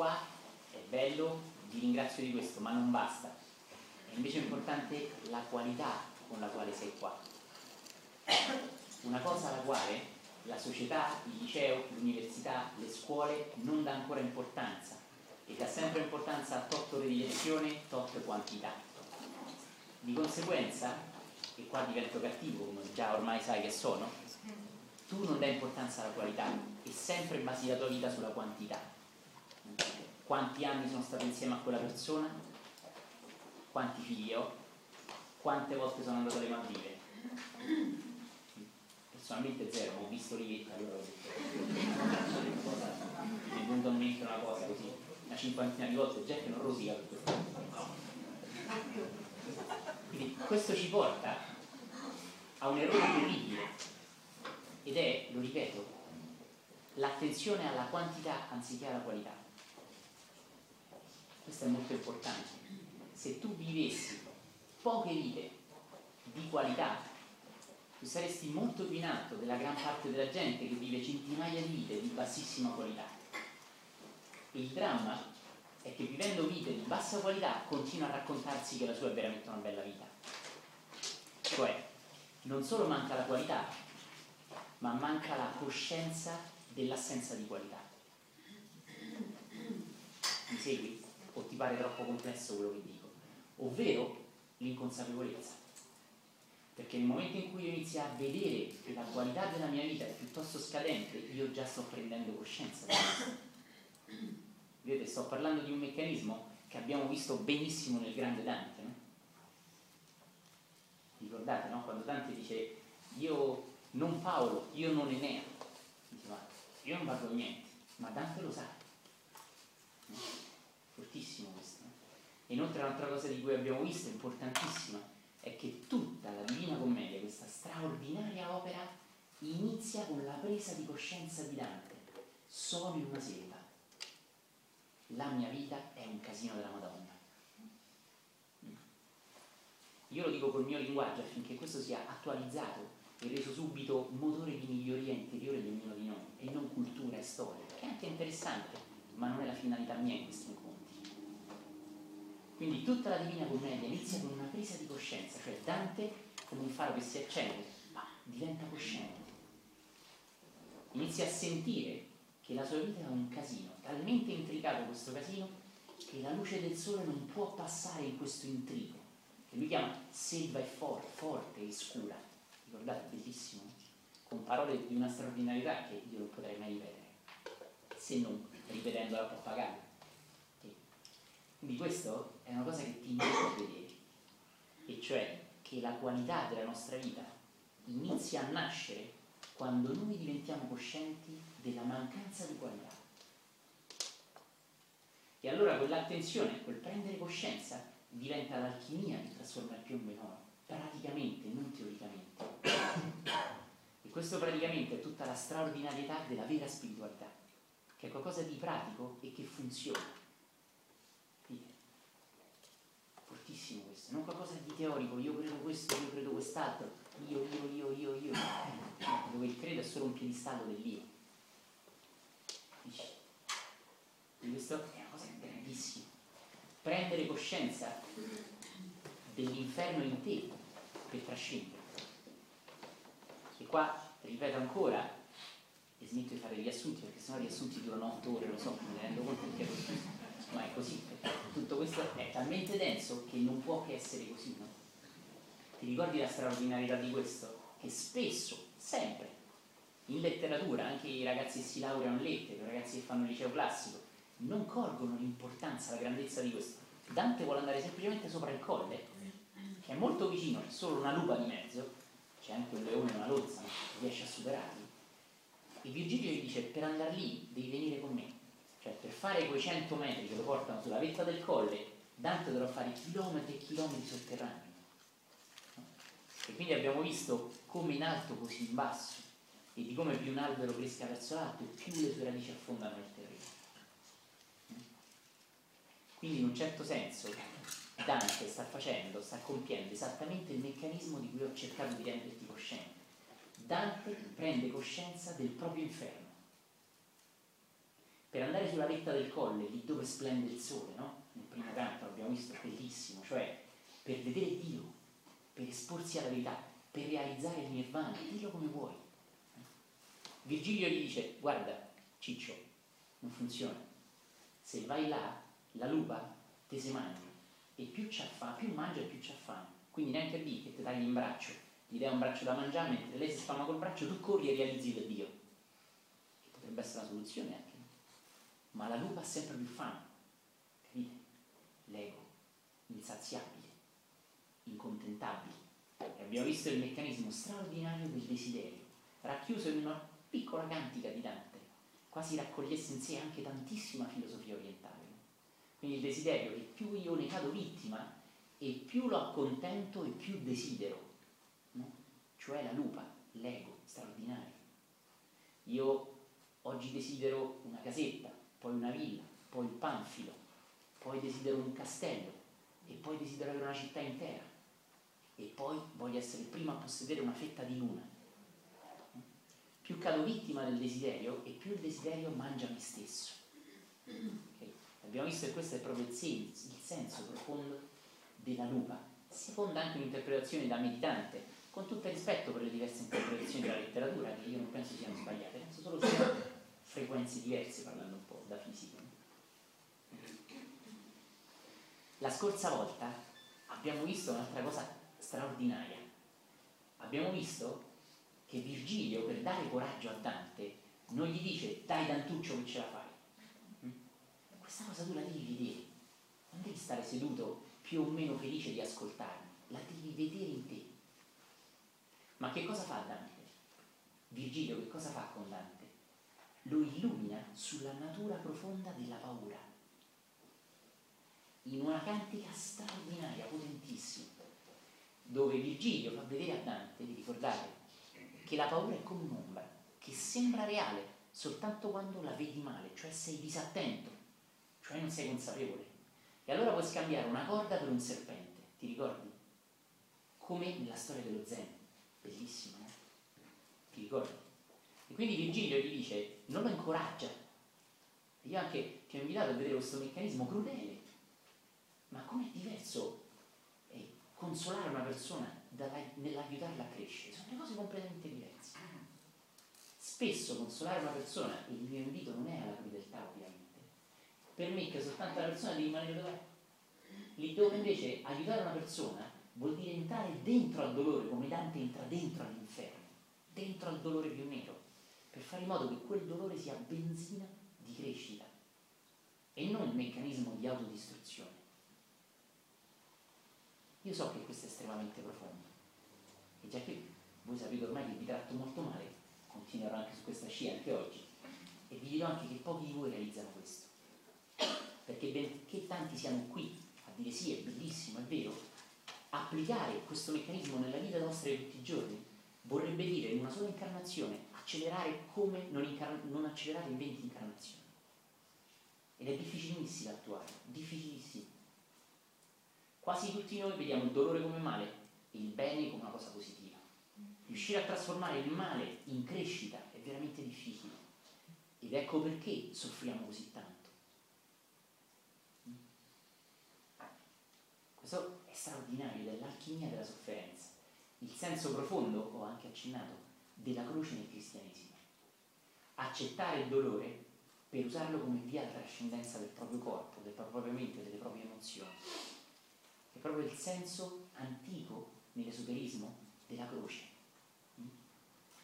qua è bello, vi ringrazio di questo, ma non basta. È invece importante la qualità con la quale sei qua. Una cosa alla quale la società, il liceo, l'università, le scuole non dà ancora importanza e dà sempre importanza a tot ore di tot quantità. Di conseguenza, e qua divento cattivo, come già ormai sai che sono, tu non dai importanza alla qualità e sempre basi la tua vita sulla quantità. Quanti anni sono stato insieme a quella persona? Quanti figli ho? Quante volte sono andato alle Maldive? personalmente zero, ho visto Livetta, allora ho detto, mi è venuto in mente una cosa così, una cinquantina di volte, Jack non rosica per questo. Quindi questo ci porta a un errore terribile ed è, lo ripeto, l'attenzione alla quantità anziché alla qualità. Questo è molto importante. Se tu vivessi poche vite di qualità tu saresti molto più in alto della gran parte della gente che vive centinaia di vite di bassissima qualità. Il dramma è che vivendo vite di bassa qualità continua a raccontarsi che la sua è veramente una bella vita. Cioè, non solo manca la qualità, ma manca la coscienza dell'assenza di qualità. Mi segui? O ti pare troppo complesso quello che dico? Ovvero l'inconsapevolezza perché nel momento in cui io inizio a vedere che la qualità della mia vita è piuttosto scadente, io già sto prendendo coscienza. Vedete, sto parlando di un meccanismo che abbiamo visto benissimo nel grande Dante. No? Ricordate, no? Quando Dante dice io non Paolo, io non Enea, dice ma io non parlo niente, ma Dante lo sa. No? Fortissimo questo. No? Inoltre un'altra cosa di cui abbiamo visto, importantissima, è che tutta la Divina Commedia, questa straordinaria opera, inizia con la presa di coscienza di Dante. Sono in una selva. La mia vita è un casino della Madonna. Io lo dico col mio linguaggio affinché questo sia attualizzato e reso subito motore di miglioria interiore di ognuno di noi e non cultura e storia, che è anche interessante, ma non è la finalità mia in questi incontri. Quindi tutta la Divina Commedia inizia con una presa di coscienza, cioè Dante come un faro che si accende, ma diventa cosciente. Inizia a sentire che la sua vita è un casino, talmente intricato questo casino che la luce del sole non può passare in questo intrigo, che lui chiama selva e forte, forte e scura. Ricordate, bellissimo, con parole di una straordinarietà che io non potrei mai ripetere, se non ripetendola a pappagallo. Quindi questo è una cosa che ti invito a vedere, e cioè che la qualità della nostra vita inizia a nascere quando noi diventiamo coscienti della mancanza di qualità. E allora quell'attenzione, quel prendere coscienza diventa l'alchimia che trasforma il piombo in oro, praticamente, non teoricamente. E questo praticamente è tutta la straordinarietà della vera spiritualità, che è qualcosa di pratico e che funziona fortissimo questo, non qualcosa di teorico, io credo questo, io credo quest'altro, io, io, io, io, io, dove il credo è solo un piedistallo dell'io. Dici, questo è una cosa grandissima. Prendere coscienza dell'inferno in te per trascendere. E qua, ripeto ancora, e smetto di fare riassunti perché sennò i riassunti durano otto ore, lo so, mi rendo conto che è così ma è così, tutto questo è talmente denso che non può che essere così, no? Ti ricordi la straordinarietà di questo? Che spesso, sempre, in letteratura, anche i ragazzi che si laureano in lettere, i ragazzi che fanno il liceo classico, non colgono l'importanza, la grandezza di questo. Dante vuole andare semplicemente sopra il colle, che è molto vicino, c'è solo una lupa di mezzo, c'è anche un leone e una lozza, riesce a superarli. E Virgilio gli dice, per andare lì devi venire con me. Cioè per fare quei 100 metri che lo portano sulla vetta del colle, Dante dovrà fare chilometri e chilometri sotterranei. E quindi abbiamo visto come in alto così in basso e di come più un albero cresca verso l'alto più le sue radici affondano nel terreno. Quindi in un certo senso Dante sta facendo, sta compiendo esattamente il meccanismo di cui ho cercato di renderti cosciente. Dante prende coscienza del proprio inferno. Per andare sulla vetta del colle, lì dove splende il sole, no? Nel primo canto l'abbiamo visto, bellissimo, cioè per vedere Dio, per esporsi alla verità, per realizzare il nirvana, dillo come vuoi. Virgilio gli dice, guarda, Ciccio, non funziona. Se vai là, la lupa te si mangia e più ci affama, più mangia più ci affama. Quindi neanche lì che ti tagli in braccio, gli dai un braccio da mangiare, mentre lei si sfama col braccio, tu corri e realizzi il Dio. Che potrebbe essere una soluzione anche. Ma la lupa ha sempre più fame, capite? L'ego, insaziabile, incontentabile. E abbiamo visto il meccanismo straordinario del desiderio, racchiuso in una piccola cantica di Dante, quasi raccogliesse in sé anche tantissima filosofia orientale. Quindi il desiderio che più io ne cado vittima e più lo accontento e più desidero, no? cioè la lupa, l'ego straordinario. Io oggi desidero una casetta, poi una villa, poi il panfilo, poi desidero un castello e poi desidero avere una città intera e poi voglio essere il primo a possedere una fetta di luna. Più cado vittima del desiderio e più il desiderio mangia me stesso. Okay? Abbiamo visto che questo è proprio il senso, il senso profondo della lupa, secondo anche un'interpretazione da meditante, con tutto il rispetto per le diverse interpretazioni della letteratura, che io non penso siano sbagliate, frequenze diverse, parlando un po' da fisica. La scorsa volta abbiamo visto un'altra cosa straordinaria. Abbiamo visto che Virgilio, per dare coraggio a Dante, non gli dice dai Dantuccio che ce la fai questa cosa tu la devi vedere, non devi stare seduto più o meno felice di ascoltarmi, la devi vedere in te. Ma che cosa fa Dante? Virgilio che cosa fa con Dante? Lo illumina sulla natura profonda della paura, in una cantica straordinaria, potentissima, dove Virgilio fa vedere a Dante, vi ricordate, che la paura è come un'ombra, che sembra reale soltanto quando la vedi male, cioè sei disattento cioè non sei consapevole. E allora puoi scambiare una corda per un serpente, ti ricordi? Come nella storia dello Zen, bellissimo, no? Ti ricordi? E quindi Virgilio gli dice, non lo incoraggia. Io anche ti ho invitato a vedere questo meccanismo crudele, ma com'è diverso eh, consolare una persona nell'aiutarla a crescere? Sono due cose completamente diverse. Spesso consolare una persona, il mio invito non è alla crudeltà ovviamente, permette soltanto alla persona di rimanere dove. Lì dove invece aiutare una persona vuol dire entrare dentro al dolore, come Dante entra dentro all'inferno, dentro al dolore più nero, per fare in modo che quel dolore sia benzina di crescita e non un meccanismo di autodistruzione. Io so che questo è estremamente profondo e già che voi sapete ormai che vi tratto molto male, continuerò anche su questa scia anche oggi e vi dirò anche che pochi di voi realizzano questo perché benché tanti siano qui a dire sì, è bellissimo, è vero, applicare questo meccanismo nella vita nostra di tutti i giorni vorrebbe dire in una sola incarnazione accelerare come non, non accelerare in 20 incarnazioni. Ed è difficilissimo attuare, difficilissimo. Quasi tutti noi vediamo il dolore come male e il bene come una cosa positiva. Riuscire a trasformare il male in crescita è veramente difficile. Ed ecco perché soffriamo così tanto. Questo è straordinario, dell'alchimia della sofferenza, il senso profondo, ho anche accennato, della croce nel cristianesimo. Accettare il dolore per usarlo come via alla trascendenza del proprio corpo, del proprio mente, delle proprie emozioni. È proprio il senso antico nell'esoterismo della croce.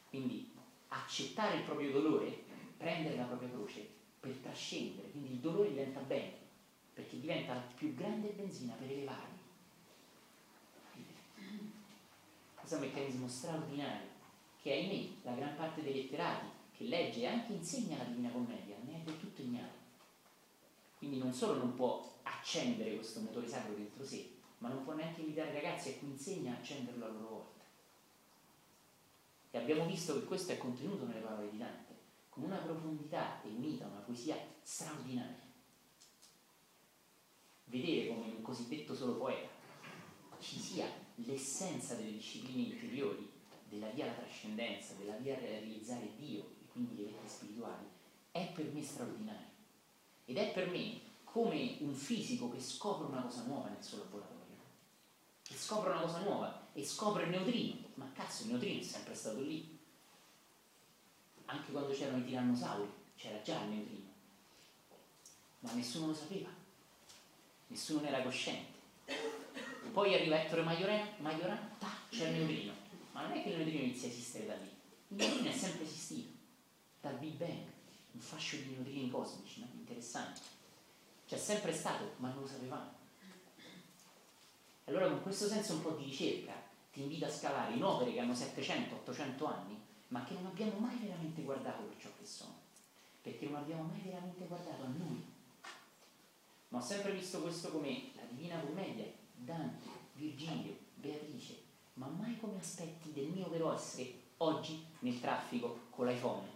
Quindi accettare il proprio dolore, prendere la propria croce per trascendere, quindi il dolore diventa bene, perché diventa la più grande benzina per elevarmi questo è un meccanismo straordinario che ahimè la gran parte dei letterati che legge e anche insegna la Divina Commedia ne è del tutto ignato. Quindi non solo non può accendere questo motore sacro dentro sé, ma non può neanche invitare i ragazzi a cui insegna a accenderlo a loro volta. E abbiamo visto che questo è contenuto nelle parole di Dante, con una profondità e unita, una poesia straordinaria. vedere come un cosiddetto solo poeta ci sia l'essenza delle discipline interiori, della via alla trascendenza, della via a realizzare Dio e quindi le vette spirituali, è per me straordinario. Ed è per me come un fisico che scopre una cosa nuova nel suo laboratorio. Che scopre una cosa nuova e scopre il neutrino. Ma cazzo, il neutrino è sempre stato lì. Anche quando c'erano i tirannosauri, c'era già il neutrino. Ma nessuno lo sapeva. Nessuno ne era cosciente. Poi arriva Ettore Majoran, Majoran c'è il neutrino. Ma non è che il neutrino inizia a esistere da lì. Il neutrino è sempre esistito. Dal Big Bang. Un fascio di neutrini cosmici, no? interessante. C'è sempre stato, ma non lo sapevamo. Allora con questo senso un po' di ricerca ti invita a scalare in opere che hanno 700-800 anni, ma che non abbiamo mai veramente guardato per ciò che sono, perché non abbiamo mai veramente guardato a noi. Ma ho sempre visto questo come la Divina Commedia, Dante, Virgilio, Beatrice, ma mai come aspetti del mio vero essere oggi nel traffico con l'iPhone.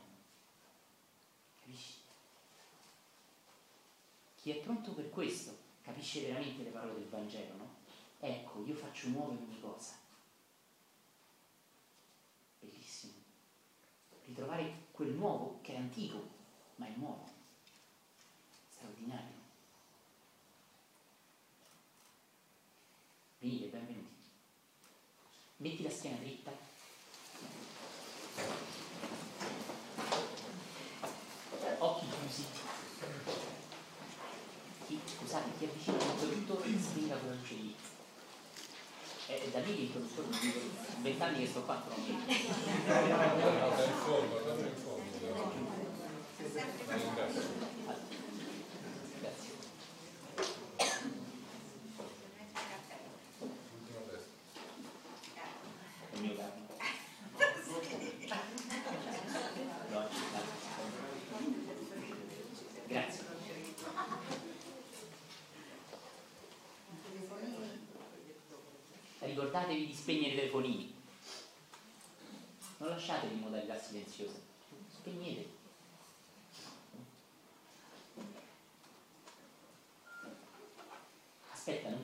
Capisci? Chi è pronto per questo capisce veramente le parole del Vangelo, no? Ecco, io faccio nuovo ogni cosa. Bellissimo. Ritrovare quel nuovo che è antico, ma è nuovo. Straordinario. Venite, benvenuti. Metti la schiena dritta. Occhi chiusi. Chi, scusate, chi avvicina l'interruttore stringa con luce lì. È da lì che il produttore mi dice, vent'anni che sto qua, non mi Da in fondo, in fondo. All'ingresso. Grazie. L'ultima testa. È il mio capo. No, Grazie. Ricordatevi di spegnere i telefonini. Non lasciateli in modalità silenziosa. Spegneteli.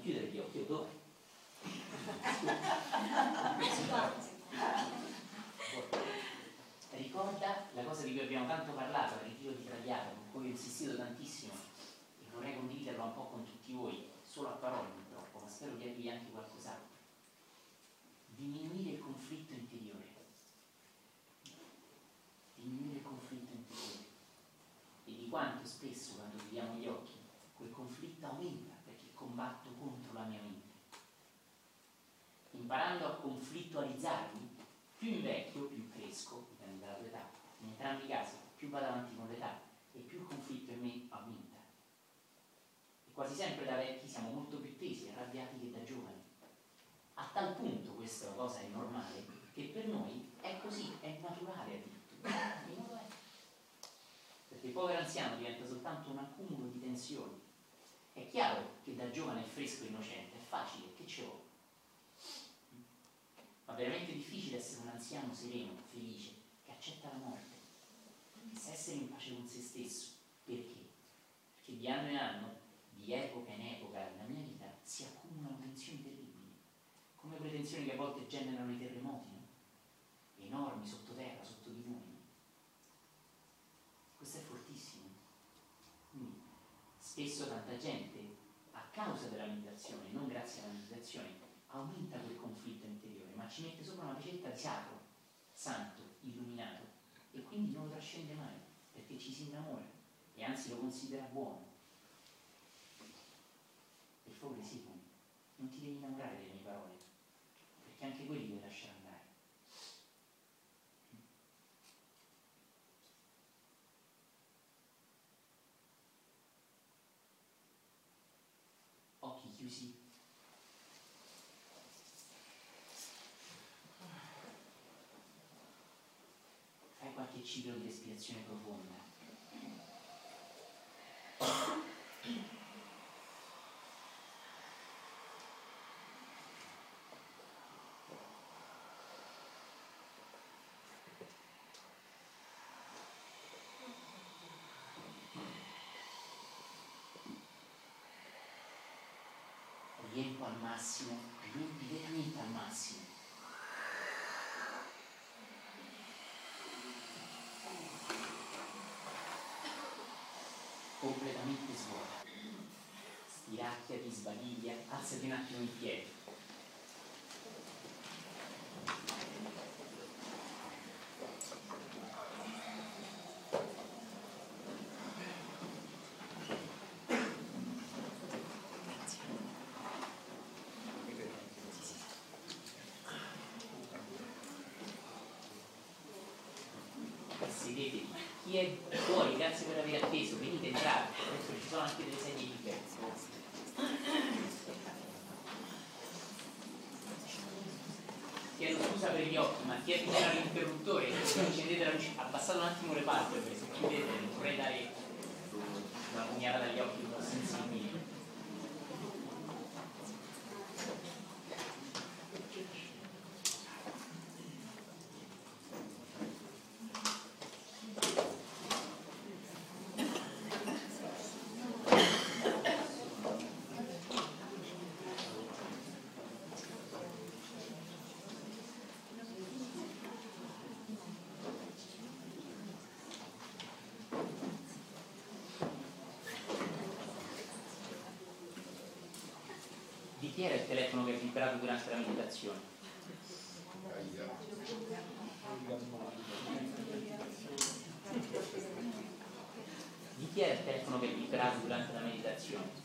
Aspetta, non chiudere gli occhi, dove? Ricorda la cosa di cui abbiamo tanto parlato, il ritiro di Traviata, con cui ho insistito tantissimo e vorrei condividerlo un po' con tutti voi, solo a parole purtroppo, ma spero di dirvi anche qualcos'altro. Diminuire il conflitto interiore. Diminuire il conflitto interiore. E di quanto spesso quando chiudiamo gli occhi quel conflitto aumenta perché combatto contro la mia mente. Imparando a conflittualizzarmi, più invecchio, più cresco, dipende dalla tua età. In entrambi i casi, più vado avanti con l'età e più il conflitto in me aumenta. E quasi sempre da vecchi siamo molto più tesi e arrabbiati che da giovani. A tal punto questa cosa è normale che per noi è così, è naturale addirittura. Perché il povero anziano diventa soltanto un accumulo di tensioni. È chiaro che da giovane fresco e innocente è facile, che ce vuole? Veramente difficile essere un anziano sereno, felice, che accetta la morte, essere in pace con se stesso. Perché? Perché di anno in anno, di epoca in epoca, nella mia vita si accumulano tensioni terribili, come quelle tensioni che a volte generano i terremoti, no? enormi sottoterra, sotto di noi. no? Questo è fortissimo. Quindi, spesso tanta gente, a causa della meditazione, non grazie alla meditazione, aumenta quel conflitto interiore, ma ci mette sopra una ricetta di sacro, santo, illuminato, e quindi non lo trascende mai, perché ci si innamora e anzi lo considera buono. Per favore, Simone, non ti devi innamorare principio di espiazione profonda. Riempo al massimo, riempi veramente al massimo. Stiracchiati, sbadiglia, alzati un attimo in piedi. Sedetevi. Chi è fuori, grazie per aver atteso, venite entrate. Adesso ci sono anche delle sedie gli occhi, ma chi è vicino all'interruttore, accendete la luce, abbassate un attimo le palpebre, se chiudete vorrei dare una pugnata dagli occhi un po' sensibili. Di chi era il telefono che ha vibrato durante la meditazione? Di chi era il telefono che ha vibrato durante la meditazione?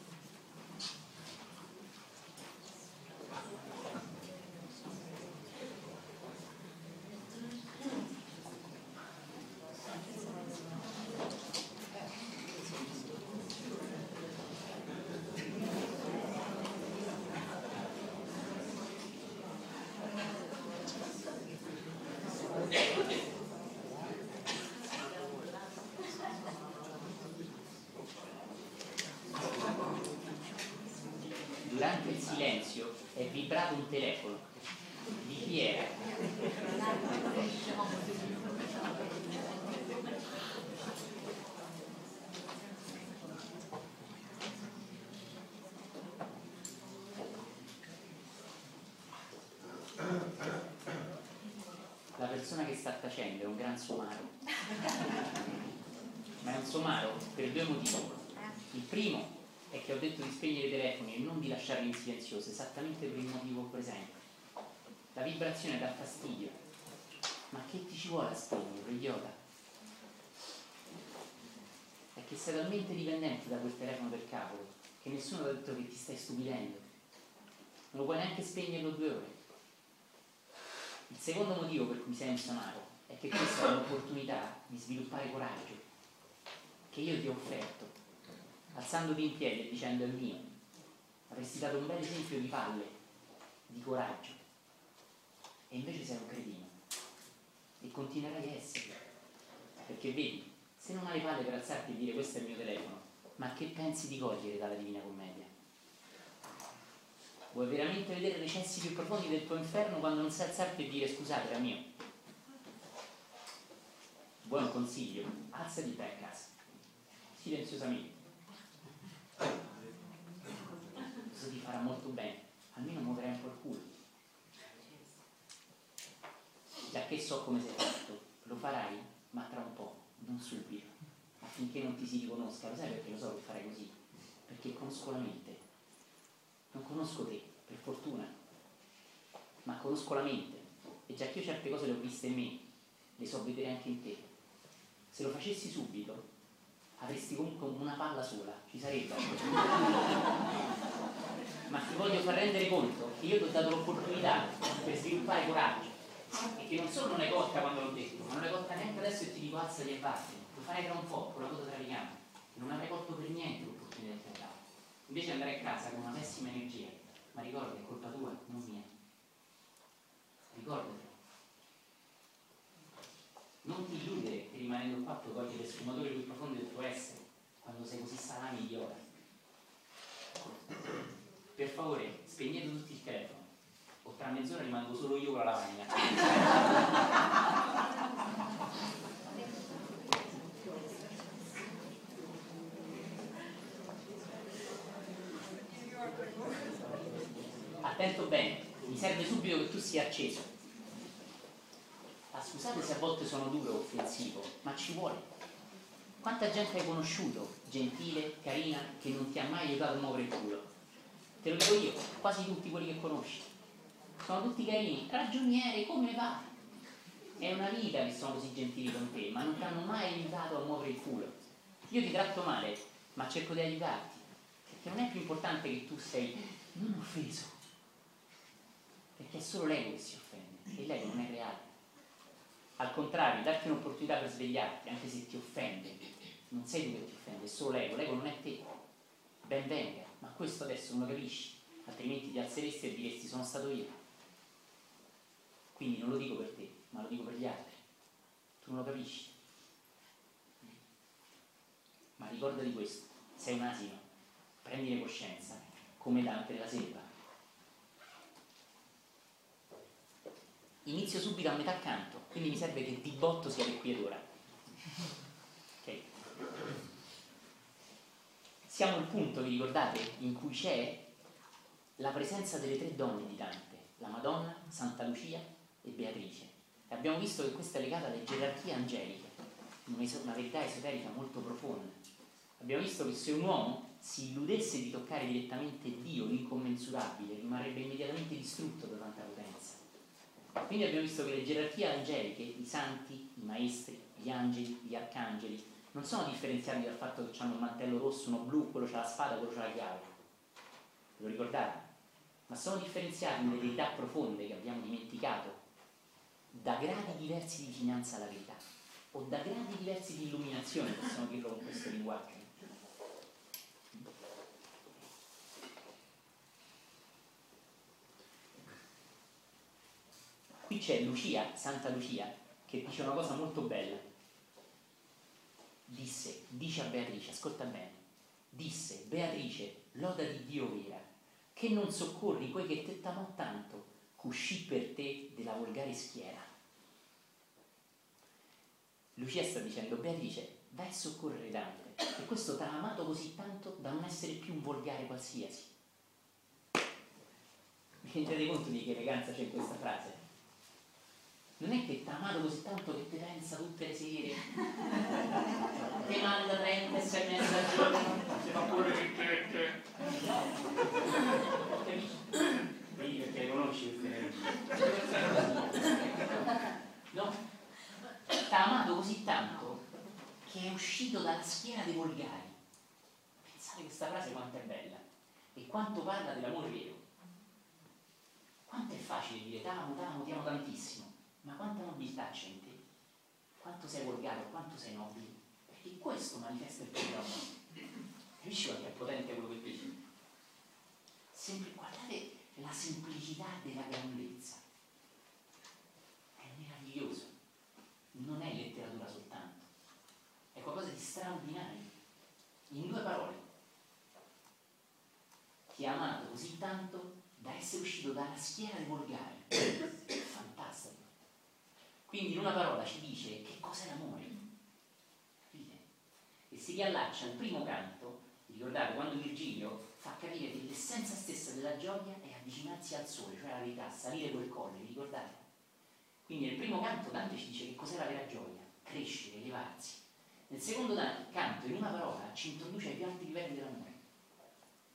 Durante il silenzio è vibrato un telefono. Di chi era? La tacendo è un gran somaro. Ma è un somaro per due motivi. Il primo è che ho detto di spegnere i telefoni e non di lasciarli in silenzioso, esattamente per il motivo presente. La vibrazione dà fastidio. Ma che ti ci vuole a spegnerlo, idiota? È che sei talmente dipendente da quel telefono del cavolo che nessuno ti ha detto che ti stai stupidendo. Non lo puoi neanche spegnerlo due ore. Il secondo motivo per cui sei un sonaro che questa è un'opportunità di sviluppare coraggio che io ti ho offerto alzandoti in piedi e dicendo è mio, avresti dato un bel esempio di palle, di coraggio. E invece sei un cretino. E continuerai a esserlo. Perché vedi, se non hai le palle per alzarti e dire questo è il mio telefono, ma che pensi di cogliere dalla Divina Commedia? Vuoi veramente vedere i recessi più profondi del tuo inferno quando non sai alzarti e dire scusate, era mio? Buon consiglio, alzati a casa, silenziosamente. Questo ti farà molto bene, almeno muoverai un po' il culo. Già che so come sei fatto, lo farai, ma tra un po', non subito, affinché non ti si riconosca. Lo sai perché lo so che farai così? Perché conosco la mente. Non conosco te, per fortuna, ma conosco la mente. E già che io certe cose le ho viste in me, le so vedere anche in te. Se lo facessi subito, avresti comunque una palla sola, ci sarebbe. Ma ti voglio far rendere conto che io ti ho dato l'opportunità per sviluppare coraggio e che non solo non hai colta quando l'ho detto, ma non hai colta neanche adesso e ti dico alzati e vattene. Lo farai tra un po', con la cosa tra le gambe. Non avrei colto per niente l'opportunità ho dato. Invece andrai a casa con una pessima energia. Ma ricorda, è colpa tua, non mia. Ricordatelo. Non ti illudere che rimanendo qua puoi cogliere il sfumatore più profondo del tuo essere, quando sei così salame e idiota. Per favore, spegnete tutti il telefono, o tra mezz'ora rimango solo io con la lavagna. attento bene, mi serve subito che tu sia acceso. Scusate se a volte sono duro offensivo, ma ci vuole. Quanta gente hai conosciuto, gentile, carina, che non ti ha mai aiutato a muovere il culo? Te lo dico io, quasi tutti quelli che conosci. Sono tutti carini, ragionieri, come va? È una vita che sono così gentili con te, ma non ti hanno mai aiutato a muovere il culo. Io ti tratto male, ma cerco di aiutarti, perché non è più importante che tu sei non offeso, perché è solo l'ego che si offende, e l'ego non è reale. Al contrario, darti un'opportunità per svegliarti, anche se ti offende, non sei tu che ti offende, è solo l'ego, l'ego non è te. Ben venga, ma questo adesso non lo capisci, altrimenti ti alzeresti e diresti sono stato io. Quindi non lo dico per te, ma lo dico per gli altri. Tu non lo capisci. Ma ricorda di questo, sei un asino, prendine coscienza, come Dante della selva. Inizio subito a metà canto, quindi mi serve che di botto sia qui ed ora. Ok? Siamo al punto, vi ricordate, in cui c'è la presenza delle tre donne di Dante, la Madonna, Santa Lucia e Beatrice. E abbiamo visto che questa è legata alle gerarchie angeliche, una verità esoterica molto profonda. Abbiamo visto che se un uomo si illudesse di toccare direttamente Dio, l'incommensurabile, rimarrebbe immediatamente distrutto da tanta potenza. Quindi abbiamo visto che le gerarchie angeliche, i santi, i maestri, gli angeli, gli arcangeli, non sono differenziati dal fatto che hanno un mantello rosso, uno blu, quello c'ha la spada, quello c'ha la chiave. Ve lo ricordate? Ma sono differenziati nelle verità profonde che abbiamo dimenticato da gradi diversi di vicinanza alla verità o da gradi diversi di illuminazione, possiamo dirlo con questo linguaggio. Qui c'è Lucia, Santa Lucia, che dice una cosa molto bella. Disse, dice a Beatrice, ascolta bene, disse Beatrice, loda di Dio vera, che non soccorri quei che te t'amò tanto, cuscì per te della volgare schiera. Lucia sta dicendo, Beatrice, vai a soccorrere Dante, e questo ti ha amato così tanto da non essere più un volgare qualsiasi. Vi rendete conto di che eleganza c'è in questa frase? Non è che ti ha amato così tanto che ti pensa tutte le sere, ti manda 30 sms al giorno, fa pure le cicchette. Capisci? Vedi perché conosci queste No? Ti amato così tanto che è uscito dalla schiera dei volgari. Pensate questa frase quanto è bella e quanto parla dell'amore vero. Quanto è facile dire t'amo, t'amo, ti amo tantissimo, ma quanta nobiltà c'è in te? Quanto sei volgare, quanto sei nobile? Perché questo manifesta il tuo amore. Capisci quanto è potente quello che dici? Sempli, guardate la semplicità della grandezza. È meraviglioso non è letteratura soltanto, è qualcosa di straordinario. In due parole, ti ha amato così tanto da essere uscito dalla schiera dei volgari. Fantastico. Quindi in una parola ci dice che cos'è l'amore. Capite? E si riallaccia al primo canto, ricordate quando Virgilio fa capire che l'essenza stessa della gioia è avvicinarsi al sole, cioè la verità, salire quel colle, ricordate? Quindi nel primo canto Dante ci dice che cos'è la vera gioia, crescere, elevarsi. Nel secondo canto, in una parola, ci introduce ai più alti livelli dell'amore.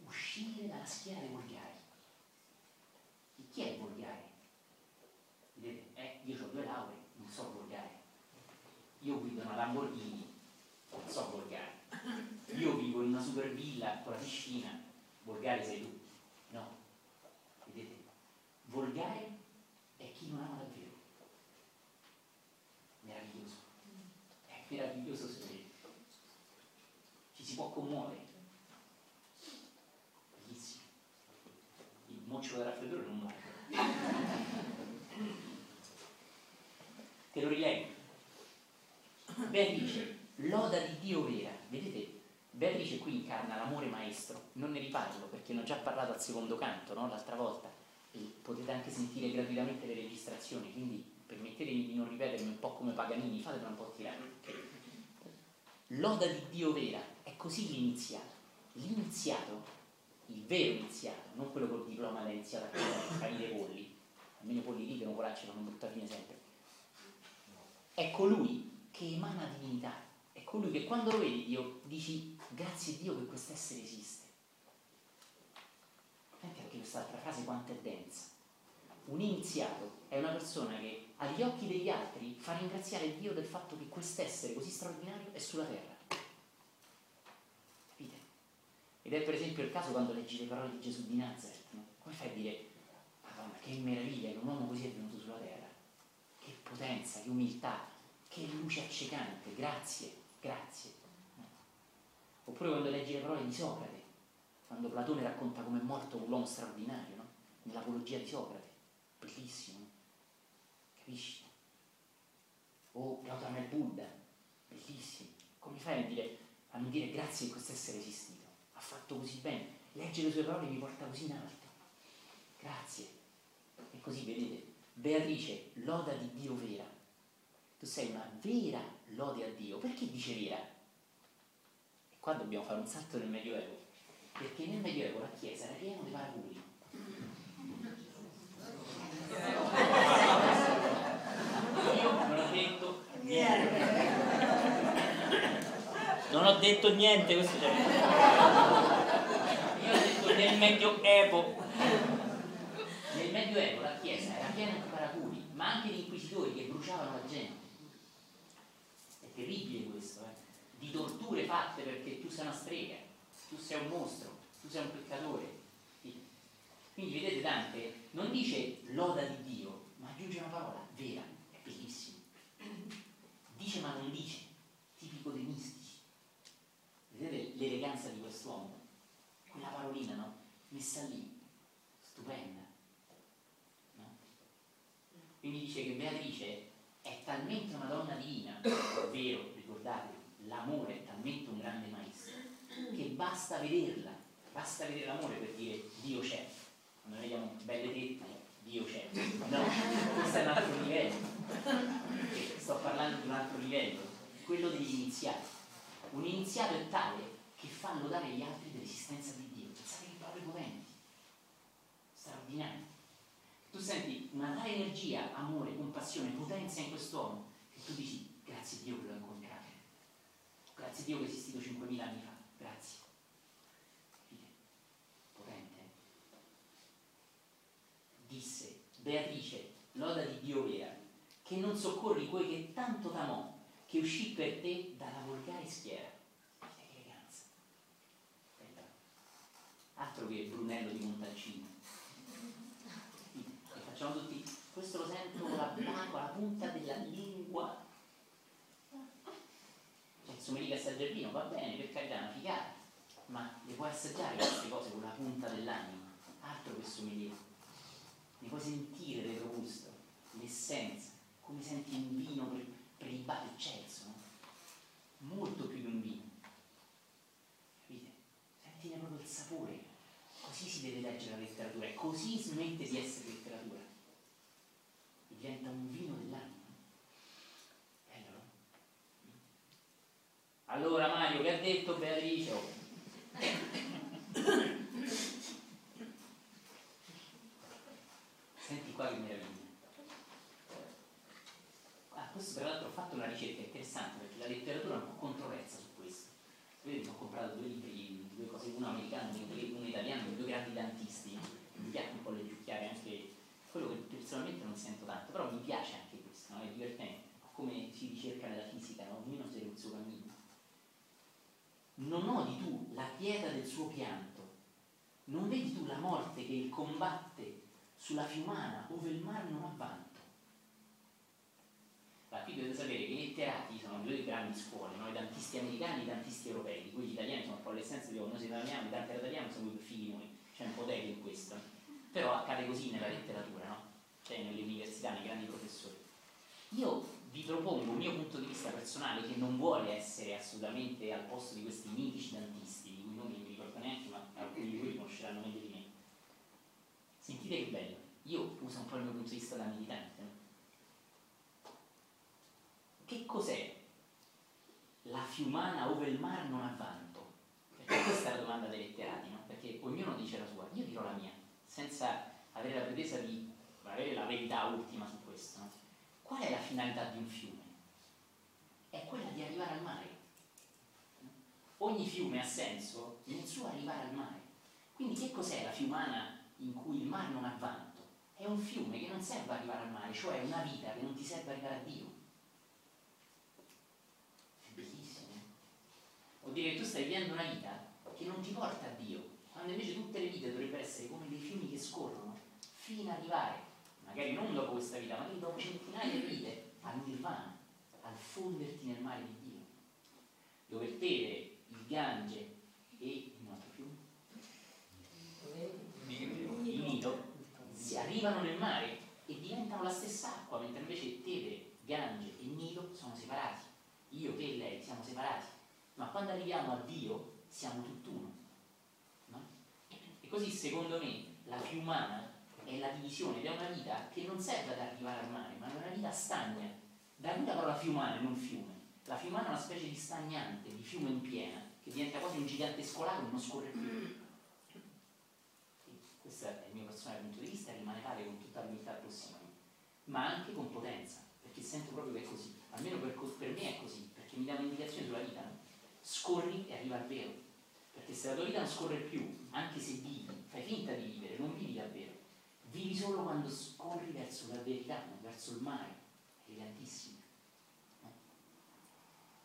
Uscire dalla schiera dei volgari. E chi è il volgare? Vedete, eh, io ho due lauree. Io guido una Lamborghini, non so volgare. Io vivo in una super villa con la piscina, volgare sei tu. No. Vedete, volgare è chi non ama davvero. meraviglioso segreto. Ci si può commuovere. Bellissimo. Il moccio del raffreddore non muore. Te lo rileggo. Beatrice, loda di Dio vera. Vedete, Beatrice qui incarna l'amore maestro. Non ne riparlo perché ne ho già parlato al secondo canto, no? l'altra volta. E potete anche sentire gratuitamente le registrazioni, quindi permettetemi di non ripetermi un po' come Paganini, fatela un po' tirare. Loda di Dio vera, è così l'iniziato. L'iniziato il vero iniziato, non quello col diploma ha iniziato a capire polli, almeno i polli ridono, polacci fanno brutta fine sempre. È colui che emana divinità, è colui che quando lo vedi Dio dici grazie a Dio che questo essere esiste. Senti anche quest'altra frase quanto è densa. Un iniziato è una persona che agli occhi degli altri fa ringraziare Dio del fatto che quest'essere così straordinario è sulla terra. Capite? Ed è per esempio il caso quando leggi le parole di Gesù di Nazareth. No? Come fai a dire, Madonna, che meraviglia che un uomo così è venuto sulla terra? Che potenza, che umiltà, che luce accecante, grazie, grazie. Oppure quando leggi le parole di Socrate, quando Platone racconta come è morto un uomo straordinario, no? nell'apologia di Socrate, bellissimo, capisci? O Gautama il Buddha, bellissimo. Come fai a dire, a non dire grazie di questo essere esistito? Ha fatto così bene, leggere le sue parole mi porta così in alto. Grazie. E così vedete, Beatrice, loda di Dio vera. Tu sei una vera lode a Dio. Perché dice vera? E qua dobbiamo fare un salto nel Medioevo. Perché nel Medioevo la Chiesa era piena di paraculi. Io non ho detto niente. Non ho detto niente, questo c'è. Io ho detto nel Medioevo. Nel Medioevo la Chiesa era piena di paraculi, ma anche di inquisitori che bruciavano la gente. Terribile questo, eh? Di torture fatte perché tu sei una strega, tu sei un mostro, tu sei un peccatore. Quindi vedete Dante non dice loda di Dio, ma aggiunge una parola vera, è bellissimo. Dice ma non dice, tipico dei mistici. Vedete l'eleganza di quest'uomo? Quella parolina, no? Messa lì, stupenda. No? Quindi dice che Beatrice è talmente una donna divina, ovvero, ricordate, l'amore è talmente un grande maestro, che basta vederla, basta vedere l'amore per dire Dio c'è. Quando vediamo belle tette, Dio c'è. No, questo è un altro livello. Sto parlando di un altro livello, quello degli iniziati. Un iniziato è tale che fa lodare gli altri dell'esistenza di Dio. Pensate che parole potenti, straordinarie. Tu senti una tale energia, amore, compassione, potenza in quest'uomo che tu dici grazie Dio che l'ho incontrato. Grazie Dio che è esistito 5.000 anni fa. Grazie. Potente. Disse Beatrice, loda di Dio vera, che non soccorri quei che tanto t'amò, che uscì per te dalla volgare schiera. Che eleganza. Bella. Altro che Brunello di Montalcino. E facciamo tutti, lo sento con la, con la punta della lingua. Cioè, il sommelier a Saggiardino va bene, per carità, una figata, ma le puoi assaggiare queste cose con la punta dell'anima, altro che sommelier. Ne puoi sentire retrogusto, l'essenza, come senti un vino per, per il bar eccelso, no? molto più di un vino. Capite? Sentine proprio il sapore. Così si deve leggere la letteratura e così smette di essere letteratura. Diventa un vino dell'anima. No? Allora Mario, che ha detto Beatrice? Senti qua che meraviglia. Ah, questo tra l'altro ho fatto una ricerca interessante perché la letteratura è un po' controversa su questo. Vedete, ho comprato due libri, due cose, uno americano e uno italiano, due grandi dantisti. Mi piace un po' leggiucchiare anche quello che personalmente non sento tanto, però mi piace anche questo, no? è divertente, come si ricerca nella fisica, no? ognuno segue il suo cammino. Non odi tu la pieta del suo pianto, non vedi tu la morte che il combatte sulla fiumana ove il mare non ha vanto. Ma qui dovete sapere che i letterati sono due grandi scuole, no? i dantisti americani e i dantisti europei, di gli italiani sono un po' l'essenza di noi italiani, i danti italiani sono più figli noi, c'è un potere in questo. Però accade così nella letteratura, no? Cioè nelle università, nei grandi professori. Io vi propongo un mio punto di vista personale che non vuole essere assolutamente al posto di questi mitici dantisti, di cui non mi ricordo neanche, ma alcuni di voi conosceranno meglio di me. Sentite che bello, io uso un po' il mio punto di vista da militante. Che cos'è la fiumana ove il mar non ha vanto? Perché questa è la domanda dei letterati, no? Perché ognuno dice la sua, io dirò la mia, senza avere la pretesa di avere la verità ultima su questo. Qual è la finalità di un fiume? È quella di arrivare al mare. Ogni fiume ha senso nel suo arrivare al mare. Quindi che cos'è la fiumana in cui il mare non ha vanto? È un fiume che non serve arrivare al mare, cioè una vita che non ti serve arrivare a Dio. È bellissimo. Vuol dire che tu stai vivendo una vita che non ti porta a Dio, quando invece tutte le vite dovrebbero essere come dei fiumi che scorrono fino ad arrivare, magari non dopo questa vita, magari dopo centinaia di vite, al nirvana, al fonderti nel mare di Dio, dove il Tevere, il Gange e un altro fiume, il Nito, si arrivano nel mare e diventano la stessa acqua, mentre invece Tevere, Gange e Nilo sono separati. Io, te e lei siamo separati, ma quando arriviamo a Dio siamo tutt'uno. No? E così secondo me la più umana è la divisione ed è una vita che non serve ad arrivare al mare, ma è una vita stagna. Da qui la parola fiumana, non fiume. La fiumana è una specie di stagnante, di fiume in piena, che diventa quasi un gigantesco lago e non scorre più. E questo è il mio personale punto di vista, rimane tale con tutta l'umiltà possibile, ma anche con potenza, perché sento proprio che è così. Almeno per, per me è così, perché mi dà un'indicazione sulla vita. Scorri e arriva al vero. Perché se la tua vita non scorre più, anche se vivi, fai finta di vivere, non vivi davvero vivi solo quando scorri verso la verità, verso il mare, elegantissimo. Eh?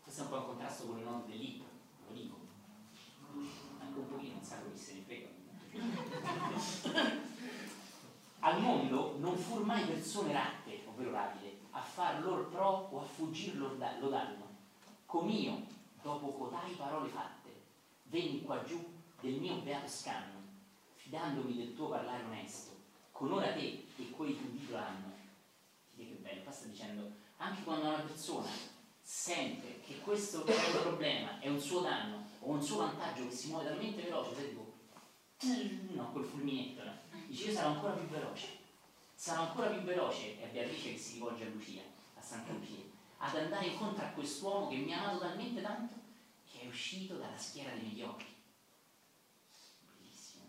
Questo è un po' in contrasto con le note del libro, lo dico. Anche un pochino, non sa chi se ne frega. Al mondo non fur mai persone ratte, ovvero rapide, a far lor pro o a fuggir lo danno. Com'io, dopo codai parole fatte, venni qua giù del mio beato scanno, fidandomi del tuo parlare onesto con ora te e quei tuoi udito l'hanno. Dite che bello, qua sta dicendo, anche quando una persona sente che questo problema, è un suo danno o un suo vantaggio che si muove talmente veloce, sai tipo, no, col fulminetto, no? dice io sarò ancora più veloce, sarò ancora più veloce, è Beatrice che si rivolge a Lucia, a Santa Lucia, ad andare incontro a quest'uomo che mi ha amato talmente tanto che è uscito dalla schiera dei mediocri. Bellissimo.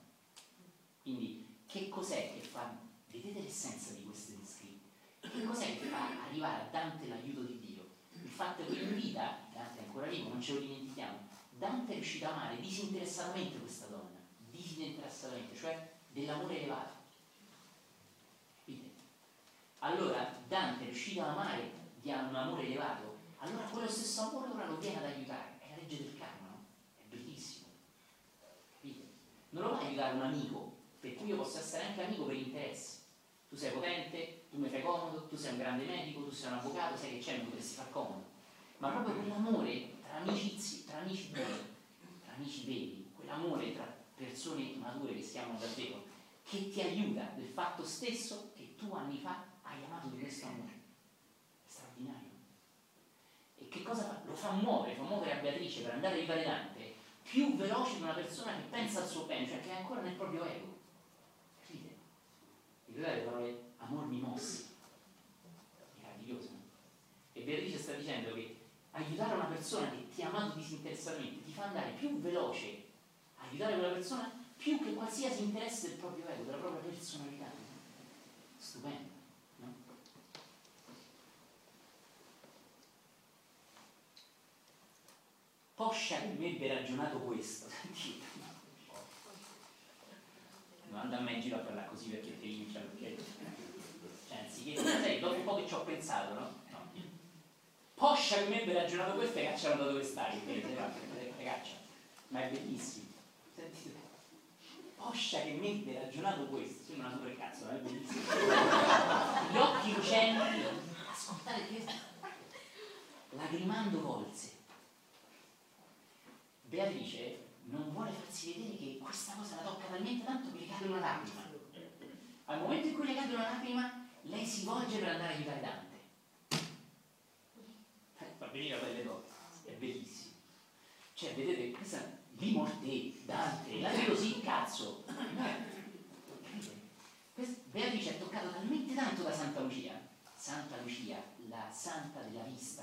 Quindi che cos'è che fa, vedete l'essenza di questi descritti, che cos'è che fa arrivare a Dante l'aiuto di Dio? Il fatto che in vita, Dante è ancora vivo, non ce lo dimentichiamo, Dante è riuscito a amare disinteressatamente questa donna, disinteressatamente, cioè dell'amore elevato. Capite? Allora Dante è riuscito ad amare di un amore elevato, allora quello stesso amore ora lo viene ad aiutare, è la legge del karma, no? È bellissimo. Capite? Non lo va a aiutare un amico per cui io posso essere anche amico per interessi. Tu sei potente, tu mi fai comodo, tu sei un grande medico, tu sei un avvocato, sai che c'è, mi potresti far comodo. Ma proprio quell'amore tra amicizi, tra amici veri, tra amici veri, quell'amore tra persone mature che siamo davvero, che ti aiuta del fatto stesso che tu anni fa hai amato di questo amore. È straordinario. E che cosa fa? Lo fa muovere, fa muovere a Beatrice per andare a rifare Dante più veloce di una persona che pensa al suo bene, cioè che è ancora nel proprio ego. Ricordate le parole amor mi mossi? Meraviglioso. E Beatrice sta dicendo che aiutare una persona che ti ha amato disinteressatamente ti fa andare più veloce aiutare quella persona più che qualsiasi interesse del proprio ego, della propria personalità. Stupendo? Poscia che mi ebbe ragionato questo, sentite non anda a me in giro a parlare così perché ti rincia perché cioè anziché sai, dopo un po' che ci ho pensato no? no. Poscia che mi ebbe ragionato questo e cacciano da dove stai caccia ma è bellissimo. Sentite Poscia che mi ebbe ragionato questo sembra una super cazzo ma è bellissimo. Gli occhi lucenti. Ascoltate che lagrimando volse. Beatrice non vuole farsi vedere che questa cosa la tocca talmente tanto che le cade una lacrima. Al momento in cui le cade una lacrima, lei si volge per andare a aiutare Dante. Fa venire la pelle d'oro, è bellissimo. Cioè, vedete, questa di morte, Dante, la così, cazzo. No. Beatrice è toccata talmente tanto da Santa Lucia, Santa Lucia, la santa della vista.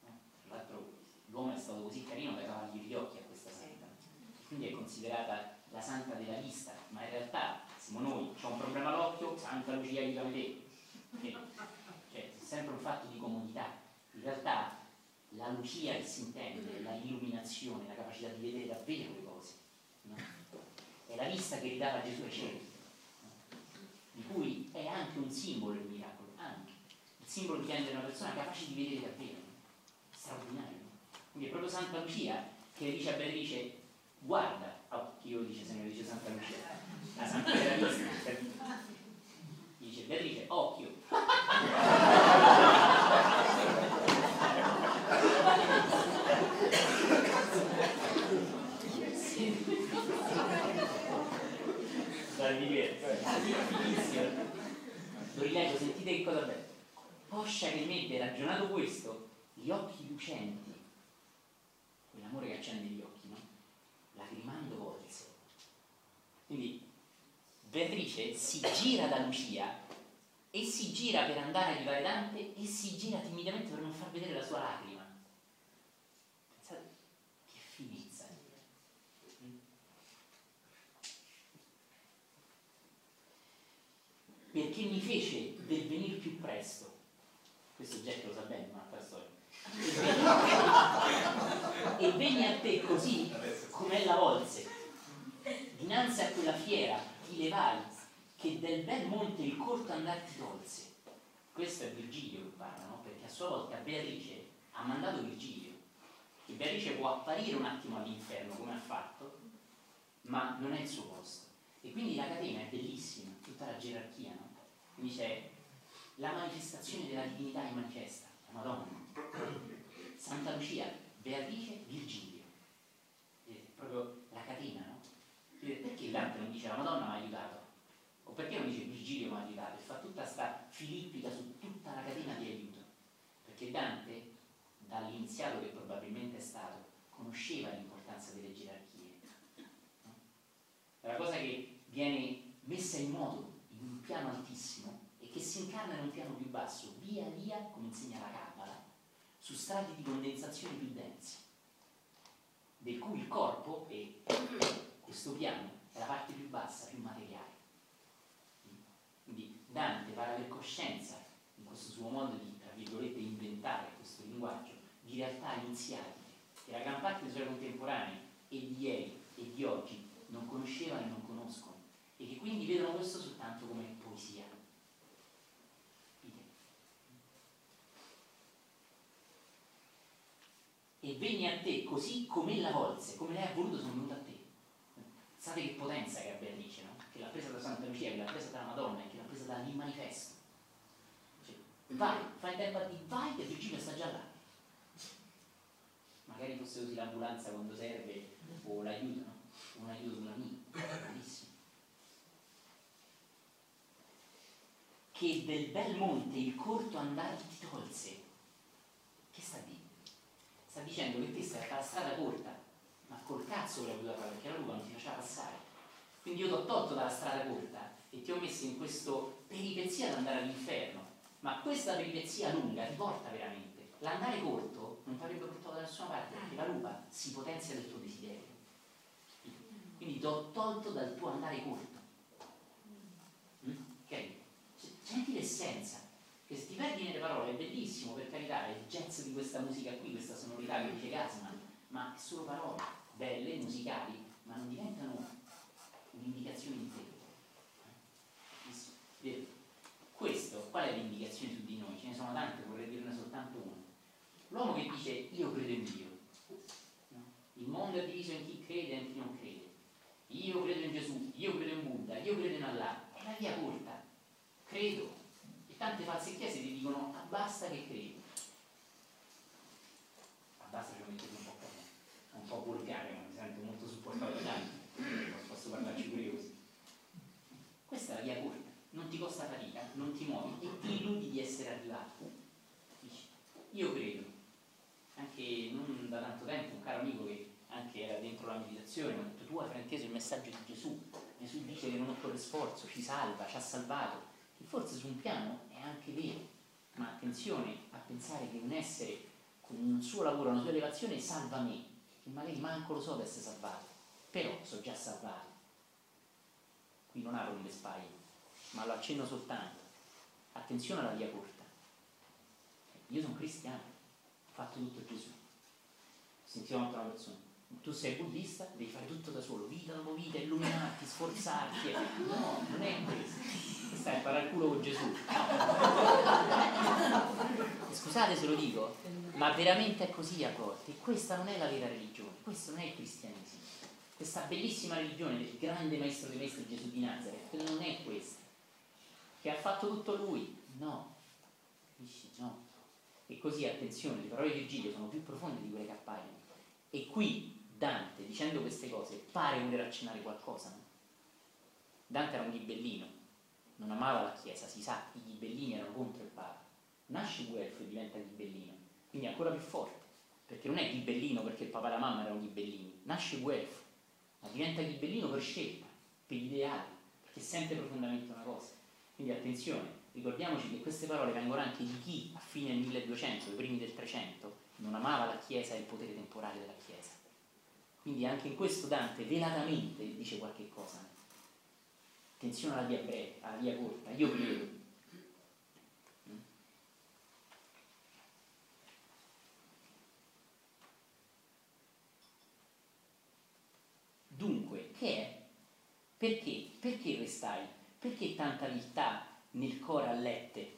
Tra l'altro l'uomo è stato così carino da cavargli gli occhi quindi è considerata la santa della vista, ma in realtà siamo noi, c'è un problema all'occhio, Santa Lucia aiutami te. Cioè, è sempre un fatto di comodità. In realtà la lucia che si intende, la illuminazione, la capacità di vedere davvero le cose. No? È la vista che ridava Gesù ai cieli, no? di cui è anche un simbolo il miracolo, anche. Il simbolo che rende una persona capace di vedere davvero. Straordinario. Quindi è proprio Santa Lucia che dice a Beatrice, guarda, oh, chi lo dice se lo dice Santa Lucia? La Santa della Vista. Dice Beatrice, occhio. Dai. Lo rileggo, sentite che cosa bello. Poscia che mette ragionato questo, gli occhi lucenti, quell'amore che accende gli occhi? Lacrimando volse. Quindi Beatrice si gira da Lucia e si gira per andare a aiutare Dante e si gira timidamente per non far vedere la sua lacrima. Pensate che finezza. Perché mi fece del venire più presto. Questo Jack lo sa bene, ma la storia. E venni a te così come la volse. Dinanzi a quella fiera ti levai che del bel monte il corto andar ti tolse. Questo è Virgilio che parla, no? Perché a sua volta Beatrice ha mandato Virgilio. Che Beatrice può apparire un attimo all'inferno come ha fatto, ma non è il suo posto. E quindi la catena è bellissima, tutta la gerarchia, no? Quindi c'è la manifestazione della divinità in manifesta, la Madonna. Santa Lucia, Beatrice, Virgilio. Proprio la catena, no? Perché Dante non dice la Madonna mi ha aiutato? O perché non dice Virgilio mi ha aiutato? E fa tutta questa filippica su tutta la catena di aiuto. Perché Dante, dall'iniziato che probabilmente è stato, conosceva l'importanza delle gerarchie. No? È una cosa che viene messa in moto in un piano altissimo e che si incarna in un piano più basso, via via, come insegna la Cabala, su strati di condensazione più densi, del cui il corpo e questo piano è la parte più bassa, più materiale. Quindi Dante pare avere coscienza, in questo suo modo di, tra virgolette, inventare questo linguaggio, di realtà iniziatiche, che la gran parte dei suoi contemporanei e di ieri e di oggi non conoscevano e non conoscono, e che quindi vedono questo soltanto come poesia. E venni a te così come la volse, come lei ha voluto sono venuto a te. Sapete che potenza che ha Beatrice, no? Che l'ha presa da Santa Lucia, che l'ha presa dalla Madonna che l'ha presa dall'immanifesto. Cioè, vai, fai tempo a dire vai che Virgilio sta già là. Magari fosse così l'ambulanza quando serve o l'aiuto, no? Un aiuto sulla mia, bellissimo. Che del bel monte il corto andare ti tolse. Che sta dicendo? Sta dicendo che te stai a la strada corta, ma col cazzo l'hai potuta fare perché la lupa non ti faceva passare. Quindi io ti ho tolto dalla strada corta e ti ho messo in questa peripezia ad andare all'inferno. Ma questa peripezia lunga ti porta veramente. L'andare corto non ti avrebbe portato da nessuna parte perché la lupa si potenzia del tuo desiderio. Quindi ti ho tolto dal tuo andare corto. Mm? Ok? Senti l'essenza. Che perdi nelle parole è bellissimo, per carità, è il jazz di questa musica qui, questa sonorità che dice Gasman, ma è solo parole, belle, musicali, ma non diventano un'indicazione di te. Questo, qual è l'indicazione su di noi? Ce ne sono tante, vorrei dirne soltanto una. L'uomo che dice io credo in Dio. No? Il mondo è diviso in chi crede e in chi non crede. Io credo in Gesù, io credo in Buddha, io credo in Allah. È la via corta. Credo. E tante false chiese ti dicono ah, basta che credi. Ma basta che lo mettete un po' un po' volgare, ma mi sento molto supportato da tanti. Posso parlarci pure così. Questa è la via corta non ti costa fatica, non ti muovi e ti illudi di essere arrivato. Io credo, anche non da tanto tempo, un caro amico che anche era dentro la meditazione, mi ha detto tu hai frainteso il messaggio di Gesù, Gesù dice che non occorre sforzo, ci salva, ci ha salvato, che forse su un piano è anche vero, ma attenzione a pensare che un essere con un suo lavoro, una sua elevazione salva me, che magari manco lo so di essere salvato. però sono già salvato. Qui non apro le spalle, ma lo accenno soltanto. Attenzione alla via corta. Io sono cristiano, ho fatto tutto Gesù. Sentiamo un'altra persona tu sei buddista, devi fare tutto da solo, vita dopo vita, illuminarti, sforzarti. No, non è questo. Stai a fare il culo con Gesù. Scusate se lo dico, ma veramente è così a volte. Questa non è la vera religione, questo non è il cristianesimo. Questa bellissima religione del grande maestro dei maestri Gesù di Nazareth non è questa. Che ha fatto tutto lui? No. Capisci? No. E così, attenzione, le parole di Virgilio sono più profonde di quelle che appaiono. E qui Dante, dicendo queste cose, pare voler accennare qualcosa. No? Dante era un ghibellino, non amava la Chiesa, si sa, i ghibellini erano contro il Papa. Nasce Guelfo e diventa ghibellino, quindi ancora più forte, perché non è ghibellino perché il papà e la mamma erano ghibellini, nasce Guelfo, ma diventa ghibellino per scelta, per ideali, perché sente profondamente una cosa. Quindi attenzione, ricordiamoci che queste parole vengono anche di chi a fine del 1200, i primi del 300, non amava la Chiesa e il potere temporale della Chiesa. Quindi anche in questo Dante velatamente dice qualche cosa. Attenzione alla via breve, alla via corta, io credo. Dunque, che è? Perché? Perché restai? Perché tanta viltà nel cuore allette?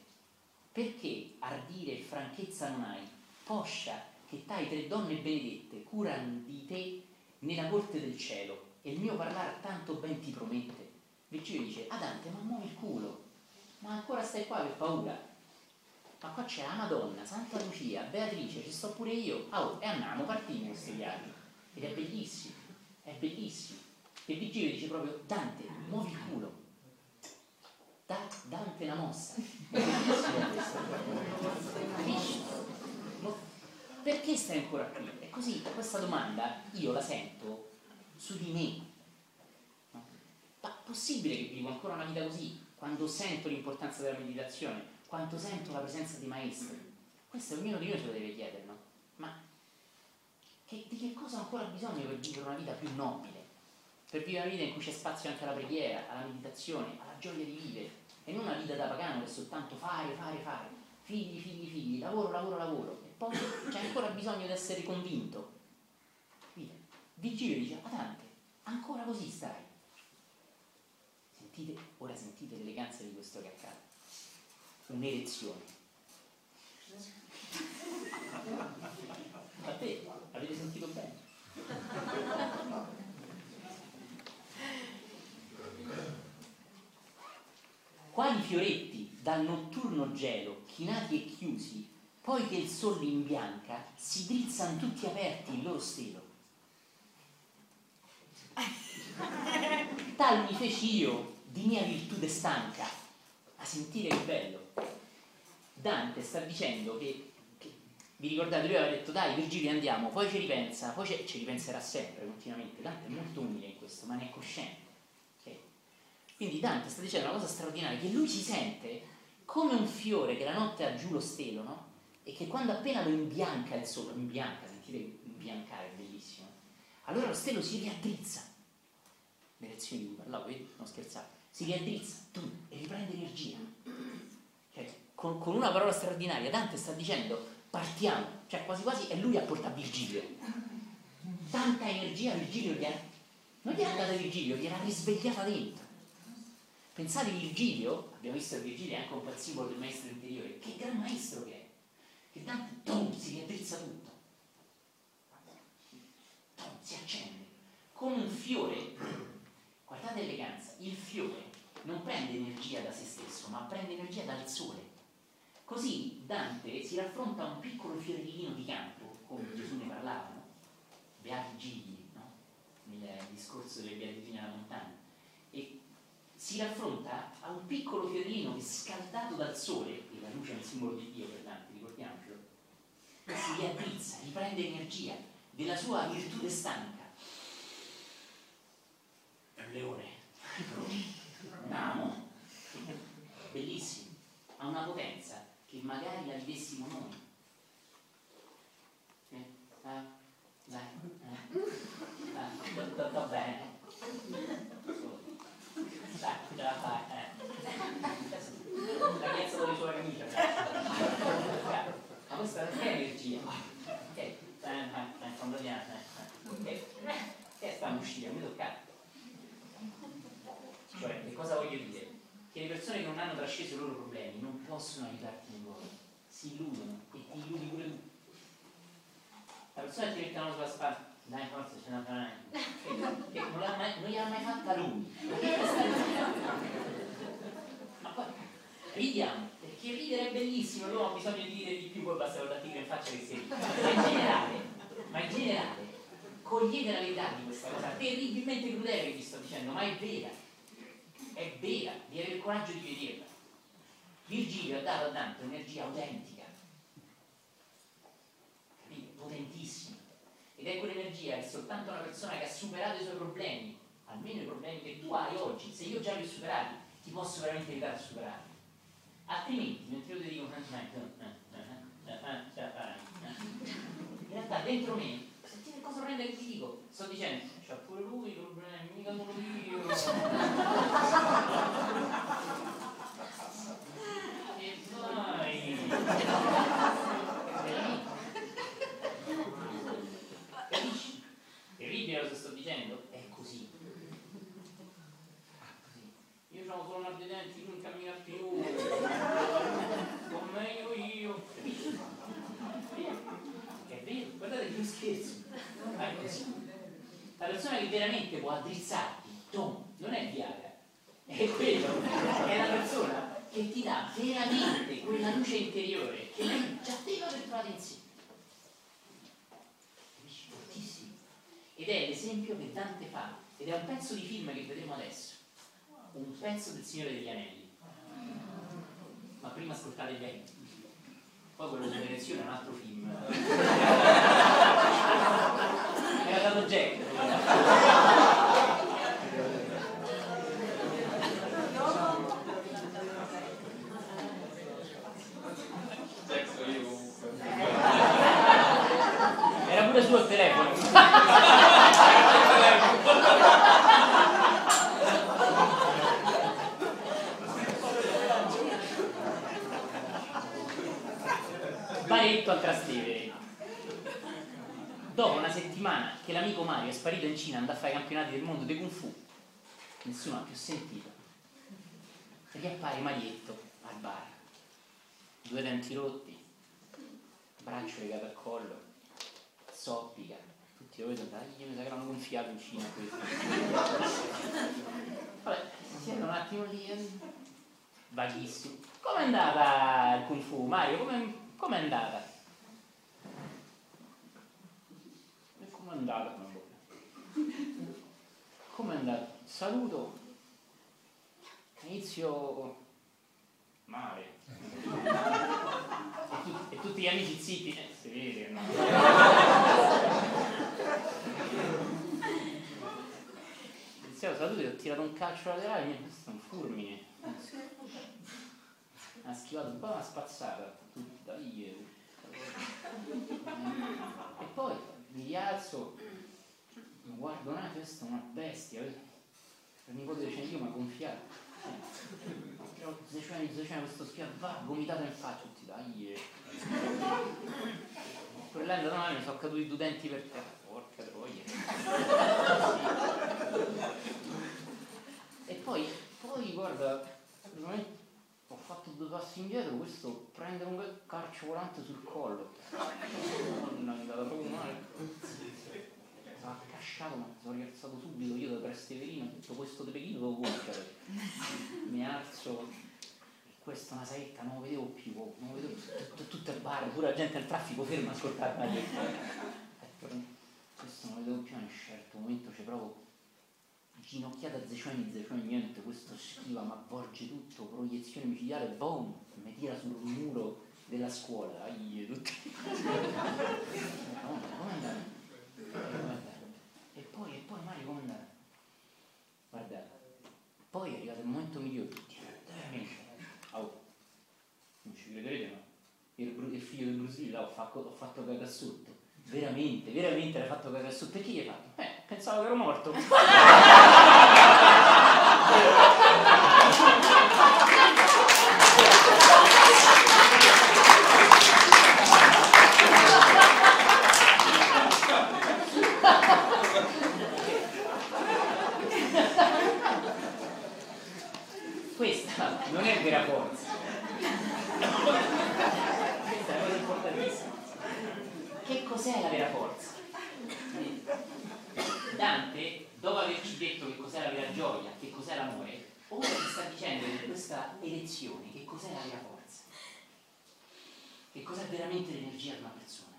Perché ardire e franchezza non hai? Poscia che tai tre donne benedette curan di te nella corte del cielo e il mio parlare tanto ben ti promette. Virgilio dice, Adante, ma muovi il culo, ma ancora stai qua per paura. Ma qua c'è la Madonna, Santa Lucia, Beatrice, ci sto pure io. Oh, e andiamo, partiamo questo viaggio. Ed è bellissimo, è bellissimo. E Virgilio dice proprio, Dante, muovi il culo. Da, Dante una mossa. È bellissimo questo. Capisci? Perché stai ancora qui? E così questa domanda io la sento su di me. Ma possibile che vivo ancora una vita così? Quando sento l'importanza della meditazione, quando sento la presenza di maestri? Questo ognuno di noi se lo deve chiedere, no? Ma che, di che cosa ho ancora bisogno per vivere una vita più nobile? Per vivere una vita in cui c'è spazio anche alla preghiera, alla meditazione, alla gioia di vivere, e non una vita da pagano che è soltanto fare, fare, fare, figli, figli, figli, lavoro, lavoro, lavoro poi c'è ancora bisogno di essere convinto. Virgilio dice, Adante, ancora così stai. Sentite, ora sentite l'eleganza di questo che accade. Un'erezione. A te, avete sentito bene? Quali fioretti dal notturno gelo, chinati e chiusi, poi che il sole imbianca, si drizzano tutti aperti il loro stelo. Tal mi feci io di mia virtù stanca, a sentire che bello. Dante sta dicendo che, che vi ricordate, lui aveva detto dai Virgilio andiamo, poi ci ripensa, poi ci ripenserà sempre, continuamente. Dante è molto umile in questo, ma ne è cosciente. Okay? Quindi Dante sta dicendo una cosa straordinaria, che lui si sente come un fiore che la notte ha giù lo stelo, no? E che quando appena lo imbianca il sole, imbianca, sentite imbiancare, è bellissimo, allora lo stelo si riaddrizza. Le lezioni di cui parlavo, vedi? Non scherzare. Si riaddrizza, tu, e riprende energia. Cioè, con, con, una parola straordinaria, Dante sta dicendo partiamo, cioè quasi quasi è lui a portare Virgilio. Tanta energia Virgilio gli ha, non gli ha data Virgilio, gliel'ha risvegliata dentro. Pensate Virgilio, abbiamo visto che Virgilio è anche un simbolo del maestro interiore, che gran maestro che è che tanto tom, si riaddrizza tutto. Tom, si accende. Come un fiore, guardate l'eleganza, il fiore non prende energia da se stesso, ma prende energia dal sole. Così Dante si raffronta a un piccolo fiorellino di campo, come Gesù ne parlava, no? Beati gigli, no? nel discorso delle beatitudini alla montagna, e si raffronta a un piccolo fiorellino che scaldato dal sole, e la luce è il simbolo di Dio si riabbrizza, riprende energia della sua virtù stanca. È un leone, un amo, bellissimo, ha una potenza che magari la vivessimo noi. Eh? Ah, dai. Eh, ah, va, bene. Dai, ce la fai, eh. La piazza dove sulla camicia ma questa non è energia ok quando viene che sta a uscire mi tocca. Cioè che cosa voglio dire? Che le persone che non hanno trasceso i loro problemi non possono aiutarti nei loro si illudono e ti illudi pure tu. La persona ti mette una mano sulla spalla dai forza ce la una e, e non, mai, non gliel'ha mai fatta lui. Ma poi ridiamo perché ridere è bellissimo, l'uomo ha bisogno di ridere di più, poi basta guardarti in faccia che sei. Ma in generale, ma in generale, cogliete la verità di questa cosa terribilmente crudele che vi sto dicendo, ma è vera, è vera, di avere il coraggio di vederla. Virgilio ha dato a Dante un'energia autentica, capite? Potentissima. Ed è quell'energia che soltanto una persona che ha superato i suoi problemi, almeno i problemi che tu hai oggi, se io già li ho superati, ti posso veramente aiutare a superarli. Altrimenti, mentre io ti dico, in realtà dentro me cosa prende che ti dico? Sto dicendo, c'ha pure lui problemi, mica solo io. e vai. Capisci? Terribile cosa sto dicendo? È così. Io ho solo una di denti, lui non cammina più. Con meglio io. È vero, guardate che non scherzo. La persona che veramente può addrizzarti, Tom, non è Viagra, è quello, è la persona che ti dà veramente quella luce interiore che lei già aveva per trovare insieme. Capisci? Fortissimo. Ed è l'esempio che Dante fa, ed è un pezzo di film che vedremo adesso, un pezzo del Signore degli Anelli. Ma prima ascoltate bene. Poi quello di Venezione è un altro film. Era dato Jack. Era pure suo il telefono. Baretto a Trastevere. Dopo una settimana che l'amico Mario è sparito in Cina andò a fare i campionati del mondo di Kung Fu, nessuno ha più sentito. Riappare Marietto al bar. Due denti rotti, braccio legato al collo, soppica, tutti lo vedono, dai, mi sa che l'hanno gonfiato in Cina questo. Vabbè, si siedono un attimo lì, eh, vaghissimo. Com'è andata il Kung Fu, Mario? Come Com'è andata? E com'è andata? Com'è andata? Saluto. Inizio male. E, tu- e tutti gli amici zitti. Eh, si vede, no? Iniziavo saluto e ho tirato un calcio laterale, e questo è un fulmine. Ha schivato un po', ma spazzata tutta io. E poi mi rialzo, mi guardo un attimo, questa è una bestia. Il nipote dice io mi ha gonfiato. Zeccione, zeccione, questo schiaffo va, gomitato in faccia, tutti dai. Quella è andata male, mi sono caduti due denti per terra. Porca troia. E poi, poi guarda, ho fatto due passi indietro, questo prende un bel calcio volante sul collo. Non è proprio male. Ha accasciato, ma mi sono rialzato subito io da Presteverino, tutto questo de Pechino devo compiere. Mi alzo, e questa è una saetta, non lo vedevo più, non lo vedevo più, tutto, il bar, pure la gente al traffico ferma a ascoltare. Questo non lo vedevo più, in un certo momento c'è proprio ginocchiata zecioni, zecioni, niente, questo schiva, ma avvolge tutto, proiezione micidiale, boom, mi tira sul muro della scuola, ai, tutti. Madonna, come andare? Poi, poi Mario come andare? Guarda, poi è arrivato il momento migliore, veramente. Oh, non ci crederete, ma il, il figlio Bruce Lee, là, fatto, ho fatto cagare sotto. Veramente, veramente l'ha fatto cagare sotto. E chi gli hai fatto? Eh, pensavo che ero morto. Questa non è vera forza. Questa è una cosa importantissima. Che cos'è la vera forza? Dante, dopo averci detto che cos'è la vera gioia, che cos'è l'amore, ora ci sta dicendo in questa elezione che cos'è la vera forza, che cos'è veramente l'energia di una persona.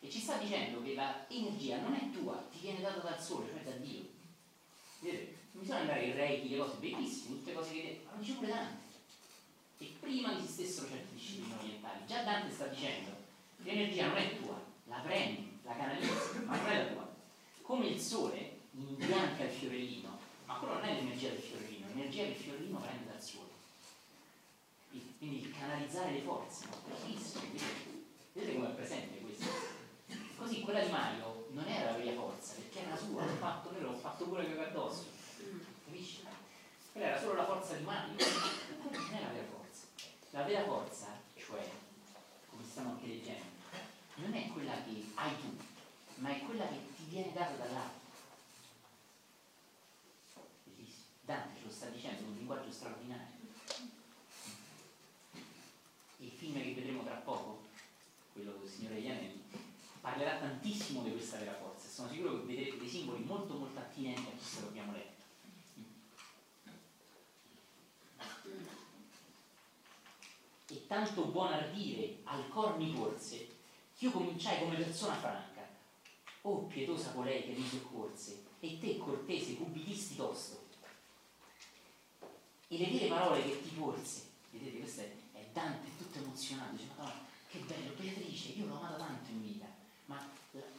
E ci sta dicendo che l'energia non è tua, ti viene data dal sole, cioè da Dio. Vedete? Non bisogna andare in reiki, le cose bellissime, tutte cose che ma dice pure Dante. E prima che esistessero certe discipline orientali, già Dante sta dicendo l'energia non è tua, la prendi, la canalizzi, ma non è la tua. Come il sole imbianca il fiorellino, ma quello non è l'energia del fiorellino, l'energia che il fiorellino prende dal sole. Quindi il canalizzare le forze, no? bellissimo, vedete? Vedete come è presente questo? Così quella di Mario non era la vera forza, perché era sua, l'ho fatto, l'ho fatto pure che addosso. Capisci? Quella era solo la forza di Mario, non è la vera forza. La vera forza, cioè, come stiamo anche leggendo, non è quella che hai tu, ma è quella che ti viene data dall'alto. Bellissimo. Dante ce lo sta dicendo con un linguaggio straordinario. Il film che vedremo tra poco, quello del Signore degli Anelli, parlerà tantissimo di questa vera forza. Sono sicuro che vedrete dei simboli molto molto attinenti a questo che abbiamo letto. E tanto buon ardire al cor mi corse, che io cominciai come persona franca. Oh pietosa colei che mi soccorse, e te cortese cubidisti tosto. E le vere parole che ti porse, vedete, questo è, è Dante, è tutto emozionato, dice, Madonna, che bello, Beatrice, io l'ho amata tanto in vita, ma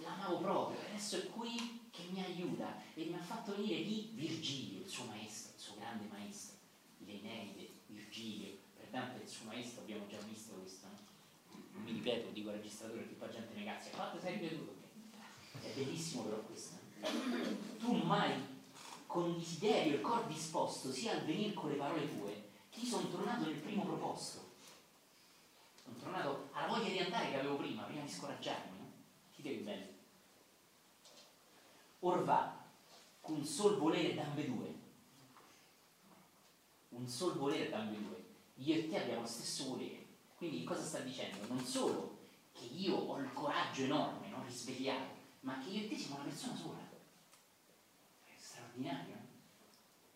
l'amavo proprio, adesso è qui che mi aiuta e mi ha fatto venire di Virgilio, il suo maestro, il suo grande maestro, l'Eneide, Virgilio, per è il suo maestro, abbiamo già visto questo, no? non mi ripeto, dico al registratore che poi gente ne cazzo, quanto sei ripetuto? È bellissimo però questo. Tu mai con desiderio e cor disposto sia al venire con le parole tue, io sono tornato nel primo proposto. Sono tornato alla voglia di andare che avevo prima, prima di scoraggiarmi, no? Ti devi bello. Or va, con sol volere d'ambedue. Un sol volere d'ambedue. Io e te abbiamo lo stesso volere. Quindi cosa sta dicendo? Non solo che io ho il coraggio enorme, no? risvegliato, ma che io e te siamo una persona sola. È straordinario.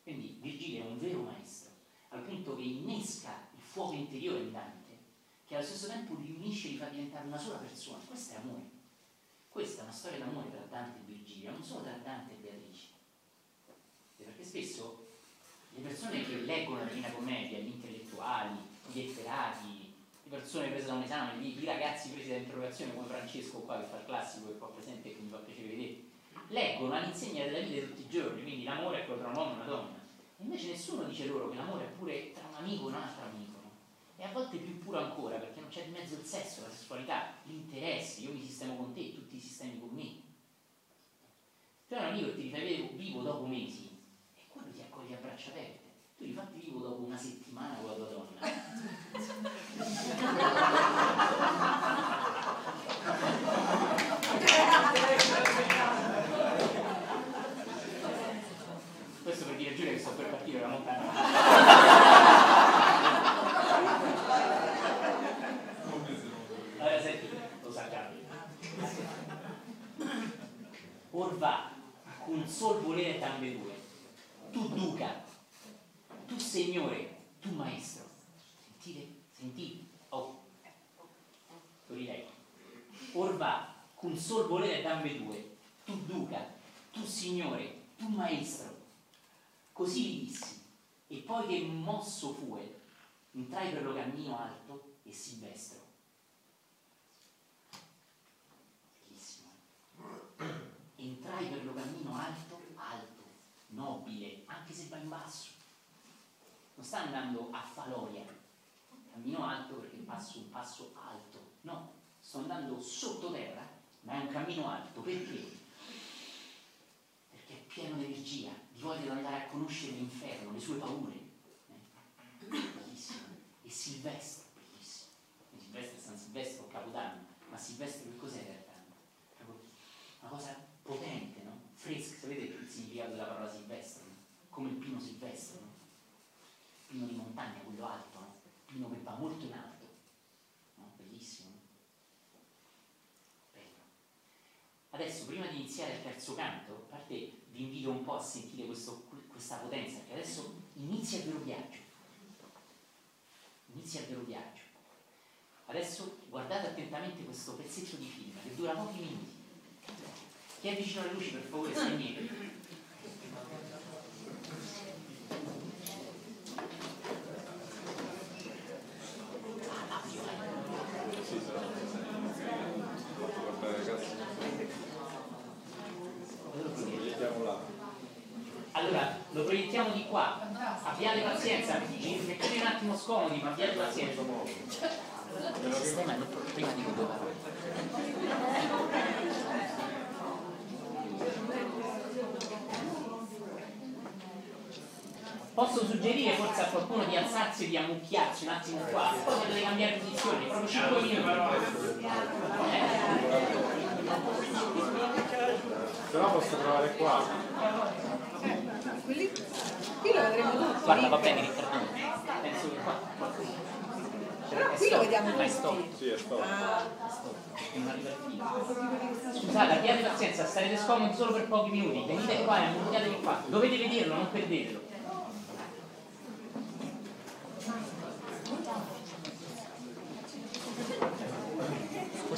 Quindi Virgilio è un vero maestro, al punto che innesca il fuoco interiore in Dante, che allo stesso tempo li unisce e li fa diventare una sola persona. Questo è amore. Questa è una storia d'amore tra Dante e Virgilio, non solo tra Dante e Beatrice. Perché spesso le persone che leggono la Divina Commedia, gli intellettuali, gli letterati, le persone prese da un esame, i, i ragazzi presi da interrogazione come Francesco qua che fa il classico che qua presente e che mi fa piacere vedere, leggono all'insegna della vita di tutti i giorni, quindi l'amore è quello tra un uomo e una donna. Invece nessuno dice loro che l'amore è pure tra un amico e un altro amico. E a volte più puro ancora, perché non c'è di mezzo il sesso, la sessualità, l'interesse, io mi sistemo con te, tutti i sistemi con me. Se hai un amico che ti rifai vivo dopo mesi, e quello ti accoglie a braccia aperte. Tu li fatti vivo dopo una settimana con la tua donna. Questo per dire Giulia che sto per partire da montagna. Allora senti, lo sa già. Or va, con sol volere t'ambedue, tu duca, tu signore, tu maestro. Sentite, sentite, oh, lo rileggo. Or va, con sol volere t'ambedue, tu duca, tu signore, tu maestro. Così gli dissi, e poi che mosso fue, entrai per lo cammino alto e silvestro. Bellissimo. eh? Per lo cammino alto, alto, nobile, anche se va in basso. Non sta andando a faloria, cammino alto perché passo un passo alto. No, sto andando sottoterra, ma è un cammino alto. Perché? Perché è pieno di energia, di voglia di andare a conoscere l'inferno, le sue paure. Eh? Bellissimo. E Silvestro, bellissimo. E Silvestro San Silvestro Capodanno, ma Silvestro che cos'è in? Proprio Una cosa potente, no? Fresca, sapete il significato della parola Silvestro? No? Come il pino silvestro, no? Pino di montagna, pino che va molto in alto, no? bellissimo. Bello. Adesso, prima di iniziare il terzo canto, a parte vi invito un po' a sentire questo, questa potenza, che adesso inizia il vero viaggio. Inizia il vero viaggio. Adesso guardate attentamente questo pezzetto di film che dura pochi minuti. Chi è vicino alle luci, per favore, spegnete. Allora, lo proiettiamo di qua, abbiate pazienza, mettete un attimo scomodi, ma abbiate pazienza. Il sistema prima di due. Posso suggerire forse a qualcuno di alzarsi e di ammucchiarsi un attimo qua, poi potete cambiare posizione, proprio 5 minuti. Se no posso provare qua. Quelli, qui lo vedremo tutti. Guarda, va bene Riccardo, penso che qua Però qui lo vediamo Ma è stop. tutti. Sì, è stop. Ah. Scusate, abbiate pazienza, starete scomodi solo per pochi minuti. Venite qua e ammucchiatevi qua. Dovete vederlo, non perdetelo.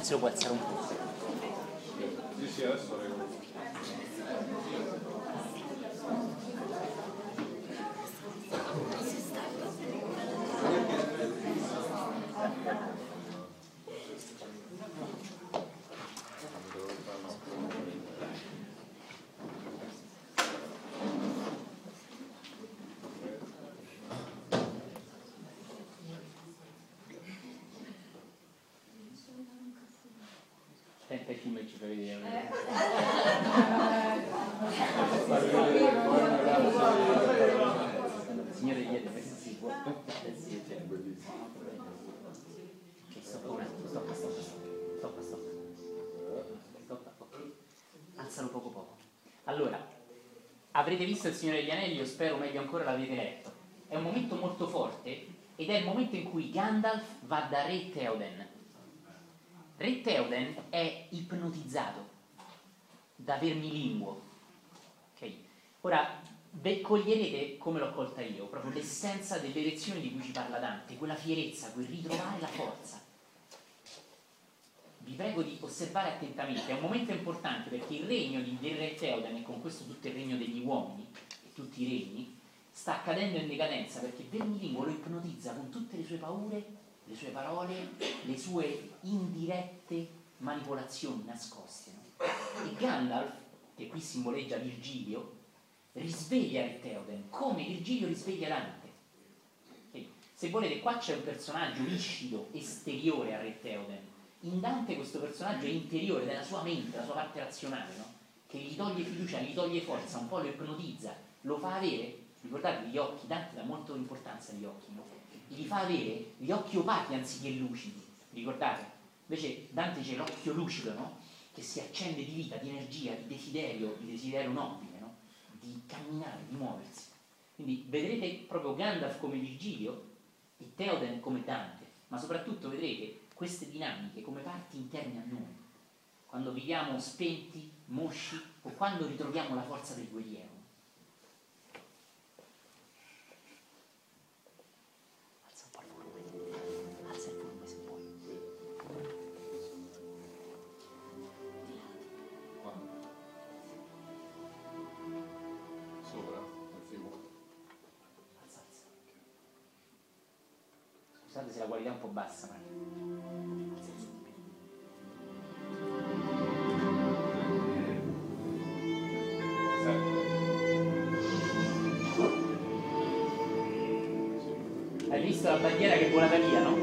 Forse lo può. Avrete visto il Signore degli Anelli, io spero meglio ancora l'avete letto. È un momento molto forte ed è il momento in cui Gandalf va da Re Theoden. Re Theoden è ipnotizzato da vermilinguo. Ok? Ora, ve- coglierete, come l'ho colta io, proprio l'essenza delle lezioni di cui ci parla Dante, quella fierezza, quel ritrovare la forza. Vi prego di osservare attentamente, è un momento importante perché il regno di del Re Theoden, e con questo tutto il regno degli uomini, e tutti i regni, sta cadendo in decadenza perché Vermilinguo lo ipnotizza con tutte le sue paure, le sue parole, le sue indirette manipolazioni nascoste. E Gandalf, che qui simboleggia Virgilio, risveglia Re Theoden come Virgilio risveglia Dante. Se volete, qua c'è un personaggio viscido, esteriore a Re Theoden. In Dante questo personaggio è interiore, della sua mente, la sua parte razionale, no? che gli toglie fiducia, gli toglie forza, un po' lo ipnotizza, lo fa avere, ricordate gli occhi, Dante dà molta importanza agli occhi, no? gli fa avere gli occhi opachi anziché lucidi, ricordate? Invece Dante c'è l'occhio lucido, no? che si accende di vita, di energia, di desiderio, di desiderio nobile, no? di camminare, di muoversi. Quindi vedrete proprio Gandalf come Virgilio e Theoden come Dante, ma soprattutto vedrete queste dinamiche come parti interne a noi, quando viviamo spenti, mosci o quando ritroviamo la forza del guerriero. Alza un po' il volume, alza il volume se vuoi. Qua. Sopra, al fiume. Alza, alza. Scusate se la qualità è un po' bassa, ma la bandiera che è volata via, no?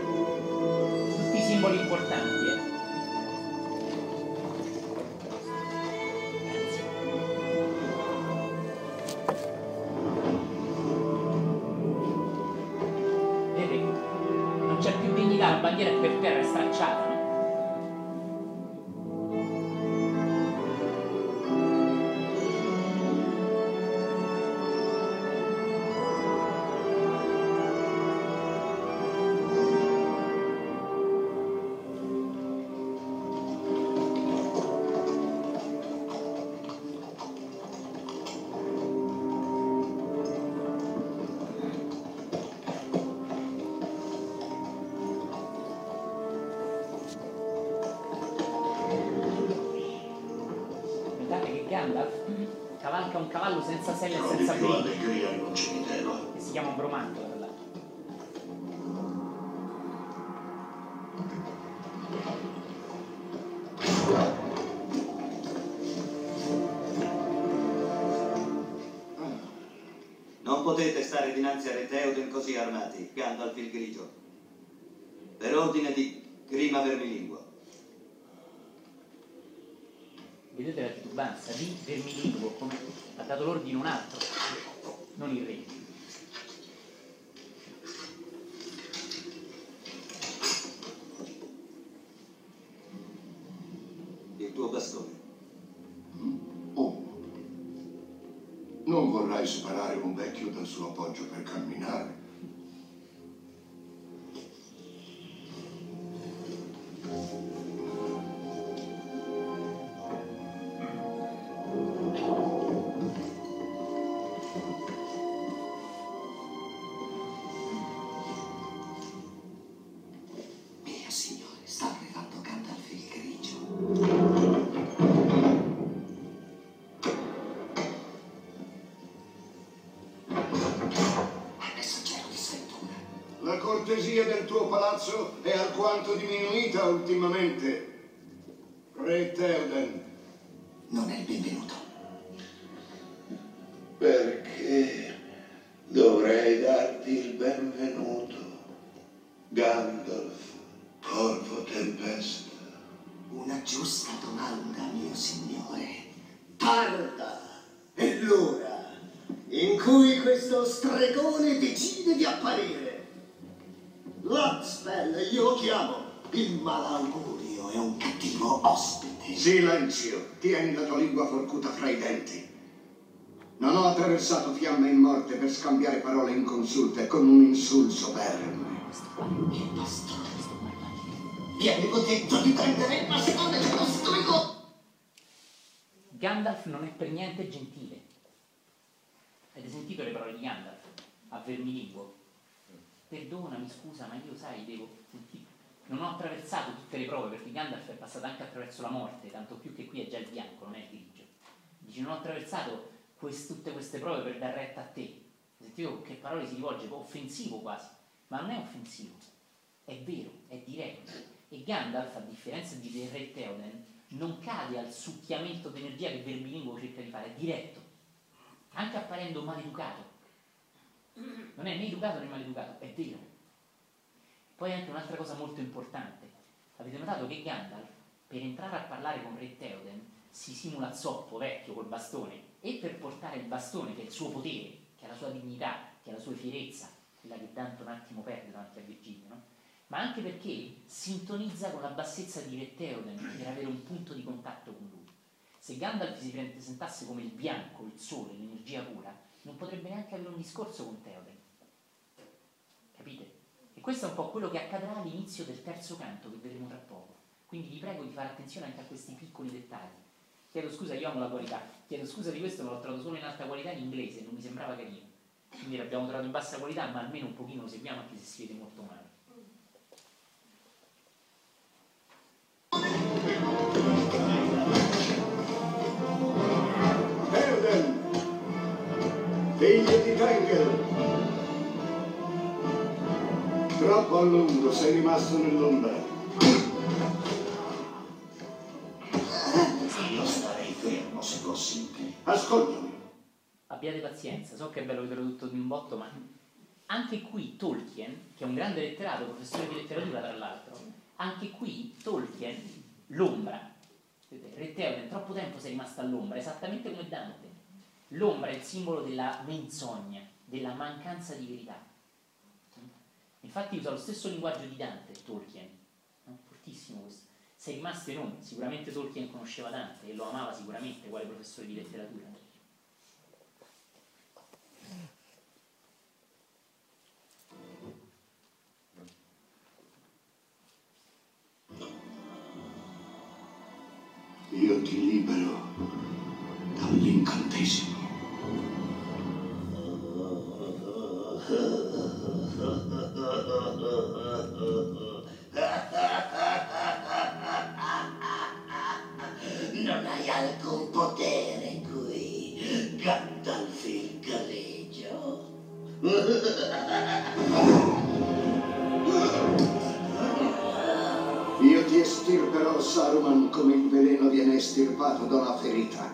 Senza sella e senza cimitero. che si chiama bromanto, tra l'altro. Non potete stare dinanzi a Re Theoden così armati, Gandalf il grigio. Cortesia del tuo palazzo è alquanto diminuita ultimamente. Re Theoden, Non è il benvenuto. perché dovrei darti il benvenuto? Gandalf, L'Hotspell io lo chiamo il malaugurio è un cattivo ospite. Silenzio, tieni la tua lingua forcuta fra i denti. Non ho attraversato fiamme in morte per scambiare parole inconsulte con un insulso verme. Il bastone. Vi avevo detto di prendere il bastone dello stregone. Gandalf non è per niente gentile. Avete sentito le parole di Gandalf a Vermilingo? Perdonami, scusa, ma io sai, devo sentire. Non ho attraversato tutte le prove perché Gandalf è passato anche attraverso la morte, tanto più che qui è già il bianco, non è il grigio. Dice: Non ho attraversato quest- tutte queste prove per dar retta a te. Sentito con che parole si rivolge, offensivo quasi, ma non è offensivo, è vero, è diretto. E Gandalf, a differenza di Re Theoden, non cade al succhiamento d'energia che Vermilingo cerca di fare, è diretto, anche apparendo maleducato. Non è né educato né maleducato, è vero. Poi anche un'altra cosa molto importante. Avete notato che Gandalf, per entrare a parlare con Re Theoden, si simula zoppo vecchio col bastone e per portare il bastone, che è il suo potere, che è la sua dignità, che è la sua fierezza, quella che Dante un attimo perde davanti a Virgilio, no? ma anche perché sintonizza con la bassezza di Re Theoden per avere un punto di contatto con lui. Se Gandalf si presentasse come il bianco, il sole, l'energia pura, non potrebbe neanche avere un discorso con Theoden. Capite? E questo è un po' quello che accadrà all'inizio del terzo canto che vedremo tra poco. Quindi vi prego di fare attenzione anche a questi piccoli dettagli. Chiedo scusa, io amo la qualità. Chiedo scusa di questo, ma l'ho trovato solo in alta qualità in inglese, non mi sembrava carino. Quindi l'abbiamo trovato in bassa qualità, ma almeno un pochino lo seguiamo anche se si vede molto male. Figlio di Tengel. Troppo a lungo sei rimasto nell'ombra. Io starei fermo se possibile. Ascoltami. Abbiate pazienza, so che è bello vedere tutto di un botto, ma anche qui Tolkien, che è un grande letterato, professore di letteratura tra l'altro, anche qui Tolkien, l'ombra, vedete, Re Theoden troppo tempo sei rimasto all'ombra, esattamente come Dante. L'ombra è il simbolo della menzogna, della mancanza di verità. Infatti usa lo stesso linguaggio di Dante, Tolkien, fortissimo questo. Sei rimasto in ombra, sicuramente Tolkien conosceva Dante e lo amava sicuramente, quale professore di letteratura. Io ti libero dall'incantesimo. Non hai alcun potere qui, Gandalfil Grigio. estirperò, Saruman, come il veleno viene estirpato da una ferita.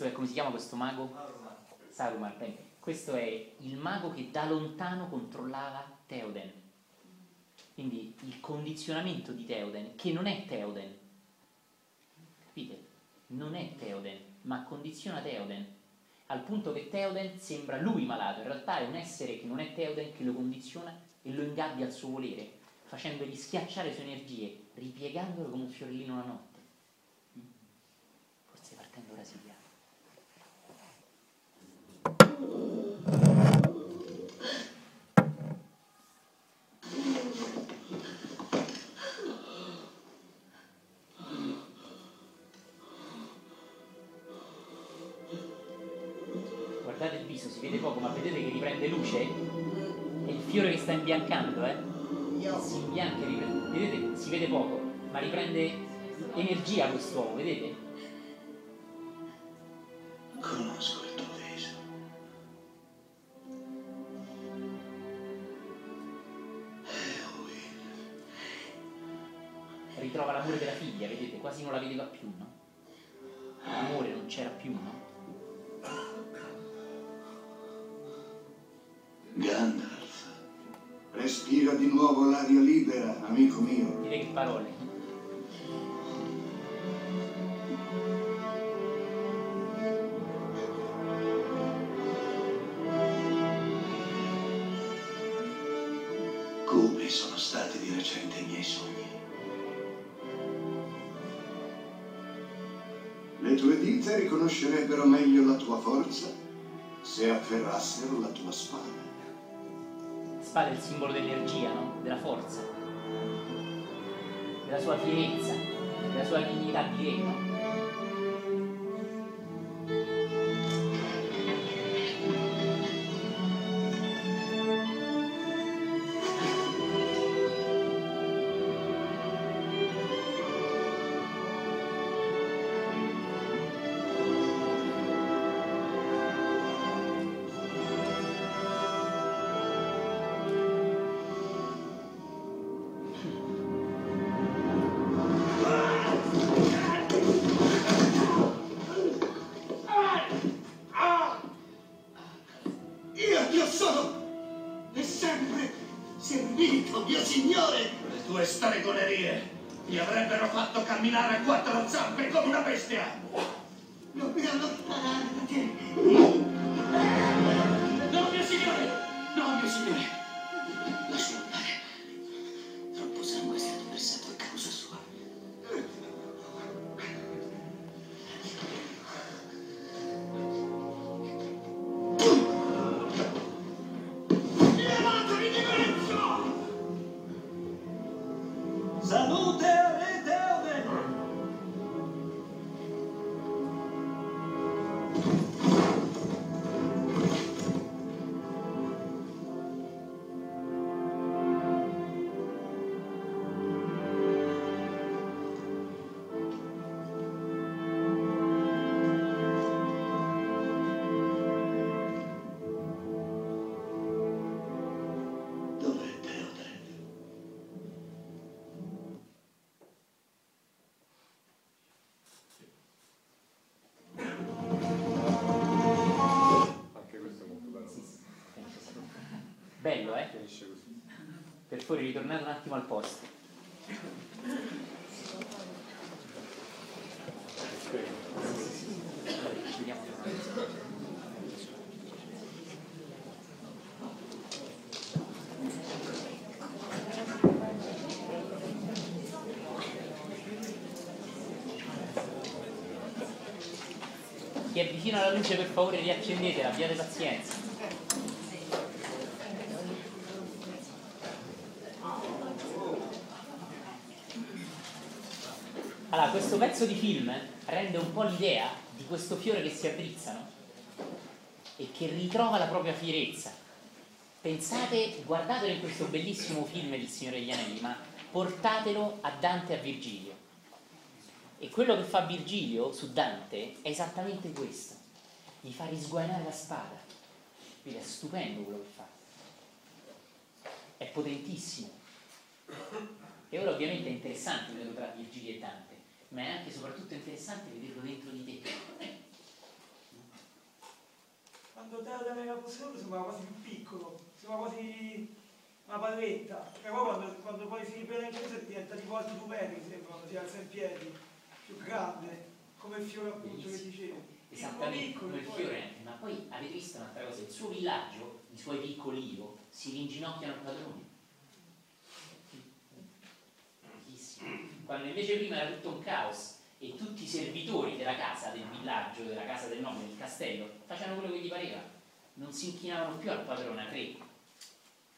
Questo è come si chiama questo mago? Saruman. bene. Questo è il mago che da lontano controllava Theoden. Quindi il condizionamento di Theoden, che non è Theoden. Capite? Non è Theoden, ma condiziona Theoden. Al punto che Theoden sembra lui malato, in realtà è un essere che non è Theoden che lo condiziona e lo ingabbia al suo volere, facendogli schiacciare le sue energie, ripiegandolo come un fiorellino la notte. Forse partendo ora si piace. Guardate il viso, si vede poco, ma vedete che riprende luce? È il fiore che sta imbiancando, eh? Si imbianca e riprende. Vedete? Si vede poco, ma riprende energia quest'uomo, vedete? Conosco tue dita riconoscerebbero meglio la tua forza se afferrassero la tua spada. Spada è il simbolo dell'energia, no? Della forza. Della sua fierezza, della sua dignità di re? Camminare a quattro zampe come una bestia! Non mi da te! fuori, ritornate un attimo al posto. Chi è vicino alla luce per favore riaccendetela, abbiate pazienza. Pezzo di film rende un po' l'idea di questo fiore che si addrizza, no? E che ritrova la propria fierezza. Pensate, guardatelo in questo bellissimo film del Signore degli Anelli, ma portatelo a Dante e a Virgilio. E quello che fa Virgilio su Dante è esattamente questo, gli fa risguainare la spada. Quindi è stupendo quello che fa. È potentissimo. E ora ovviamente è interessante vederlo tra Virgilio e Dante, ma è anche e soprattutto interessante vederlo dentro di te. Quando Teoden era posseduto sembrava quasi più piccolo, sembrava quasi una palletta, però quando, quando poi si ripete in chiesa diventa altri due metri, sembra, quando si alza in piedi, più grande, come il fiore appunto che dicevi. Esattamente Piccolo, come il fiore, ma poi avete visto un'altra cosa, il suo villaggio, i suoi piccoli io, si ringinocchiano al padrone. Quando invece prima era tutto un caos e tutti i servitori della casa, del villaggio, della casa del nome, del castello, facevano quello che gli pareva, non si inchinavano più al padrone a tre.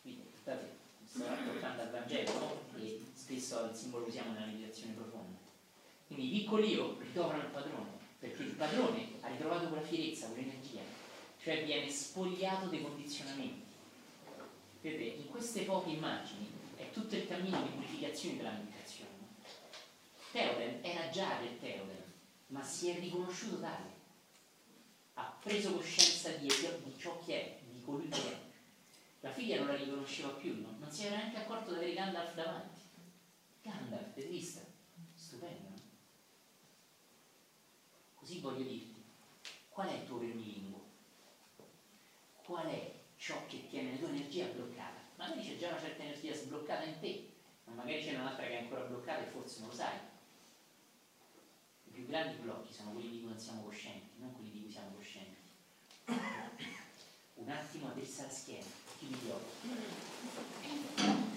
Quindi, guardate, sto raccontando al Vangelo e spesso il simbolo usiamo nella meditazione profonda. Quindi i piccoli io ritrovano il padrone, perché il padrone ha ritrovato quella fierezza, quell'energia, cioè viene spogliato dei condizionamenti. Vedete, in queste poche immagini è tutto il cammino di purificazione della meditazione. Teoden era già del Teoden, ma si è riconosciuto tale. Ha preso coscienza di, di ciò che è, di colui che è. La figlia non la riconosceva più, no? non si era neanche accorto di avere Gandalf davanti. Gandalf, visto? Stupendo, no? Così voglio dirti, qual è il tuo vermilinguo? Qual è ciò che tiene la tua energia bloccata? Magari c'è già una certa energia sbloccata in te, ma magari c'è un'altra che è ancora bloccata e forse non lo sai. I più grandi blocchi sono quelli di cui non siamo coscienti, non quelli di cui siamo coscienti. Un attimo a la schiena, chiudi gli occhi.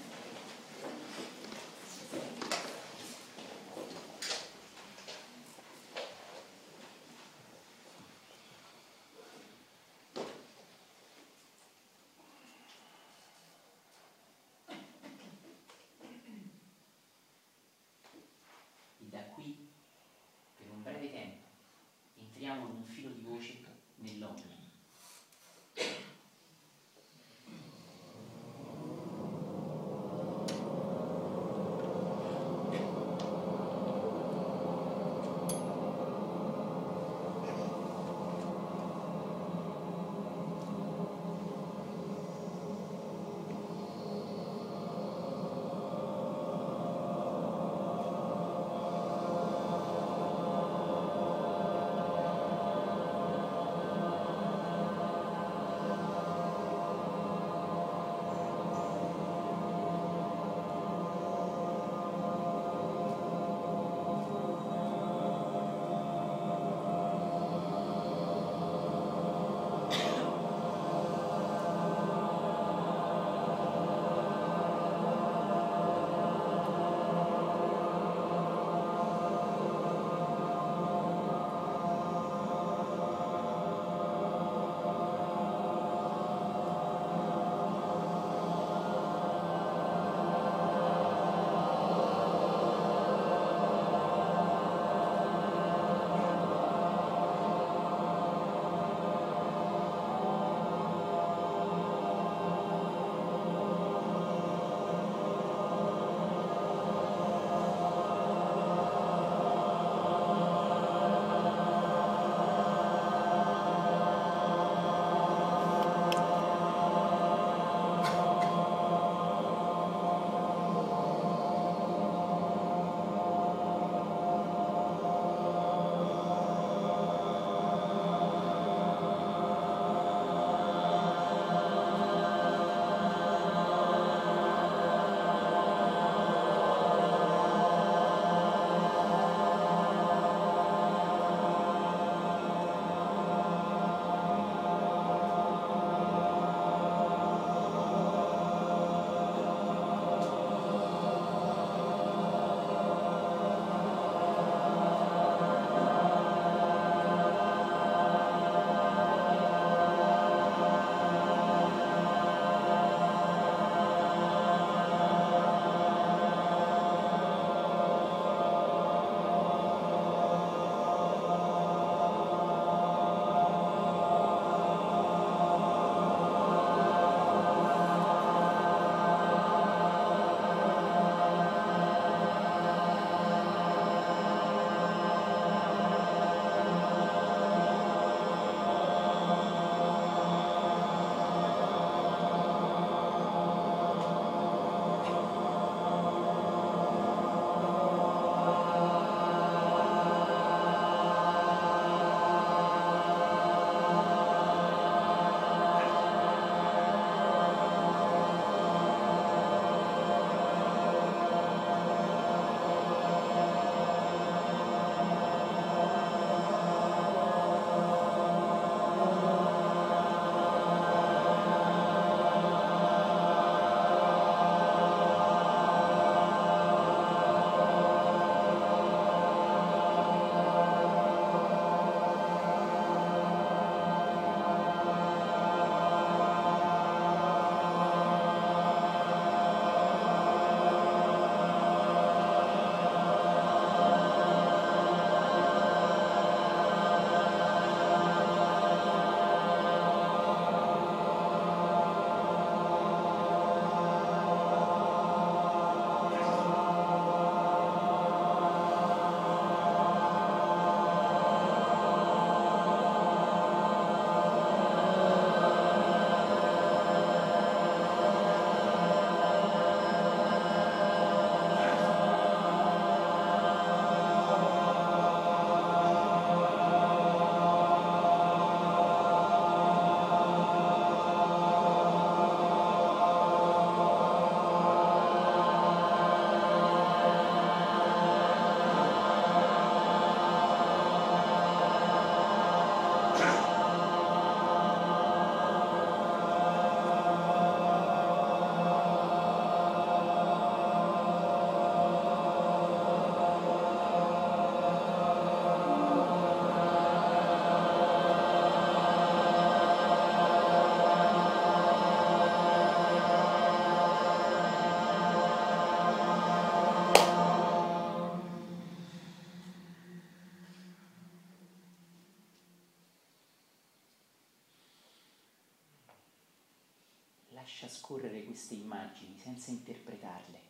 Queste immagini senza interpretarle.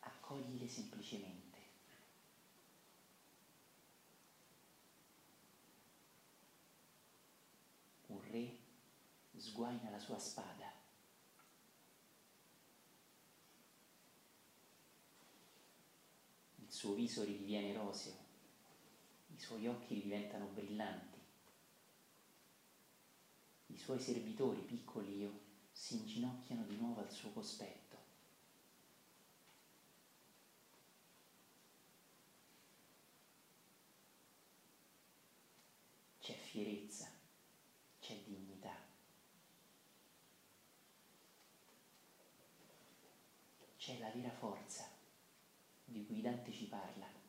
Accoglile semplicemente. Un re sguaina la sua spada. Il suo viso ridiviene roseo, i suoi occhi diventano brillanti. I suoi servitori, piccoli io, si inginocchiano di nuovo al suo cospetto. C'è fierezza, c'è dignità. C'è la vera forza di cui Dante ci parla.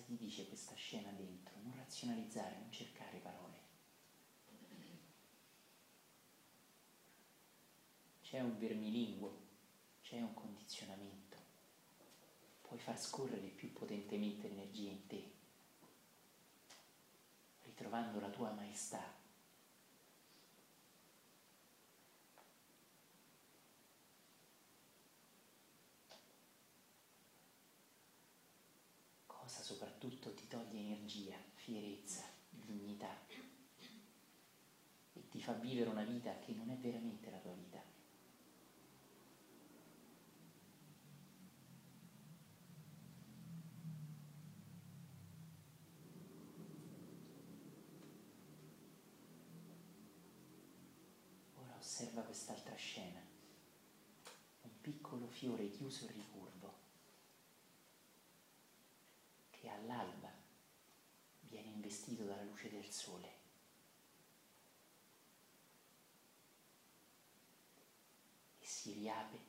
Cosa ti dice questa scena dentro? Non razionalizzare, non cercare parole. C'è un vermilinguo, c'è un condizionamento. Puoi far scorrere più potentemente l'energia in te, ritrovando la tua maestà. Cosa soprattutto ti toglie energia, fierezza, dignità e ti fa vivere una vita che non è veramente la tua vita. Ora osserva quest'altra scena, un piccolo fiore chiuso e ricurvo all'alba viene investito dalla luce del sole. E si riapre,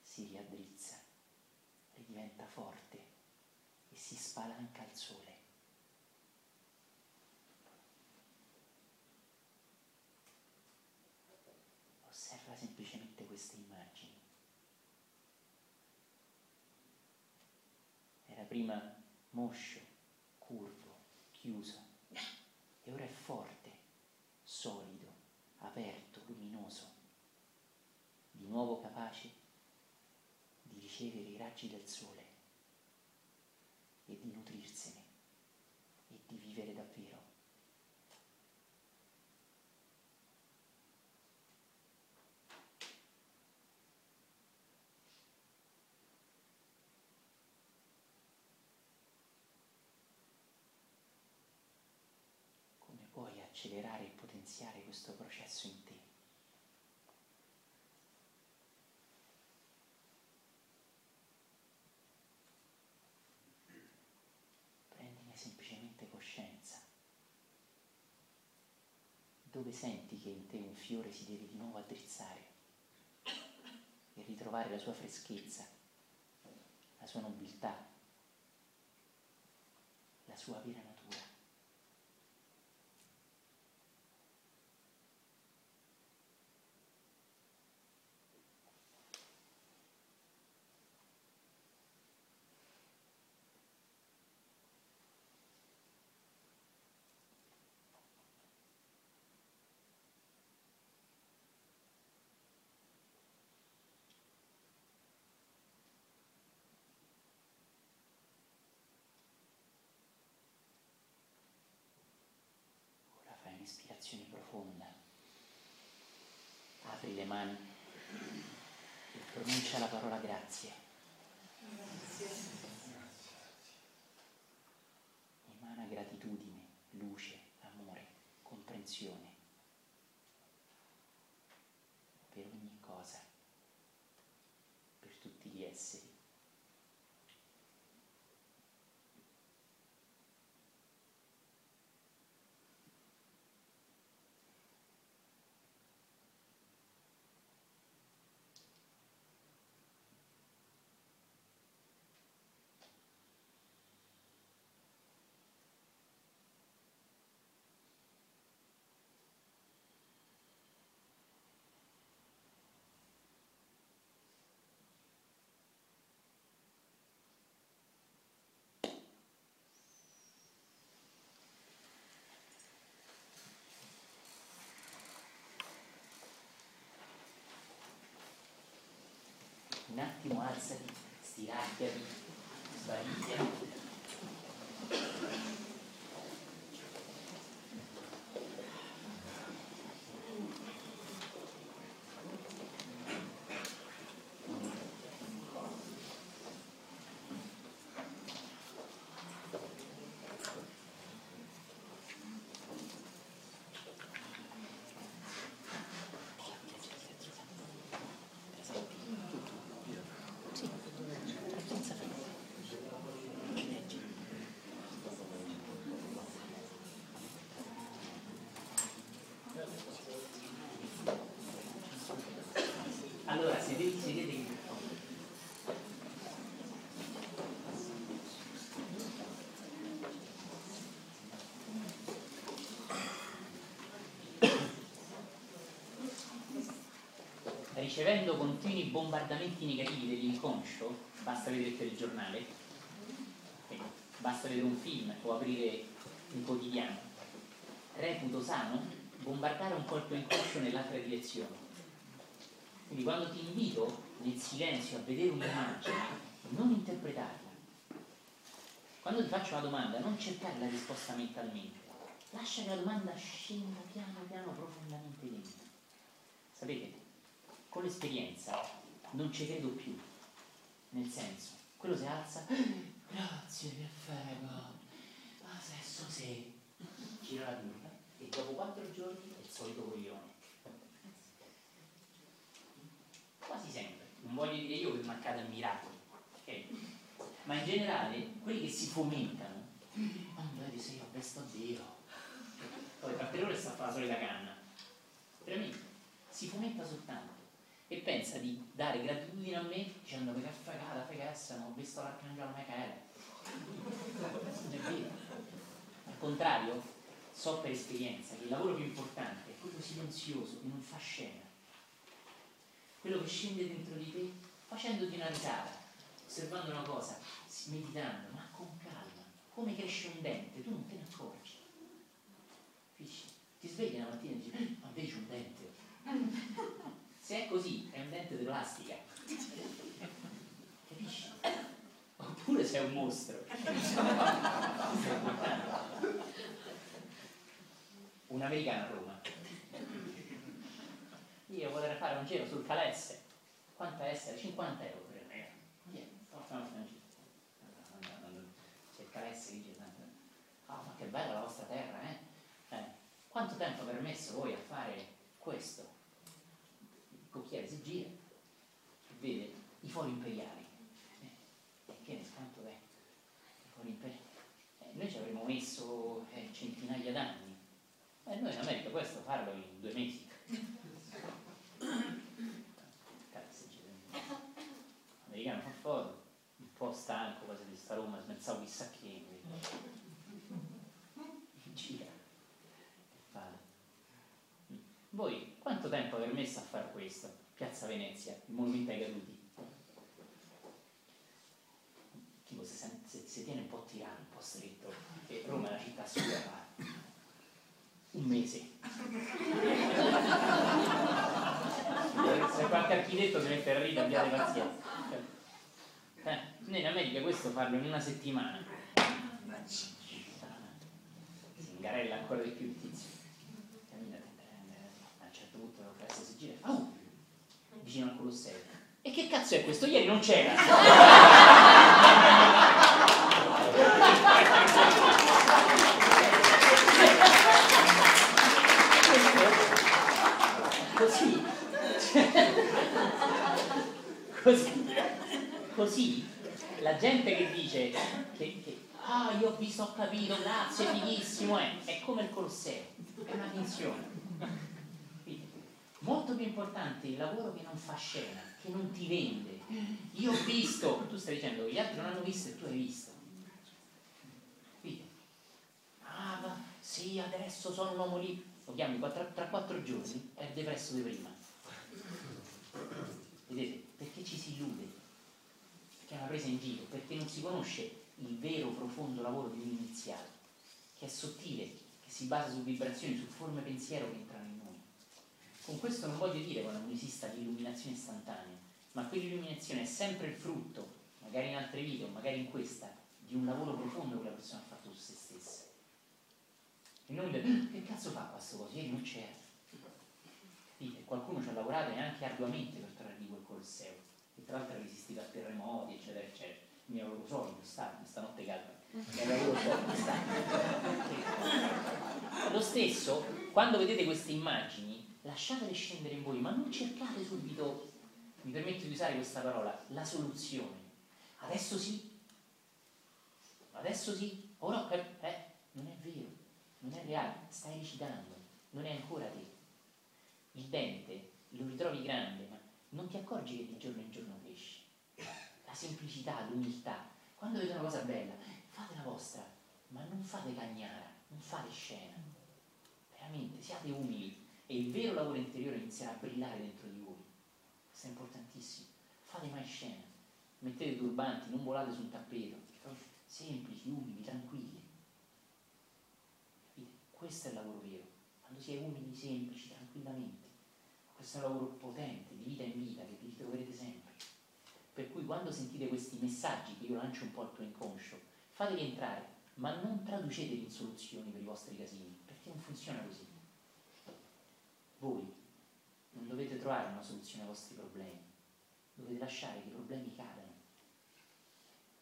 si riaddrizza, ridiventa forte e si spalanca al sole. Osserva semplicemente queste immagini. Era prima moscio, curvo, chiuso e ora è forte, solido, aperto, luminoso, di nuovo capace di ricevere i raggi del sole e di nutrirsene e di vivere davvero. Come puoi accelerare e potenziare questo processo in te? Prendine semplicemente coscienza. Dove senti che in te un fiore si deve di nuovo addrizzare e ritrovare la sua freschezza, la sua nobiltà, la sua vera natura. Ora fai un'ispirazione profonda. Apri le mani e pronuncia la parola grazie. Emana gratitudine, luce, amore, comprensione attimo alzati, stiracchiati, sbadigliati. Allora, sedetevi, sedetevi. Ricevendo continui bombardamenti negativi dell'inconscio, basta vedere il telegiornale, eh, basta vedere un film o aprire un quotidiano, reputo sano bombardare un po' il tuo inconscio nell'altra direzione. Quindi quando ti invito nel silenzio a vedere un'immagine, non interpretarla. Quando ti faccio la domanda, non cercare la risposta mentalmente. Lascia che la domanda scenda piano piano profondamente dentro. Sapete, l'esperienza non ci credo più. Nel senso, quello si alza, grazie che fego, adesso sì, gira la curva e dopo quattro giorni è il solito coglione. quasi sempre, non voglio dire io che mancate a miracoli, ok? Ma in generale, quelli che si fomentano, non vedi se io presto a Dio. Poi tra tre ore sta a fare la solita canna. Veramente, si fomenta soltanto e pensa di dare gratitudine a me dicendo che fregata, fregassa, ho visto l'arcangelo Michele. Non è vero. Al contrario, so per esperienza che il lavoro più importante è quello silenzioso, che non fa scena quello che scende dentro di te facendoti una risata, osservando una cosa, meditando, ma con calma, come cresce un dente, tu non te ne accorgi. Capisci? Ti svegli la mattina e dici, "Eh, ma vedi un dente. Se è così, è un dente di plastica. Capisci? Oppure sei un mostro. Un americano a Roma io vorrei fare un giro sul Calesse. Quanto essere? 50 euro per me. C'è il Calesse che dice tanto. Ah, ma che bella la vostra terra, eh? eh? Quanto tempo ha permesso voi a fare questo? Cocchiere si gira vede i fori imperiali. Eh, e che ne quanto è? I fori imperiali. Eh, noi ci avremmo messo eh, centinaia d'anni. E noi in America questo farlo in due mesi. Americano fa foto, un po' stanco quasi di sta Roma, pensavo chissà che gira e fa. Voi quanto tempo avete messo a fare questo? Piazza Venezia, il monumento ai caduti. Tipo se, se, se tiene un po' tirato, un po' stretto, e Roma è una città fa un mese. Se qualche architetto si mette a ridere, abbiate pazienza. Eh, noi in America questo farlo in una settimana. Si ingarella ancora di più il tizio. Cammina, a un certo punto la classe si gira e fa, oh, vicino al Colosseo. E che cazzo è questo? Ieri non c'era. Così, così, così, la gente che dice che, che ah io ho visto, ho capito, grazie, fighissimo, è, è come il Colosseo, è una finzione. Molto più importante il lavoro che non fa scena, che non ti vende. Io ho visto, tu stai dicendo gli altri non hanno visto e tu hai visto. Quindi, ah, ma sì, adesso sono un uomo lì, lo chiami tra, tra quattro giorni, è depresso di prima. Vedete? Perché ci si illude, perché è una presa in giro, perché non si conosce il vero profondo lavoro di un iniziato, che è sottile, che si basa su vibrazioni, su forme pensiero che. Con questo non voglio dire che non esista l'illuminazione istantanea, ma quell'illuminazione è sempre il frutto, magari in altre vite o magari in questa, di un lavoro profondo che la persona ha fatto su se stessa. E non del che cazzo fa questo coso? Ieri non c'era. Capite? Qualcuno ci ha lavorato e anche arduamente per trarre di quel Colosseo, e tra l'altro resistito a terremoti, eccetera, eccetera. Mio lavoro solido, sta, stanotte calma. Lo stesso, quando vedete queste immagini, lasciatele scendere in voi, ma non cercate subito, mi permetto di usare questa parola, la soluzione. Adesso sì, adesso sì, ora ho capito, eh, non è vero, non è reale, stai recitando, non è ancora te. Il dente lo ritrovi grande, ma non ti accorgi che di giorno in giorno cresce. La semplicità, l'umiltà. Quando vedete una cosa bella, fate la vostra, ma non fate cagnara, non fate scena. Veramente, siate umili e il vero lavoro interiore inizierà a brillare dentro di voi. Questo è importantissimo. Fate mai scena. Mettete turbanti, non volate sul tappeto. Semplici, umili, tranquilli. Capite? Questo è il lavoro vero. Quando si è umili, semplici, tranquillamente. Questo è un lavoro potente, di vita in vita, che vi troverete sempre. Per cui quando sentite questi messaggi che io lancio un po' al tuo inconscio, fateli entrare, ma non traduceteli in soluzioni per i vostri casini, perché non funziona così. Voi non dovete trovare una soluzione ai vostri problemi, dovete lasciare che i problemi cadano.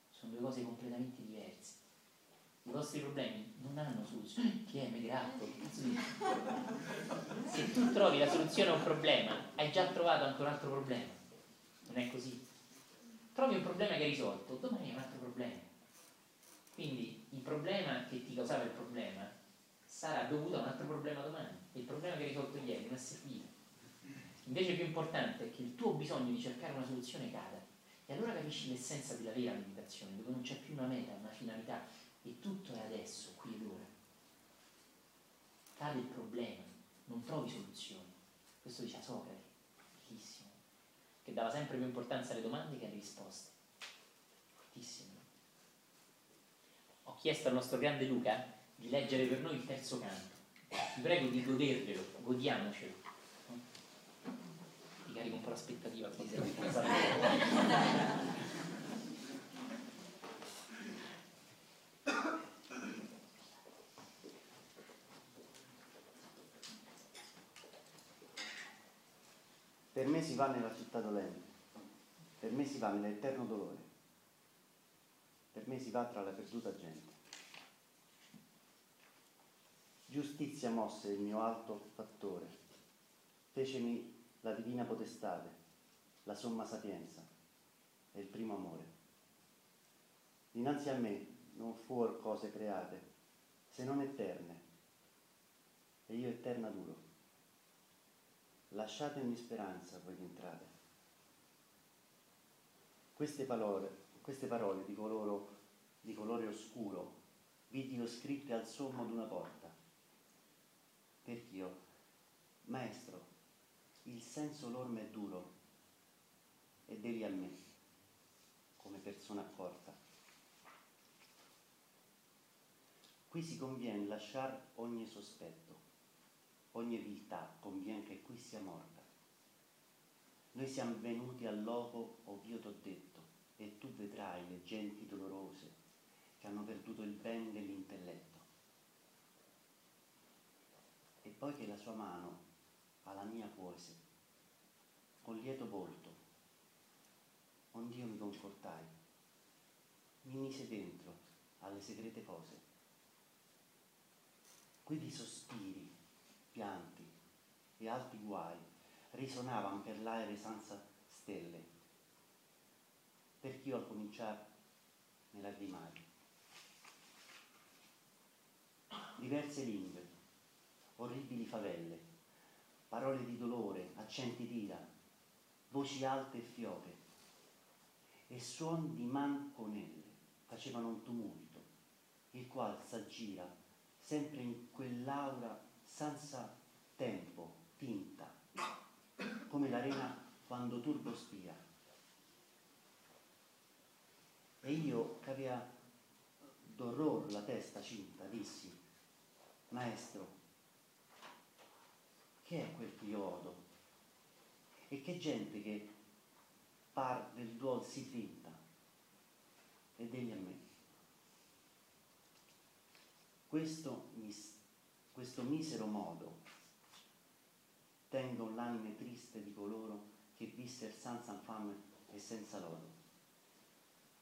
Sono due cose completamente diverse. I vostri problemi non hanno soluzione. Chi è Megratto? Se tu trovi la soluzione a un problema, hai già trovato anche un altro problema. Non è così. Trovi un problema che hai risolto, domani è un altro problema. Quindi il problema che ti causava il problema sarà dovuto a un altro problema domani. Il problema che hai risolto ieri non è servito. Invece più importante è che il tuo bisogno di cercare una soluzione cada. E allora capisci l'essenza della vera meditazione, dove non c'è più una meta, una finalità, e tutto è adesso, qui ed ora. Cade il problema, non trovi soluzioni. Questo diceva Socrate, bellissimo, che dava sempre più importanza alle domande che alle risposte. Fortissimo. Ho chiesto al nostro grande Luca di leggere per noi il terzo canto. Vi prego di godervelo, godiamocelo. Ti carico un po' l'aspettativa qui se Per me si va nella città dolente, per me si va nell'eterno dolore, per me si va tra la perduta gente. Giustizia mosse il mio alto fattore, fecemi la divina potestade, la somma sapienza e il primo amore. Dinanzi a me non fuor cose create, se non eterne, e io eterna duro. Lasciatemi speranza voi che entrate. Queste parole, queste parole di, coloro, di colore oscuro vidio scritte al sommo d'una porta. Perch'io, maestro, il senso l'orme è duro e devi a me, come persona accorta. Qui si conviene lasciar ogni sospetto, ogni viltà, convien che qui sia morta. Noi siamo venuti al loco, ov'io t'ho detto, e tu vedrai le genti dolorose che hanno perduto il ben dell'intelletto. Poi che la sua mano alla mia puose, con lieto volto, ond'io mi confortai, mi mise dentro alle segrete cose. Qui di sospiri, pianti e alti guai risuonavan per l'aere senza stelle, perch'io al cominciar ne lagrimai. Diverse lingue, orribili favelle, parole di dolore, accenti d'ira, voci alte e fioche, e suon di manconelle facevano un tumulto, il qual s'aggira sempre in quell'aura senza tempo, tinta, come l'arena quando turbo spia. E io, che aveva d'orror la testa cinta, dissi, Maestro, che è quel che io odo? E che gente che par del duol si finta, ed egli a me. Questo, mis- questo misero modo tengo l'anime triste di coloro che visser senza infame e senza lodo.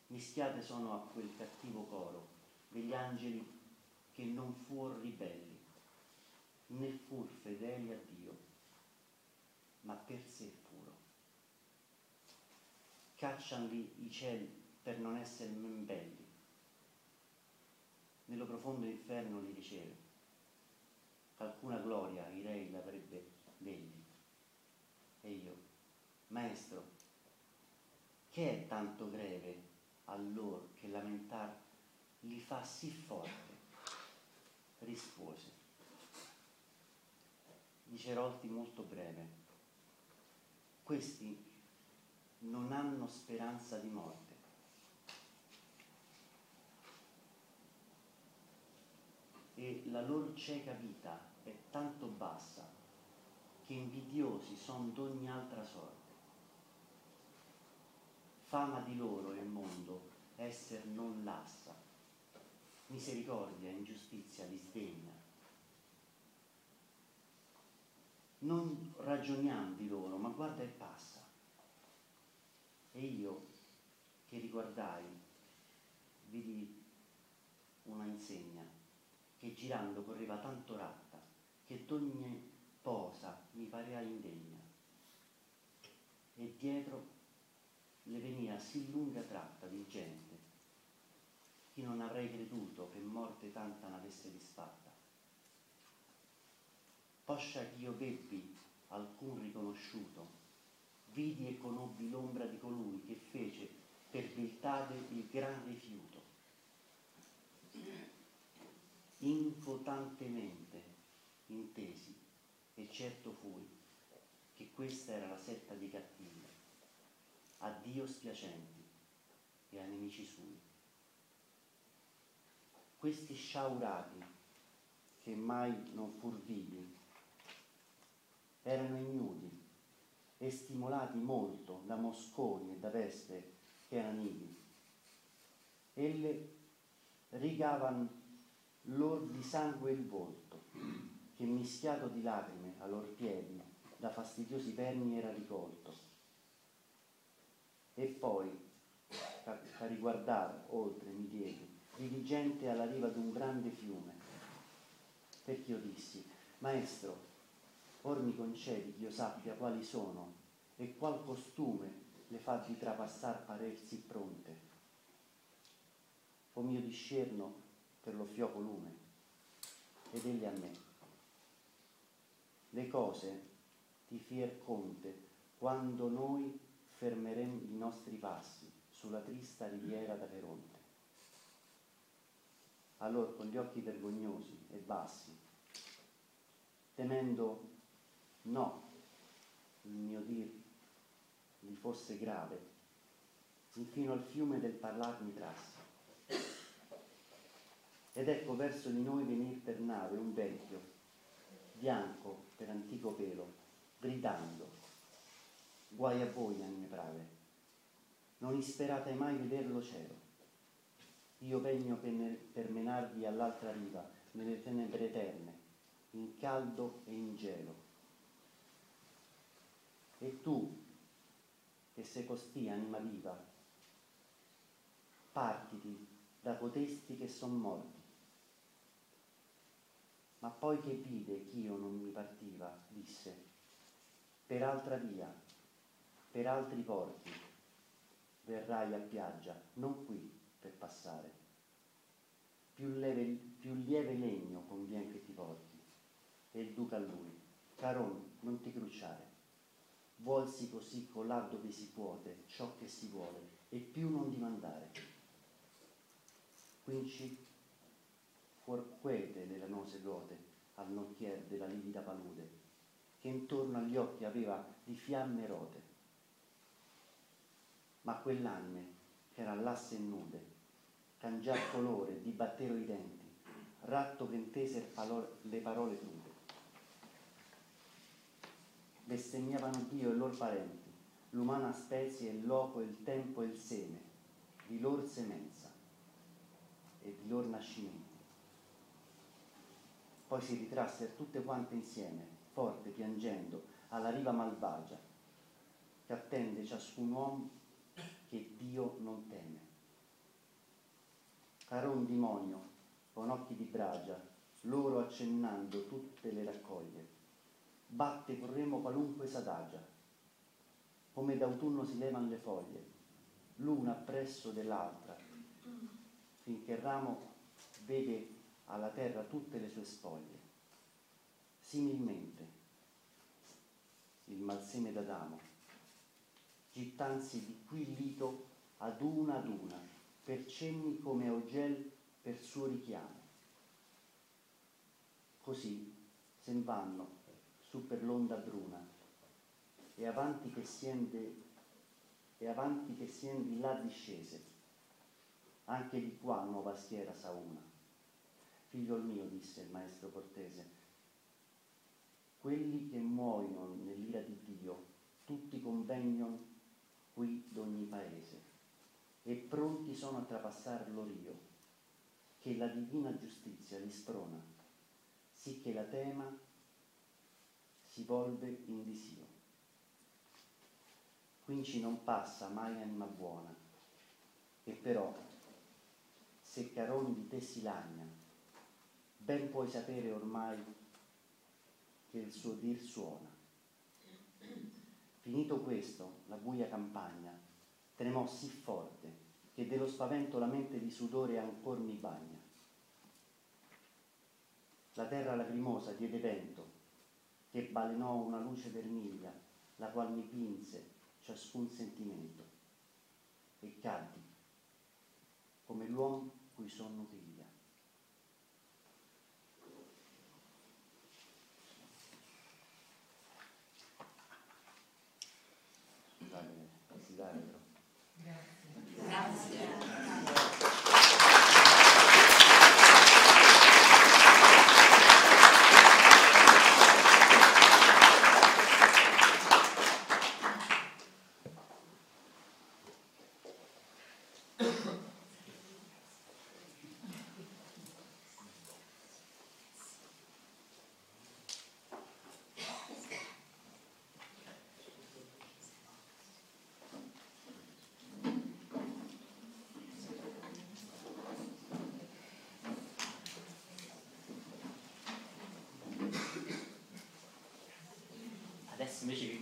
Mischiate sono a quel cattivo coro degli angeli che non fuor ribelli, né fur fedeli a Dio, ma per sé furo. Caccianli i cieli per non essere men belli. Nello profondo inferno li riceve. Alcuna gloria i rei l'avrebbe degli. E io, maestro, che è tanto greve allor che lamentar li fa sì forte? Rispose. Dicerolti molto breve. Questi non hanno speranza di morte. E la loro cieca vita è tanto bassa che invidiosi son d'ogni altra sorte. Fama di loro il mondo esser non lassa, misericordia ingiustizia li sdegna. Non ragioniamo di loro, ma guarda e passa. E io che riguardai, vidi una insegna che girando correva tanto ratta che d'ogni posa mi parea indegna e dietro le venia sì lunga tratta di gente chi non avrei creduto che morte tanta n'avesse disfatta. Poscia ch'io vebbi alcun riconosciuto, vidi e conobbi l'ombra di colui che fece per viltade il gran rifiuto. Infotantemente intesi e certo fui che questa era la setta dei cattivi, a Dio spiacenti e a nemici sui. Questi sciaurati, che mai non fur vivi, erano ignudi e stimolati molto da mosconi e da vespe che erano ivi. Elle rigavan lor di sangue il volto, che mischiato di lacrime a lor piedi da fastidiosi perni era ricolto. E poi, a riguardar oltre, mi diedi, diligente alla riva d'un grande fiume, perché io dissi, Maestro, or mi concedi che io sappia quali sono e qual costume le fa di trapassar parersi pronte. O mio discerno per lo fioco lume, ed egli a me. Le cose ti fier conte quando noi fermeremo i nostri passi sulla trista riviera da Peronte. Allora con gli occhi vergognosi e bassi, temendo no, il mio dir gli fosse grave, infino al fiume del parlar mi trasse. Ed ecco verso di noi venir per nave un vecchio, bianco per antico pelo, gridando, guai a voi anime brave, non isperate mai vederlo cielo. Io pegno per menarvi all'altra riva, nelle tenebre eterne, in caldo e in gelo. E tu, che sei costì anima viva, partiti da cotesti che son morti. Ma poi che vide ch'io non mi partiva, disse, per altra via, per altri porti, verrai a piaggia, non qui per passare. Più, leve, più lieve legno convien che ti porti. E il duca a lui, caron, non ti crucciare. Vuolsi così colà dove si puote ciò che si vuole, e più non dimandare. Quinci fuor quete le lanose gote al nocchier della livida palude, che intorno agli occhi aveva di fiamme rote. Ma quell'anime, che era l'asse nude, cangiar colore, dibattero i denti, ratto che intese le parole crude. Bestemmiavano Dio e loro parenti, l'umana specie il loco, il tempo e il seme, di lor semenza e di lor nascimenti. Poi si ritrassero tutte quante insieme, forte, piangendo, alla riva malvagia, che attende ciascun uomo che Dio non teme. Caro un demonio, con occhi di bragia, loro accennando tutte le raccoglie, batte vorremmo qualunque s'adagia, come d'autunno si levan le foglie, l'una appresso dell'altra, finché il ramo vede alla terra tutte le sue spoglie. Similmente, il malseme d'Adamo, gittanzi di qui lito ad una ad una, per cenni come Augel per suo richiamo. Così sen vanno su per l'onda bruna e avanti che siende e avanti che siendi là discese, anche di qua nuova schiera sa una. Figlio mio, disse il maestro cortese, quelli che muoiono nell'ira di Dio, tutti convegnono qui d'ogni paese, e pronti sono a trapassar l'orio, che la divina giustizia li sprona, sì che la tema si volve in disio. Quinci non passa mai anima buona, e però, se caron di te si lagna, ben puoi sapere ormai che il suo dir suona. Finito questo, la buia campagna tremò sì forte che dello spavento la mente di sudore ancor mi bagna. La terra lacrimosa diede vento, che balenò una luce vermiglia, la qual mi pinse ciascun sentimento, e caddi come l'uomo cui sonno piglia. Scusate, considerare però.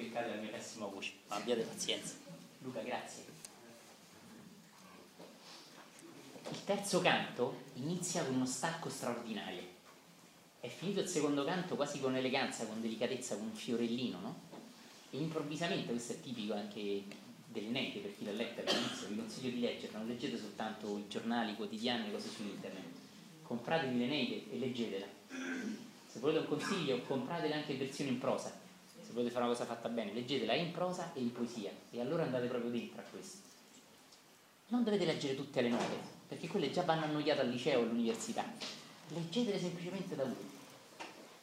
Beccate la mia pessima voce, ma abbiate pazienza. Luca, grazie. Il terzo canto inizia con uno stacco straordinario. È finito il secondo canto quasi con eleganza, con delicatezza, con un fiorellino, no? E improvvisamente, questo è tipico anche delle Neide, per chi l'ha letta all'inizio, vi consiglio di leggerla, non leggete soltanto i giornali, i quotidiani, le cose su internet. Compratevi l'Eneide e leggetela. Se volete un consiglio, compratele anche in versione in prosa. Se volete fare una cosa fatta bene, leggetela in prosa e in poesia. E allora andate proprio dentro a questo. Non dovete leggere tutte le note, perché quelle già vanno annoiate al liceo o all'università. Leggetele semplicemente da uno.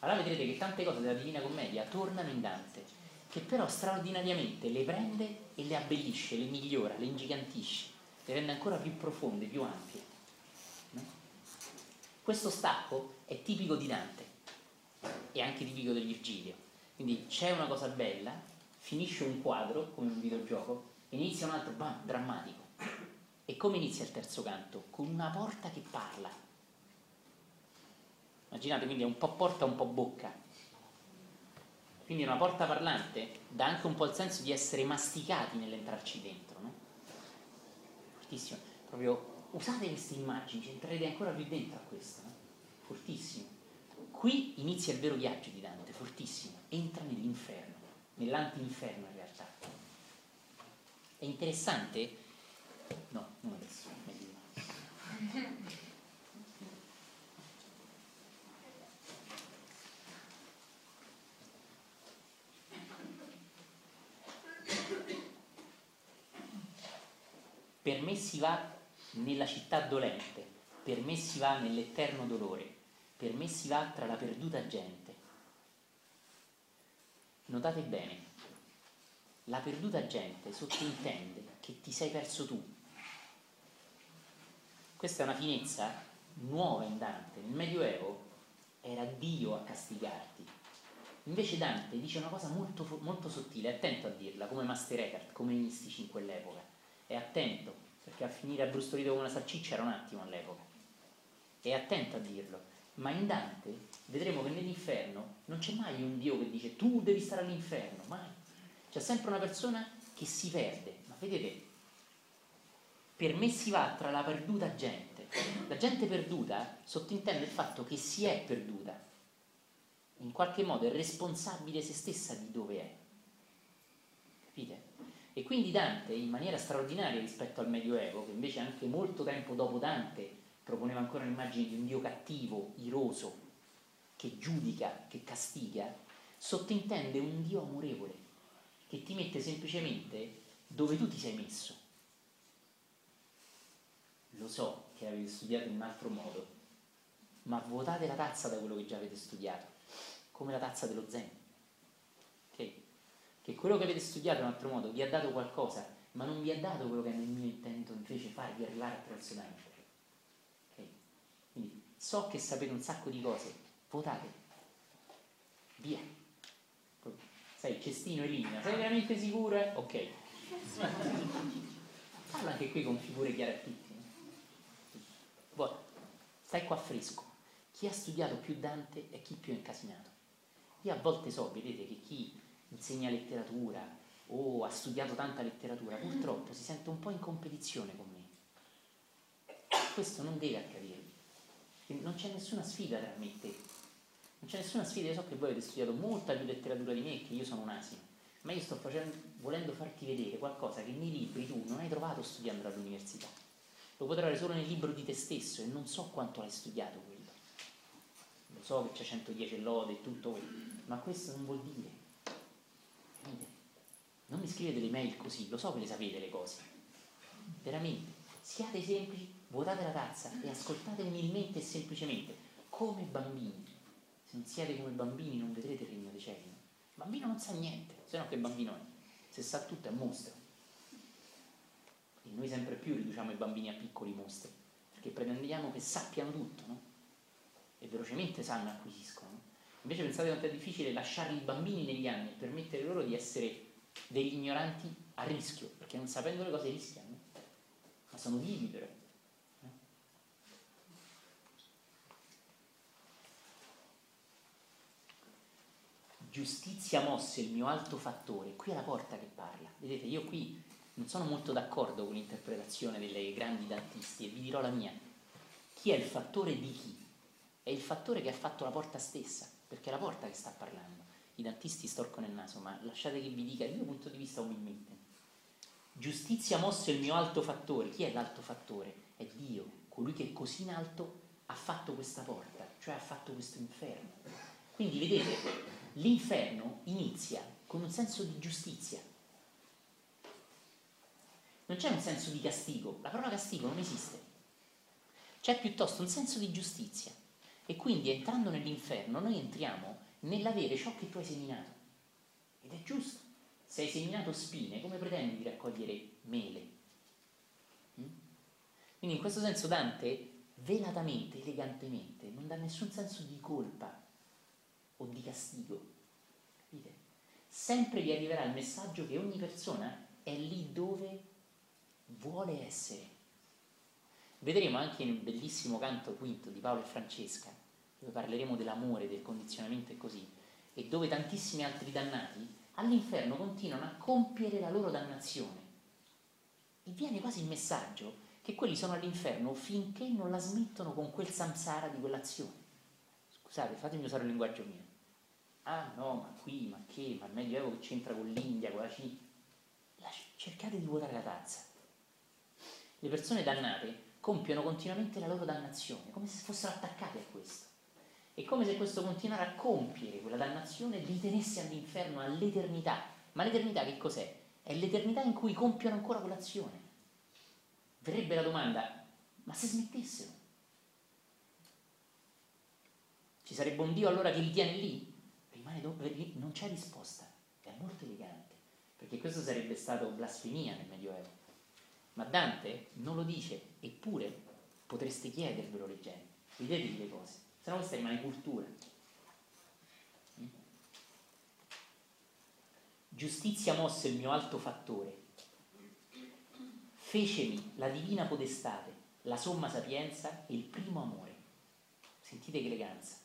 Allora vedrete che tante cose della Divina Commedia tornano in Dante, che però straordinariamente le prende e le abbellisce, le migliora, le ingigantisce, le rende ancora più profonde, più ampie. No? Questo stacco è tipico di Dante e anche tipico del Virgilio. Quindi c'è una cosa bella, finisce un quadro, come un videogioco, inizia un altro, bam, drammatico. E come inizia il terzo canto? Con una porta che parla. Immaginate, quindi è un po' porta, un po' bocca. Quindi una porta parlante dà anche un po' il senso di essere masticati nell'entrarci dentro, no? Fortissimo. Proprio usate queste immagini, entrerete ancora più dentro a questo, no? Fortissimo. Qui inizia il vero viaggio di Dante, fortissimo. Entra nell'inferno, nell'antinferno in realtà. È interessante? No, non adesso, meglio no. Per me si va nella città dolente, per me si va nell'eterno dolore, per me si va tra la perduta gente. Notate bene, La perduta gente sottintende che ti sei perso tu. Questa è una finezza nuova in Dante. Nel Medioevo era Dio a castigarti. Invece Dante dice una cosa molto, molto sottile, è attento a dirla, come Master Eckhart, come i mistici in quell'epoca. È attento, perché a finire abbrustolito come una salciccia era un attimo all'epoca. È attento a dirlo. Ma in Dante vedremo che nell'inferno non c'è mai un Dio che dice tu devi stare all'inferno, mai. C'è sempre una persona che si perde. Ma vedete, per me si va tra la perduta gente. La gente perduta sottintende il fatto che si è perduta. In qualche modo è responsabile se stessa di dove è. Capite? E quindi Dante, in maniera straordinaria rispetto al Medioevo, che invece anche molto tempo dopo Dante proponeva ancora l'immagine di un Dio cattivo, iroso, che giudica, che castiga, sottintende un Dio amorevole, che ti mette semplicemente dove tu ti sei messo. Lo so che avete studiato in un altro modo, ma vuotate la tazza da quello che già avete studiato, come la tazza dello zen. Ok? Che quello che avete studiato in un altro modo vi ha dato qualcosa, ma non vi ha dato quello che nel mio intento invece farvi arrivare attraverso Dante. Ok? So che sapete un sacco di cose, votate. Via. Sai, cestino elimina. Sei veramente sicuro? Ok. Parla anche qui con figure chiare a tutti. Vota. Stai qua fresco. Chi ha studiato più Dante e chi più è incasinato. Io a volte so, vedete, che chi insegna letteratura o ha studiato tanta letteratura, purtroppo si sente un po' in competizione con me. Questo non deve accadere. Non c'è nessuna sfida tra me e te. Non c'è nessuna sfida, io so che voi avete studiato molta più letteratura di me che io sono un asino, ma io sto facendo, volendo farti vedere qualcosa che nei libri tu non hai trovato studiando all'università. Lo puoi trovare solo nel libro di te stesso e non so quanto hai studiato quello. Lo so che c'è 110 lode e tutto quello, ma questo non vuol dire. Capite? Non mi scrivete le mail così, lo so che le sapete le cose. Veramente, siate semplici, vuotate la tazza e ascoltate umilmente e semplicemente, come bambini. Se non siete come bambini non vedrete il regno dei cieli. Il bambino non sa niente, se no che bambino è? Se sa tutto è un mostro. E noi sempre più riduciamo i bambini a piccoli mostri, perché pretendiamo che sappiano tutto, no? E velocemente sanno, acquisiscono. No? Invece pensate quanto è difficile lasciare i bambini negli anni e permettere loro di essere degli ignoranti a rischio, perché non sapendo le cose rischiano, no? ma sono vivi però. Giustizia mosse il mio alto fattore, qui è la porta che parla. Vedete, io qui non sono molto d'accordo con l'interpretazione delle grandi dantisti e vi dirò la mia. Chi è il fattore di chi? È il fattore che ha fatto la porta stessa, perché è la porta che sta parlando. I dantisti storcono il naso, ma lasciate che vi dica il mio punto di vista umilmente. Giustizia mosse il mio alto fattore. Chi è l'alto fattore? È Dio, colui che così in alto ha fatto questa porta, cioè ha fatto questo inferno. Quindi vedete, l'inferno inizia con un senso di giustizia. Non c'è un senso di castigo, la parola castigo non esiste. C'è piuttosto un senso di giustizia. E quindi entrando nell'inferno noi entriamo nell'avere ciò che tu hai seminato. Ed è giusto. Se hai seminato spine, come pretendi di raccogliere mele? Mm? Quindi in questo senso Dante, velatamente, elegantemente, non dà nessun senso di colpa o di castigo. Capite? Sempre vi arriverà il messaggio che ogni persona è lì dove vuole essere. Vedremo anche nel bellissimo canto quinto di Paolo e Francesca, dove parleremo dell'amore, del condizionamento e così, e dove tantissimi altri dannati all'inferno continuano a compiere la loro dannazione. E viene quasi il messaggio che quelli sono all'inferno finché non la smettono con quel samsara di quell'azione. Scusate, fatemi usare il linguaggio mio. Ah no, ma qui, ma che, ma il Medioevo che c'entra con l'India, con la Cina. Cercate di vuotare la tazza. Le persone dannate compiono continuamente la loro dannazione, come se fossero attaccate a questo. È come se questo continuare a compiere quella dannazione li tenesse all'inferno, all'eternità. Ma l'eternità che cos'è? È l'eternità in cui compiono ancora quell'azione. Verrebbe la domanda, ma se smettessero? Ci sarebbe un Dio allora che li tiene lì? Rimane do- non c'è risposta, è molto elegante, perché questo sarebbe stato blasfemia nel Medioevo. Ma Dante non lo dice, eppure potreste chiedervelo leggendo. Vedetevi le cose, se no questa rimane cultura. Mm? Giustizia mosse il mio alto fattore, fecemi la divina podestate, la somma sapienza e il primo amore. Sentite che eleganza.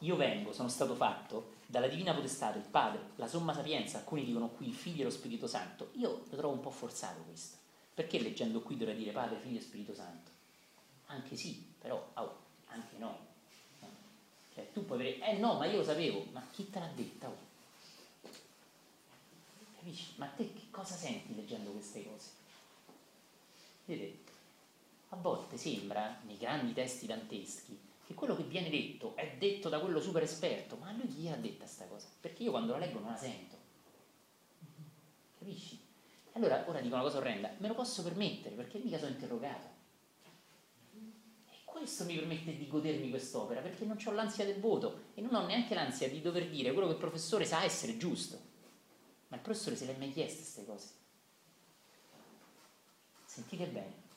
Io vengo, sono stato fatto dalla divina potestà il Padre, la somma sapienza, alcuni dicono qui il Figlio e lo Spirito Santo. Io lo trovo un po' forzato questo. Perché leggendo qui dovrei dire Padre, Figlio e Spirito Santo? Anche sì, però oh, anche no. Cioè tu puoi avere, eh no, ma io lo sapevo, ma chi te l'ha detta? Oh? Capisci? Ma te che cosa senti leggendo queste cose? Vedete? A volte sembra, nei grandi testi danteschi, che quello che viene detto è detto da quello super esperto, ma a lui chi ha detta sta cosa? Perché io quando la leggo non la sento. Capisci? Allora, ora dico una cosa orrenda, me lo posso permettere perché mica sono interrogato. E questo mi permette di godermi quest'opera perché non ho l'ansia del voto e non ho neanche l'ansia di dover dire quello che il professore sa essere giusto. Ma il professore se le mai chieste queste cose? Sentite bene.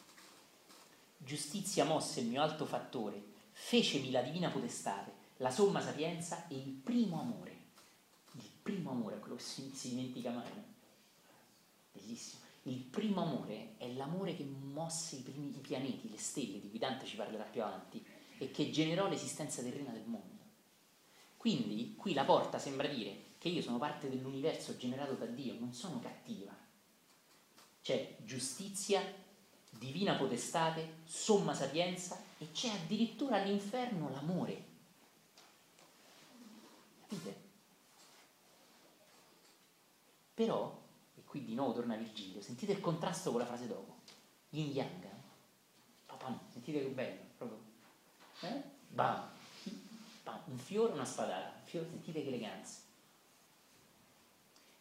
Giustizia mosse il mio alto fattore fecemi la divina potestate, la somma sapienza e il primo amore. Il primo amore, quello che si, si dimentica mai. Bellissimo. Il primo amore è l'amore che mosse i primi pianeti, le stelle, di cui Dante ci parlerà più avanti, e che generò l'esistenza terrena del mondo. Quindi qui la porta sembra dire che io sono parte dell'universo generato da Dio, non sono cattiva. C'è giustizia, divina potestate, somma sapienza e c'è addirittura all'inferno l'amore. Capite? Però, e qui di nuovo torna Virgilio, sentite il contrasto con la frase dopo. Yin Yang. Papam, sentite che bello, proprio. Eh? Bam. Bam. Un fiore, una spadata. Un fiore, sentite che eleganza.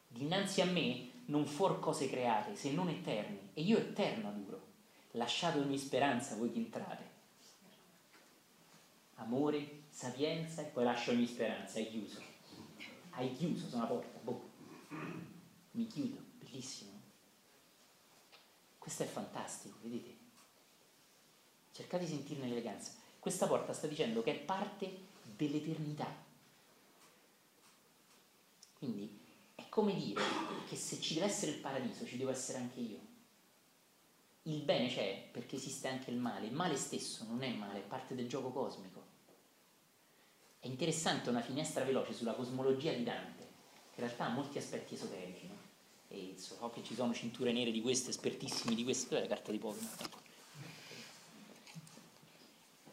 Dinanzi a me non for cose create, se non eterne, e io eterno aduro. Lasciate ogni speranza voi che entrate amore, sapienza e poi lascio ogni speranza, hai chiuso. Hai chiuso, sono una porta, boh. Mi chiudo, bellissimo. Questo è fantastico, vedete? Cercate di sentirne l'eleganza. Questa porta sta dicendo che è parte dell'eternità. Quindi è come dire che se ci deve essere il paradiso, ci devo essere anche io. Il bene c'è perché esiste anche il male. Il male stesso non è male, è parte del gioco cosmico. È interessante una finestra veloce sulla cosmologia di Dante, che in realtà ha molti aspetti esoterici. No? E so che ci sono cinture nere di queste, espertissimi di queste, dove è la carta di Pokémon?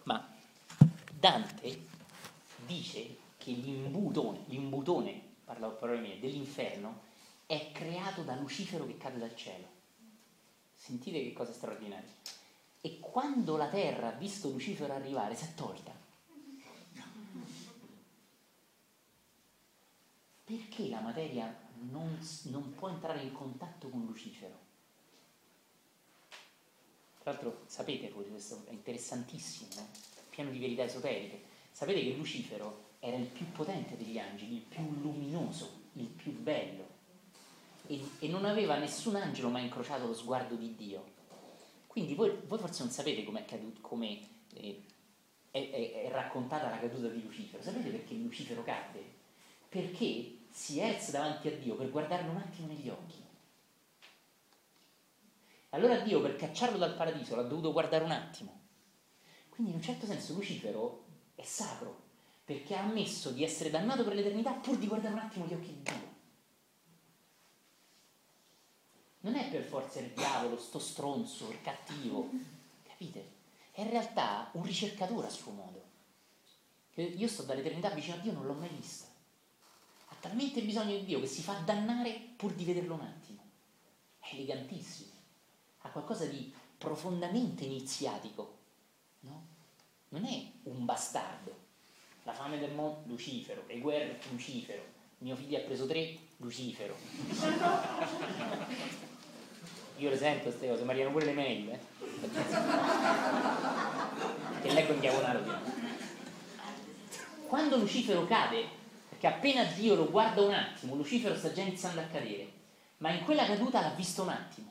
Ma Dante dice che l'imbutone, l'imbutone parla parole mie, dell'inferno è creato da Lucifero che cade dal cielo. Sentite che cosa straordinaria. E quando la terra ha visto Lucifero arrivare, si è tolta perché la materia non, non può entrare in contatto con Lucifero? Tra l'altro sapete voi, questo è interessantissimo, no? pieno di verità esoteriche. Sapete che Lucifero era il più potente degli angeli, il più luminoso, il più bello. E, e non aveva nessun angelo mai incrociato lo sguardo di Dio. Quindi voi, voi forse non sapete com'è, caduto, come eh, è, è, è raccontata la caduta di Lucifero. Sapete perché Lucifero cadde? Perché si erze davanti a Dio per guardarlo un attimo negli occhi. Allora Dio per cacciarlo dal paradiso l'ha dovuto guardare un attimo. Quindi in un certo senso Lucifero è sacro, perché ha ammesso di essere dannato per l'eternità pur di guardare un attimo gli occhi di Dio. Non è per forza il diavolo, sto stronzo, il cattivo, capite? È in realtà un ricercatore a suo modo. Io sto dall'eternità vicino a Dio, non l'ho mai vista talmente bisogno di Dio che si fa dannare pur di vederlo un attimo. È elegantissimo, ha qualcosa di profondamente iniziatico, no? Non è un bastardo. La fame del mondo, Lucifero, le guerre, Lucifero, mio figlio ha preso tre, Lucifero. Io le sento queste cose, mi arrivano pure le mail, eh? che leggo in diagonale. Quando Lucifero cade, che appena Dio lo guarda un attimo, Lucifero sta già iniziando a cadere. ma in quella caduta l'ha visto un attimo.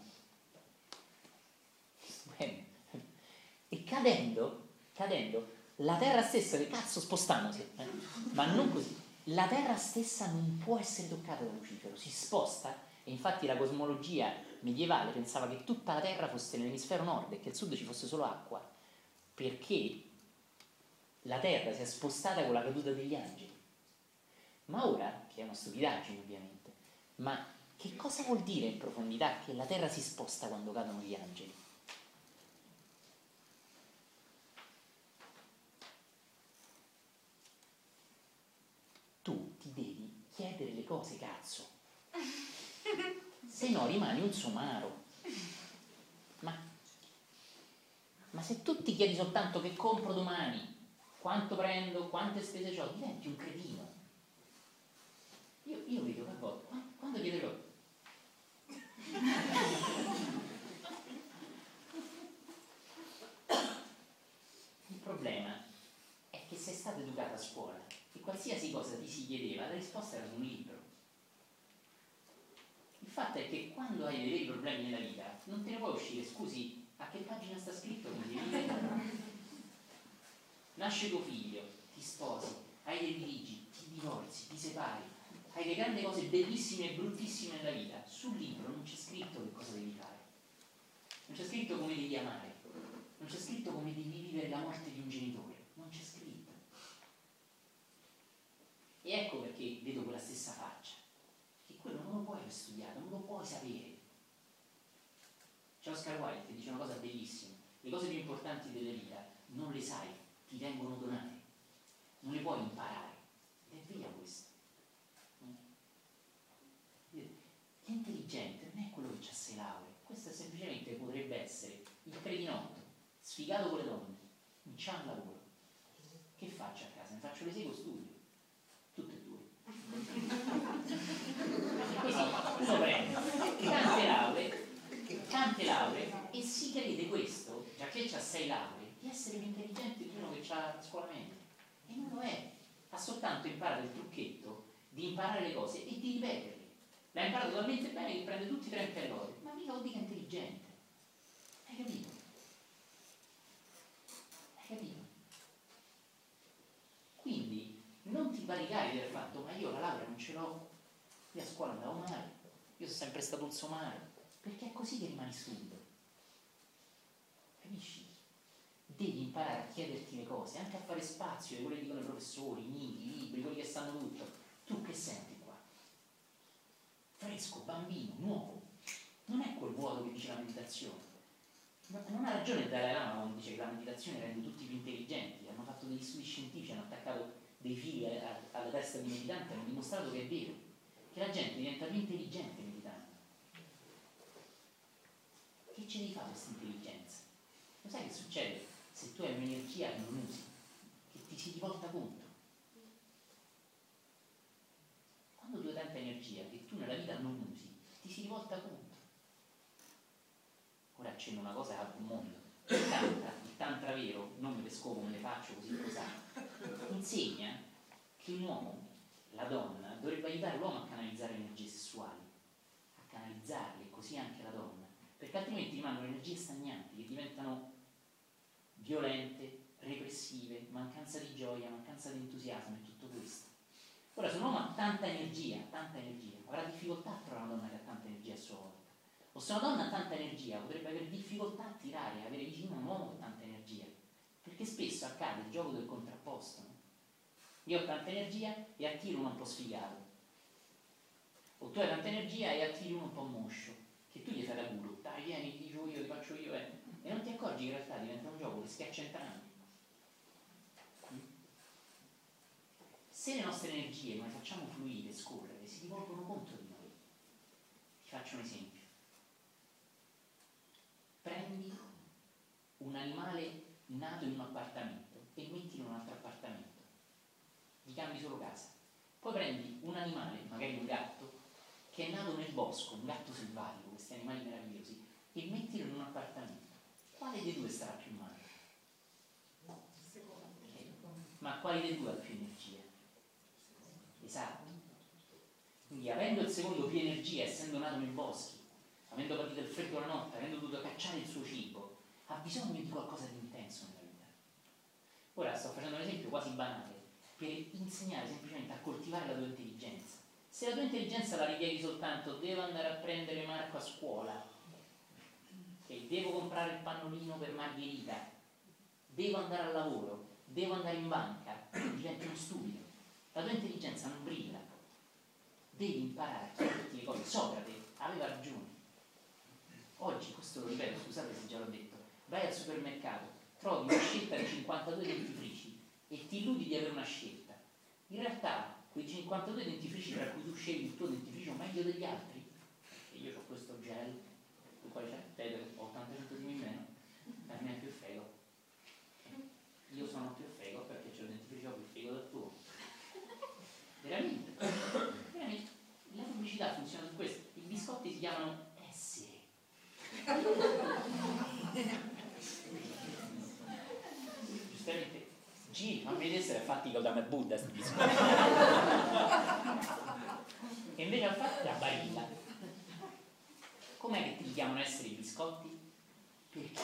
E cadendo, cadendo, la terra stessa, che cazzo spostandosi, eh? ma non così, la terra stessa non può essere toccata da Lucifero, si sposta e infatti la cosmologia medievale pensava che tutta la terra fosse nell'emisfero nord e che al sud ci fosse solo acqua, perché la terra si è spostata con la caduta degli angeli. Ma ora, che è una stupidaggine ovviamente, ma che cosa vuol dire in profondità che la terra si sposta quando cadono gli angeli? Tu ti devi chiedere le cose, cazzo. Se no rimani un somaro. Ma, ma se tu ti chiedi soltanto che compro domani, quanto prendo, quante spese ho, diventi un cretino. Io, io vedo che a volte, quando chiederò il problema è che sei stata educata a scuola e qualsiasi cosa ti si chiedeva, la risposta era un libro. Il fatto è che quando hai dei veri problemi nella vita non te ne puoi uscire, scusi, a che pagina sta scritto vivere? Nasce tuo figlio, ti sposi, hai dei litigi, ti divorzi, ti separi, hai le grandi cose bellissime e bruttissime nella vita. Sul libro non c'è scritto che cosa devi fare, non c'è scritto come devi amare, non c'è scritto come devi vivere la morte di un genitore, non c'è scritto. E ecco perché vedo quella stessa quello non lo puoi aver studiato, non lo puoi sapere. C'è Oscar Wilde che dice una cosa bellissima, le cose più importanti della vita non le sai, ti vengono donate, non le puoi imparare. È via questo. L'intelligente non è quello che ha sei lauree, questo semplicemente potrebbe essere il credinotto, sfigato con le donne, non c'ha un lavoro. Che faccio a casa? Mi faccio studio, tutte e due. Così uno prende tante lauree, tante lauree e si crede questo, già che ha sei lauree, di essere più intelligente di uno che ha la scuola media. E non lo è, ha soltanto imparato il trucchetto di imparare le cose e di ripeterle. L'ha imparato talmente bene che prende tutti i 30 errori, ma mica che è intelligente. Hai capito? Hai capito? Quindi non ti barricare del fatto, ma io la laurea non ce l'ho, a scuola andavo male, io sono sempre stato un somaro, perché è così che rimani stupido. Capisci? Devi imparare a chiederti le cose, anche a fare spazio di quello che dicono i professori, i miti, i libri, quelli che sanno tutto. Tu che senti qua? Fresco, bambino, nuovo. Non è quel vuoto che dice la meditazione. No, non ha ragione Dalai Lama quando dice che la meditazione rende tutti più intelligenti. Hanno fatto degli studi scientifici, hanno attaccato dei fili alla testa di meditanti, hanno dimostrato che è vero, che la gente diventa più intelligente meditando. Che ce devi fare questa intelligenza? Lo sai che succede se tu hai un'energia che non usi, che ti si rivolta contro? Quando tu hai tanta energia che tu nella vita non usi, ti si rivolta contro. Ora accenno una cosa al mondo. Il tantra, il tantra vero, non me le scopo, me le faccio così così, insegna che l'uomo, la donna, dovrebbe aiutare l'uomo a canalizzare le energie sessuali, a canalizzarle, così anche la donna, perché altrimenti rimangono energie stagnanti che diventano violente, repressive, mancanza di gioia, mancanza di entusiasmo e tutto questo. Ora, se un uomo ha tanta energia, tanta energia, avrà difficoltà a trovare una donna che ha tanta energia a sua volta. O se una donna ha tanta energia, potrebbe avere difficoltà a tirare, avere vicino un uomo con tanta energia. Perché spesso accade il gioco del contrapposto. No? Io ho tanta energia e attiro uno un po' sfigato. O tu hai tanta energia e attiri uno un po' moscio, che tu gli fai da culo. Dai, vieni, ti dico io, ti faccio io, eh. E non ti accorgi che in realtà diventa un gioco che schiaccia entrambi. Se le nostre energie non le facciamo fluire, scorrere, si rivolgono contro di noi. Ti faccio un esempio. Prendi un animale nato in un appartamento e metti in un altro appartamento. Gli cambi solo casa. Poi prendi un animale, magari un gatto, che è nato nel bosco, un gatto selvatico, questi animali meravigliosi, e mettilo in un appartamento. Quale dei due starà più male? Ma quale dei due ha più energia? Esatto. Quindi avendo il secondo più energia, essendo nato nei boschi, avendo patito il freddo la notte, avendo dovuto cacciare il suo cibo, ha bisogno di qualcosa di intenso nella vita. Ora sto facendo un esempio quasi banale per insegnare semplicemente a coltivare la tua intelligenza. Se la tua intelligenza la richiedi soltanto devo andare a prendere Marco a scuola e devo comprare il pannolino per Margherita, devo andare al lavoro, devo andare in banca, diventi uno stupido. La tua intelligenza non brilla. Devi imparare a chiederti le cose. Socrate aveva ragione. Oggi, questo lo ripeto, scusate se già l'ho detto, vai al supermercato, trovi una scelta di 52 dentifrici e ti illudi di avere una scelta. In realtà, quei 52 dentifrici tra cui tu scegli il tuo dentifricio meglio degli altri, e io ho questo gel, tu quale c'è? Che ho 80 centesimi in meno, per me è più fego. Io sono più fego perché c'è il dentifricio più fego del tuo. Veramente. Veramente. La pubblicità funziona su questo. I biscotti si chiamano essere. G, se è fatti con Dame Buddha sti biscotti. e invece ha fatto la barilla. Com'è che ti chiamano essere i biscotti? Perché?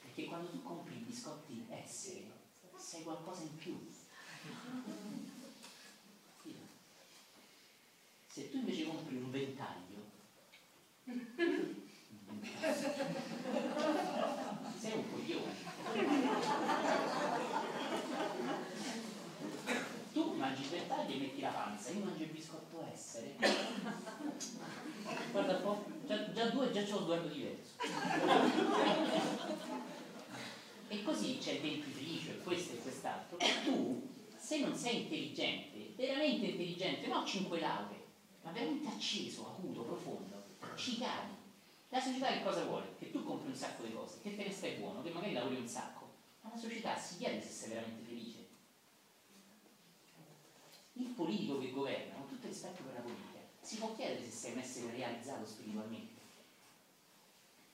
Perché quando tu compri i biscotti essere, sei qualcosa in più. Se tu invece compri un ventaglio, sei un coglione. Tu mangi il ventaglio e metti la panza, io mangio il biscotto essere. Guarda un po', già, già due, già c'ho un sguardo diverso. E così c'è il dentifricio e questo e quest'altro. Tu, se non sei intelligente, veramente intelligente, no 5 lauree, ma veramente acceso, acuto, profondo, ci cadi. La società che cosa vuole? Che tu compri un sacco di cose, che te ne stai buono, che magari lavori un sacco, ma la società si chiede se sei veramente felice. Il politico che governa, con tutto rispetto per la politica, si può chiedere se sei un essere realizzato spiritualmente.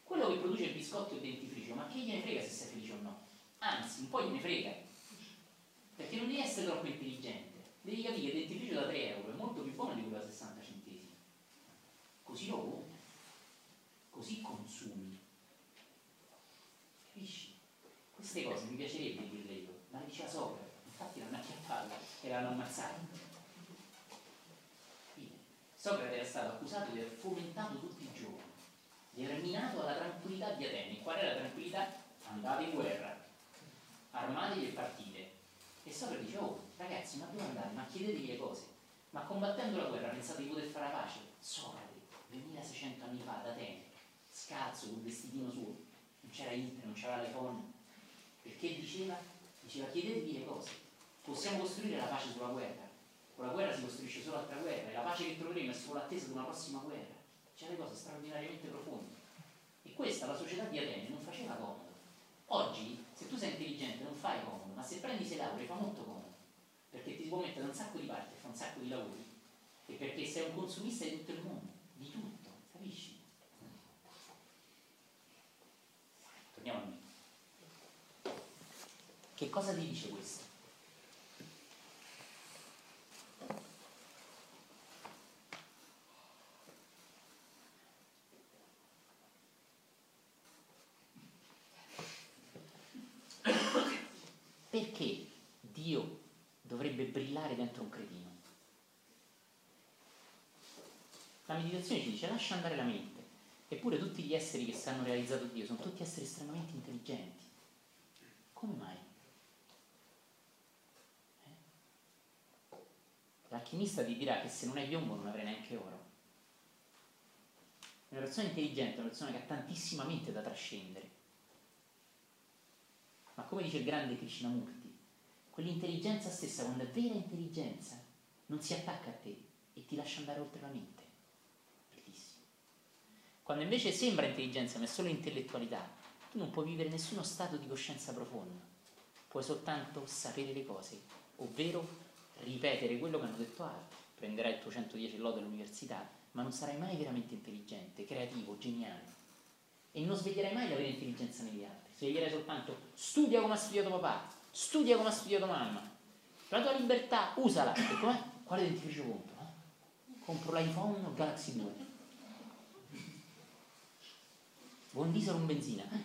Quello che produce il biscotto e il dentifricio, ma che gliene frega se sei felice o no? Anzi, un po' gliene frega. Perché non devi essere troppo intelligente. Devi capire che il dentifricio da 3 euro è molto più buono di quello da 60 centesimi. Così compri. Così consumi. Capisci? Queste cose mi piacerebbe dirle io, ma le diceva Socrate, infatti non acchiapparla, erano ammazzati. Fine. Socrate era stato accusato di aver fomentato tutti i giorni, di aver minato alla tranquillità di Atene. Qual è la tranquillità? Andate in guerra, armatevi e partite. E Socrate dice, oh ragazzi, ma dove andate? Ma chiedetevi le cose. Ma combattendo la guerra pensate di poter fare la pace? Socrate, 2600 anni fa ad Atene, scalzo, col vestitino suo, non c'era internet, non c'era l'iPhone. Perché diceva? Diceva chiedetevi le cose. Possiamo costruire la pace sulla guerra. Con la guerra si costruisce solo altra guerra e la pace che troveremo è solo l'attesa di una prossima guerra. C'è le cose straordinariamente profonde. E questa la società di Atene non faceva comodo. Oggi, se tu sei intelligente non fai comodo, ma se prendi sei lauree fa molto comodo. Perché ti può mettere un sacco di parte, fa un sacco di lavori. E perché sei un consumista di tutto il mondo, di tutto, capisci? Torniamo a me. Che cosa ti dice questo? Perché Dio dovrebbe brillare dentro un cretino? La meditazione ci dice lascia andare la mente. Eppure tutti gli esseri che si hanno realizzato Dio sono tutti esseri estremamente intelligenti. Come mai? Eh? L'alchimista ti dirà che se non hai piombo non avrai neanche oro. Una persona intelligente è una persona che ha tantissima mente da trascendere. Ma come dice il grande Krishnamurti, quell'intelligenza stessa, quando è vera intelligenza, non si attacca a te e ti lascia andare oltre la mente. Quando invece sembra intelligenza ma è solo intellettualità, tu non puoi vivere nessuno stato di coscienza profonda. Puoi soltanto sapere le cose, ovvero ripetere quello che hanno detto altri. Prenderai il tuo 110 lode all'università, ma non sarai mai veramente intelligente, creativo, geniale. E non sveglierai mai la vera intelligenza negli altri. Sveglierai soltanto studia come ha studiato papà, studia come ha studiato mamma. La tua libertà, usala. E com'è? Quale dentifricio compro? No? compro l'iPhone o Galaxy 2. Buon diesel un benzina? Eh,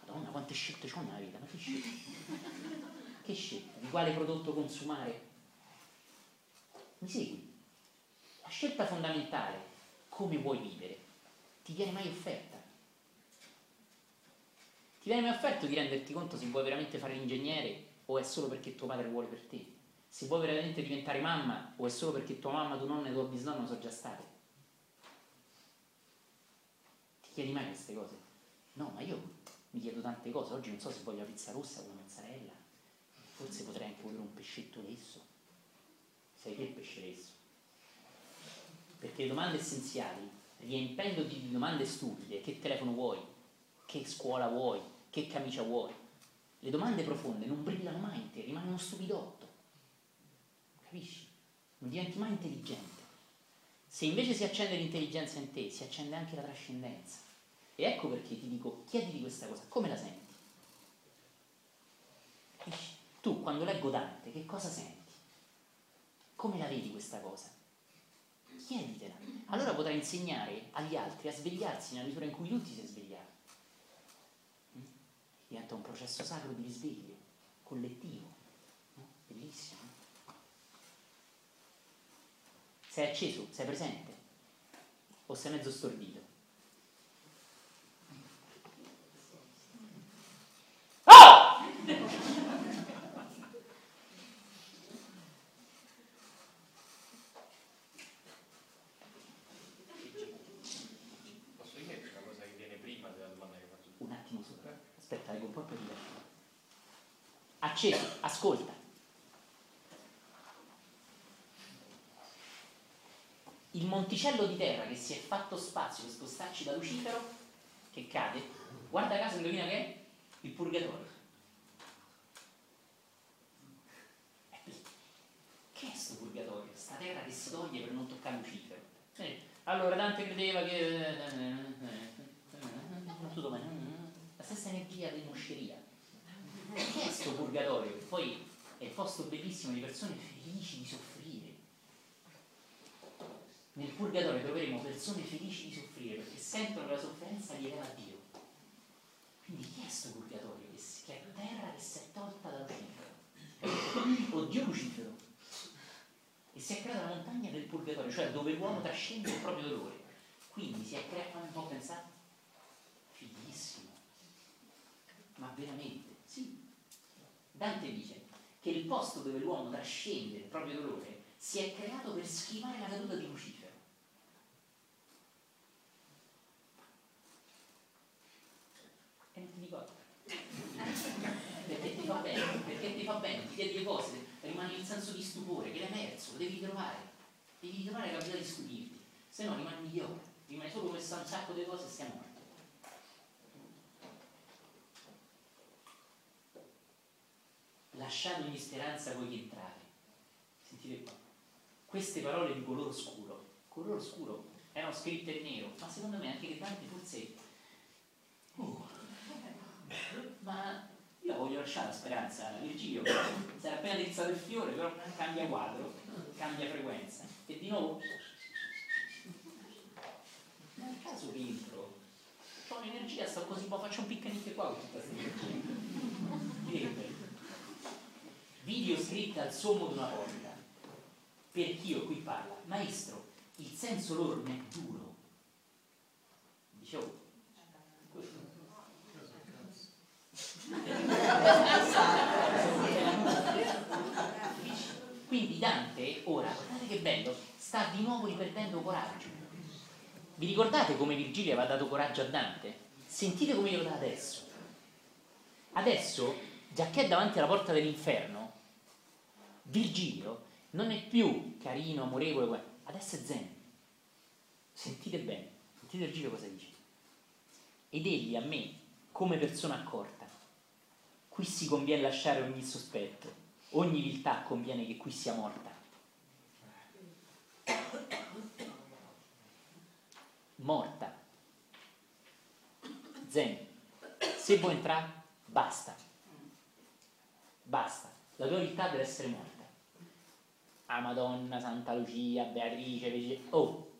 Madonna, quante scelte c'ho nella vita, ma che scelte? Che scelta? Di quale prodotto consumare? Mi segui? La scelta fondamentale, come vuoi vivere, ti viene mai offerta? Ti viene mai offerto di renderti conto se vuoi veramente fare l'ingegnere o è solo perché tuo padre vuole per te? Se vuoi veramente diventare mamma o è solo perché tua mamma, tua nonna e tua bisnonna sono già state? Ti chiedi mai queste cose? No, ma io mi chiedo tante cose. Oggi non so se voglio la pizza rossa o la mozzarella. Forse potrei anche volere un pescetto lesso. Sei te il pesce lesso. Perché le domande essenziali, riempendoti di domande stupide, che telefono vuoi, che scuola vuoi, che camicia vuoi, le domande profonde non brillano mai in te, rimani uno stupidotto. Capisci? Non diventi mai intelligente. Se invece si accende l'intelligenza in te, si accende anche la trascendenza. E ecco perché ti dico, chiediti questa cosa, come la senti? Tu quando leggo Dante, che cosa senti? Come la vedi questa cosa? Chieditela. Allora potrai insegnare agli altri a svegliarsi nella misura in cui tu ti sei svegliato. Mm? Diventa un processo sacro di risveglio, collettivo. Bellissimo. Sei acceso? Sei presente? O sei mezzo stordito? Oh! Posso rimettere una cosa che viene prima della domanda che tu? Un attimo solo. Aspetta, leggo un po' per diverso. Acceso, ascolta. Il monticello di terra che si è fatto spazio per spostarci da Lucifero, che cade, guarda caso indovina che è? Il purgatorio. Eh, Che è sto purgatorio? Sta terra che si toglie per non toccare Lucifero. Eh, Allora Dante credeva che... Tutto bene. La stessa energia dell'usceria. Che è sto purgatorio? Poi è il posto bellissimo di persone felici di soffrire. Nel purgatorio troveremo persone felici di soffrire perché sentono che la sofferenza li eleva a Dio. Quindi chi è sto purgatorio? Che, che è terra che si è tolta da Lucifero. O Dio Lucifero. E si è creata la montagna del purgatorio, cioè dove l'uomo trascende il proprio dolore. Quindi si è creata, un po' pensate, fighissimo. Ma veramente, sì. Dante dice che il posto dove l'uomo trascende il proprio dolore si è creato per schivare la caduta di Lucifero. E non ti dico. Perché ti fa bene, perché ti fa bene, ti chiedi le cose, rimani nel senso di stupore, che l'hai perso, lo devi trovare. Devi trovare la capacità di stupirti, se no rimani migliore, rimani solo come sta un sacco di cose e stai morto. Lasciate ogni speranza voi che. Sentite qua. Queste parole di colore scuro, colore scuro, erano scritte in nero, ma secondo me anche che Dante forse... Uh, ma io voglio lasciare la speranza, Virgilio, si era appena drizzato il fiore, però cambia quadro, cambia frequenza. E di nuovo... A caso rientro, ho un'energia, sto così, ma faccio un picnic qua con tutta questa energia. Video scritta al sommo di una porta. Per chi io qui parla, maestro, il senso loro non è duro. Dicevo, Quindi Dante, ora, guardate che bello, sta di nuovo riperdendo coraggio. Vi ricordate come Virgilio aveva dato coraggio a Dante? Sentite come glielo dà adesso. Adesso, già che è davanti alla porta dell'inferno, Virgilio non è più carino, amorevole, adesso è zen. Sentite bene, sentite Virgilio cosa dice. Ed egli a me, come persona accorta, qui si conviene lasciare ogni sospetto, ogni viltà conviene che qui sia morta. Morta. Zen. Se vuoi entrare, basta. Basta. La tua viltà deve essere morta. a Madonna, Santa Lucia, Beatrice, Virgilio. Oh,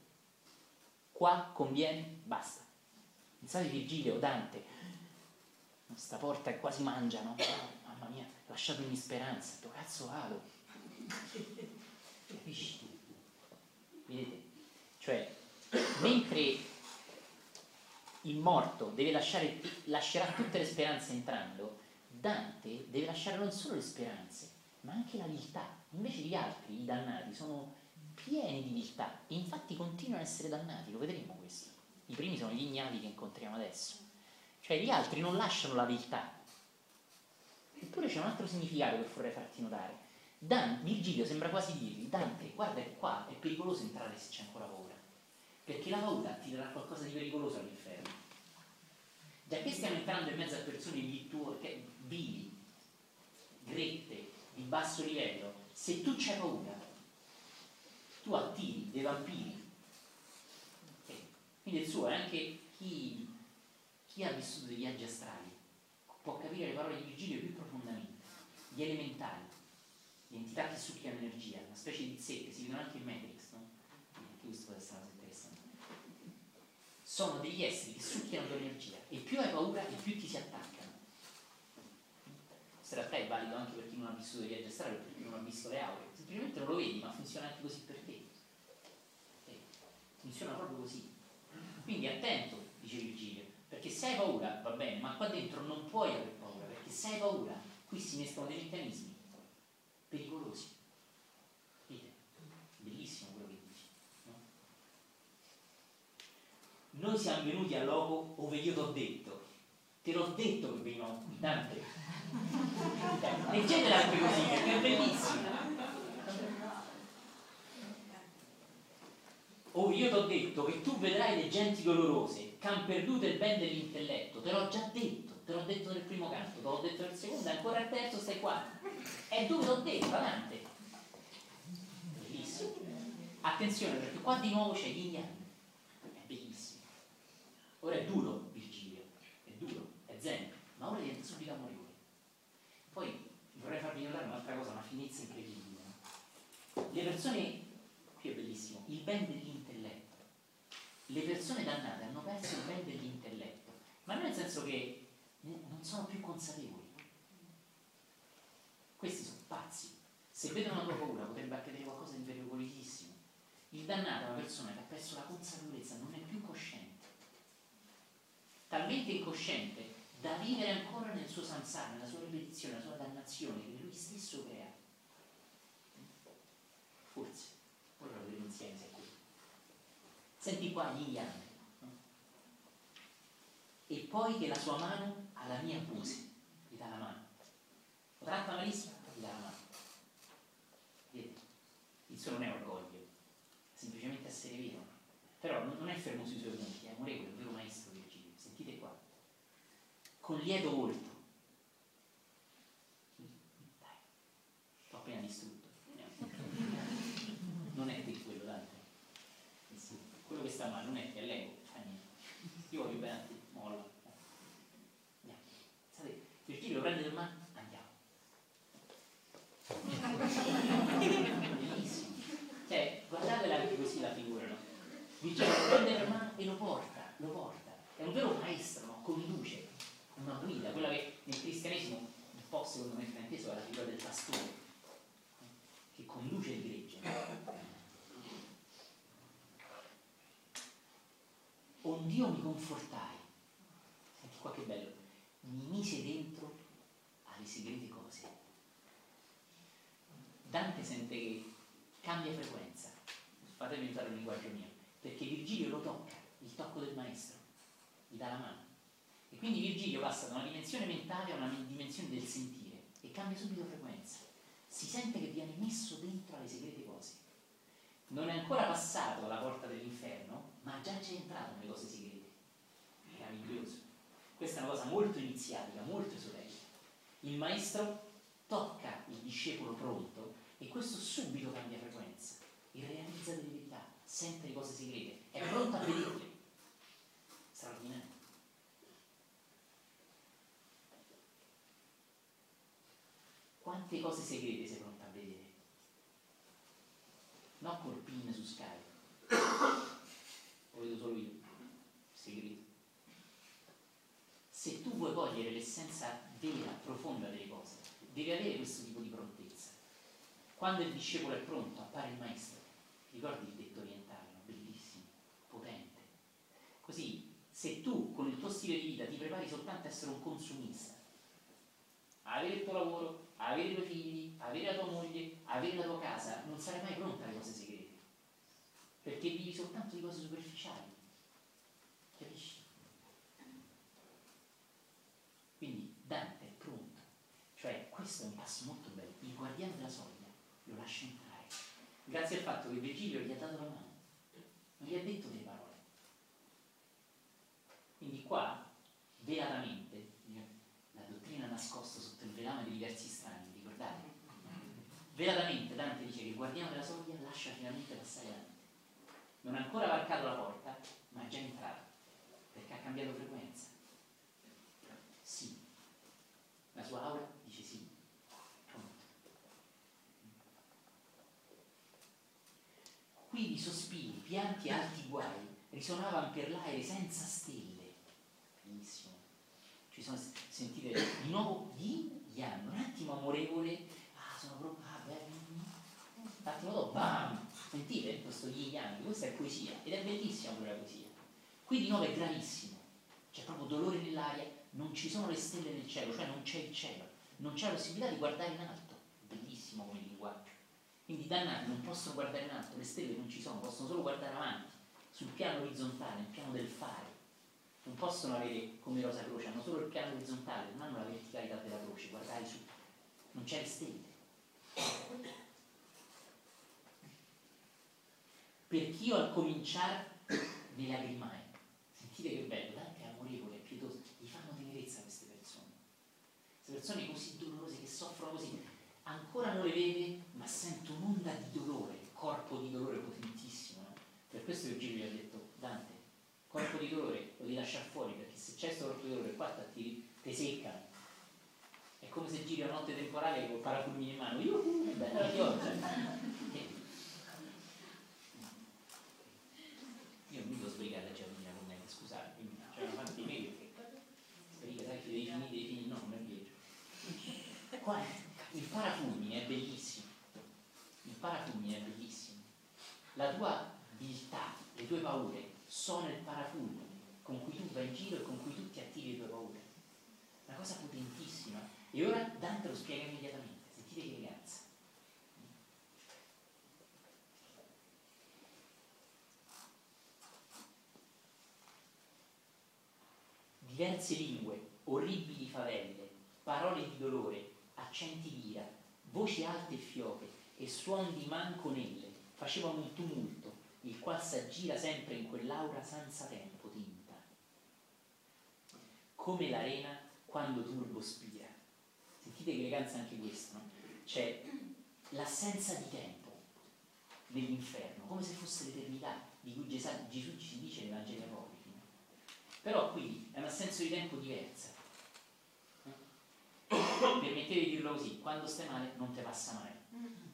qua conviene, basta. Pensate Virgilio, Dante, sta porta che quasi mangiano, mamma mia, lasciatemi speranza, dove cazzo vado? Capisci? Vedete? Cioè, mentre il morto lasciare, lascerà tutte le speranze entrando, Dante deve lasciare non solo le speranze, ma anche la viltà. Invece gli altri, i dannati, sono pieni di viltà e infatti continuano ad essere dannati, lo vedremo questo. I primi sono gli ignati che incontriamo adesso. Cioè gli altri non lasciano la viltà. Eppure c'è un altro significato che vorrei farti notare. Dan, Virgilio sembra quasi dirgli, Dante, guarda che qua è pericoloso entrare se c'è ancora paura, perché la paura ti darà qualcosa di pericoloso all'inferno. Già che stiamo entrando in mezzo a persone virtuose, vili, grette, di basso livello, se tu c'hai paura, tu attiri dei vampiri. Quindi il suo è anche chi, chi ha vissuto dei viaggi astrali può capire le parole di Virgilio più profondamente. Gli elementali, le entità che succhiano energia, una specie di zecche, si vedono anche in Matrix, no? Anche questo può essere interessante. Sono degli esseri che succhiano l'energia e più hai paura e più ti si attaccano. Questo in realtà è valido anche per chi non ha vissuto dei viaggi astrali o per chi non ha visto le aure. Semplicemente non lo vedi, ma funziona anche così per te. Eh, funziona proprio così. Quindi attento, dice Virgilio, perché se hai paura va bene, ma qua dentro non puoi aver paura, perché se hai paura qui si mescolano dei meccanismi pericolosi. Vedete? Bellissimo quello che dici. No? Noi siamo venuti a loco dove io ti ho detto. Te l'ho detto che venivamo qui, Dante. Leggetela anche così, perché è bellissima. Oh, io ti ho detto che tu vedrai le genti dolorose, che han perduto il ben dell'intelletto, te l'ho già detto, te l'ho detto nel primo canto, te l'ho detto nel secondo, ancora al terzo stai qua. E dove l'ho detto, Dante? Bellissimo. Attenzione, perché qua di nuovo c'è yin yang. È bellissimo. Ora è duro, Virgilio, è duro, è zen, ma ora diventa subito amorevole. Poi vorrei farvi notare un'altra cosa, una finezza incredibile. Le persone, qui è bellissimo, il ben dell'intelletto. Le persone dannate hanno perso il ben dell'intelletto, ma non nel senso che non sono più consapevoli. Questi sono pazzi. Se vedono la tua paura potrebbe accadere qualcosa di pericolosissimo. Il dannato è una persona che ha perso la consapevolezza, non è più cosciente. Talmente incosciente da vivere ancora nel suo samsara, nella sua ripetizione, nella sua dannazione che lui stesso crea. Forse, ora lo vedremo insieme se è qui. Senti qua gli yang. E poi che la sua mano alla mia pose, gli dà la mano. Lo tratta malissimo, gli dà la mano. Vedete? Il suo non è orgoglio, semplicemente essere vero. Però non è fermo sui suoi punti, è amorevole, è un vero maestro Virgilio. Sentite qua. Con lieto volto. Dai, l'ho appena distrutto. Non è di quello, Dante. Quello che sta male non è che è l'ego, fa niente. Io voglio bene a te, molla. Andiamo. Sapete, Virgilio prende le mani, andiamo. Bellissimo. Cioè, guardatela anche così la figura, no? Virgilio lo prende le mani e lo porta, lo porta. È un vero maestro? Conduce, una guida, quella che nel cristianesimo un po' secondo me frainteso è la figura del pastore, che conduce il gregge. Ond'io mi confortai, senti qua che bello, mi mise dentro alle segrete cose. Dante sente che cambia frequenza, fatemi usare il linguaggio mio, perché Virgilio lo tocca, il tocco del maestro, gli dà la mano. E quindi Virgilio passa da una dimensione mentale a una dimensione del sentire e cambia subito frequenza. Si sente che viene messo dentro alle segrete cose. Non è ancora passato alla porta dell'inferno, ma già c'è entrato nelle cose segrete. Meraviglioso. Questa è una cosa molto iniziatica, molto esoterica. Il maestro tocca il discepolo pronto e questo subito cambia frequenza e realizza delle verità, sente le cose segrete, è pronto a vederle. Straordinario. Quante cose segrete sei pronto a vedere? no col pin su Skype. Lo vedo solo io, segreto. Se tu vuoi cogliere l'essenza vera, profonda delle cose, devi avere questo tipo di prontezza. Quando il discepolo è pronto, appare il maestro. Ricordi il detto orientale, no? bellissimo, potente. Così, se tu con il tuo stile di vita ti prepari soltanto a essere un consumista, avere il tuo lavoro, avere i tuoi figli, avere la tua moglie, avere la tua casa, non sarai mai pronta alle cose segrete. Perché vivi soltanto di cose superficiali. Capisci? Quindi Dante è pronto. Cioè, questo è un passo molto bello. Il guardiano della soglia lo lascia entrare. Grazie al fatto che Virgilio gli ha dato la mano. Non gli ha detto delle parole. Quindi qua, velatamente, la dottrina nascosta sotto il velame di diversi strani, ricordate? Velatamente Dante dice che il guardiano della soglia lascia finalmente passare Dante. Non ha ancora varcato la porta, ma è già entrato, perché ha cambiato frequenza. Sì. La sua aura dice sì. Pronto. Qui sospiri, pianti e alti guai risuonavano per l'aere senza stelle. Sono sentite di nuovo di Ian, un attimo amorevole. Ah, sono proprio. Ah, beh. Un attimo dopo, bam! Sentite questo yin yang, questa è poesia ed è bellissima pure la poesia. Qui di nuovo è gravissimo, c'è proprio dolore nell'aria, non ci sono le stelle nel cielo, cioè non c'è il cielo, non c'è la possibilità di guardare in alto, bellissimo come linguaggio. Quindi dannati non possono guardare in alto, le stelle non ci sono, possono solo guardare avanti, sul piano orizzontale, nel piano del fare. Non possono avere come Rosa Croce, hanno solo il piano orizzontale, non hanno la verticalità della croce, guardare su, non c'è le stelle. perché io al cominciare ne lagrimai. Sentite che bello, Dante è amorevole, è pietoso, gli fanno tenerezza queste persone. Queste persone così dolorose che soffrono così, ancora non le vede, ma sente un'onda di dolore, corpo di dolore potentissimo. No? Per questo Virgilio gli ha detto, Dante, corpo di dolore lo devi lasciare fuori, perché se c'è questo corpo di dolore qua ti, ti seccano. È come se giri a notte temporale con parafulmine in mano, Yuhu, bella pioggia. io non mi devo sbrigare a giardina con me, scusate, quindi cioè una parte di me sbriga, sai che devi finire, devi finire, no, non è vero. Qua il parafulmine è bellissimo, il parafulmine è bellissimo. La tua viltà, le tue paure sono il parafulmine con cui tu vai in giro e con cui tu ti attiri le tue paure. Una cosa potentissima. E ora Dante lo spiega immediatamente, sentite che eleganza. diverse lingue, orribili favelle, parole di dolore, accenti di ira, voci alte e fioche e suon di manconelle facevano un tumulto, il qual s'aggira sempre in quell'aura senza tempo tinta. Come l'arena quando turbo spira. Sentite che eleganza anche questo, no? C'è l'assenza di tempo nell'inferno, come se fosse l'eternità di cui Gesù, ci dice nei Vangeli apocrifi. Però qui è un'assenza di tempo diversa. Permettetevi di dirlo così, quando stai male non ti passa mai.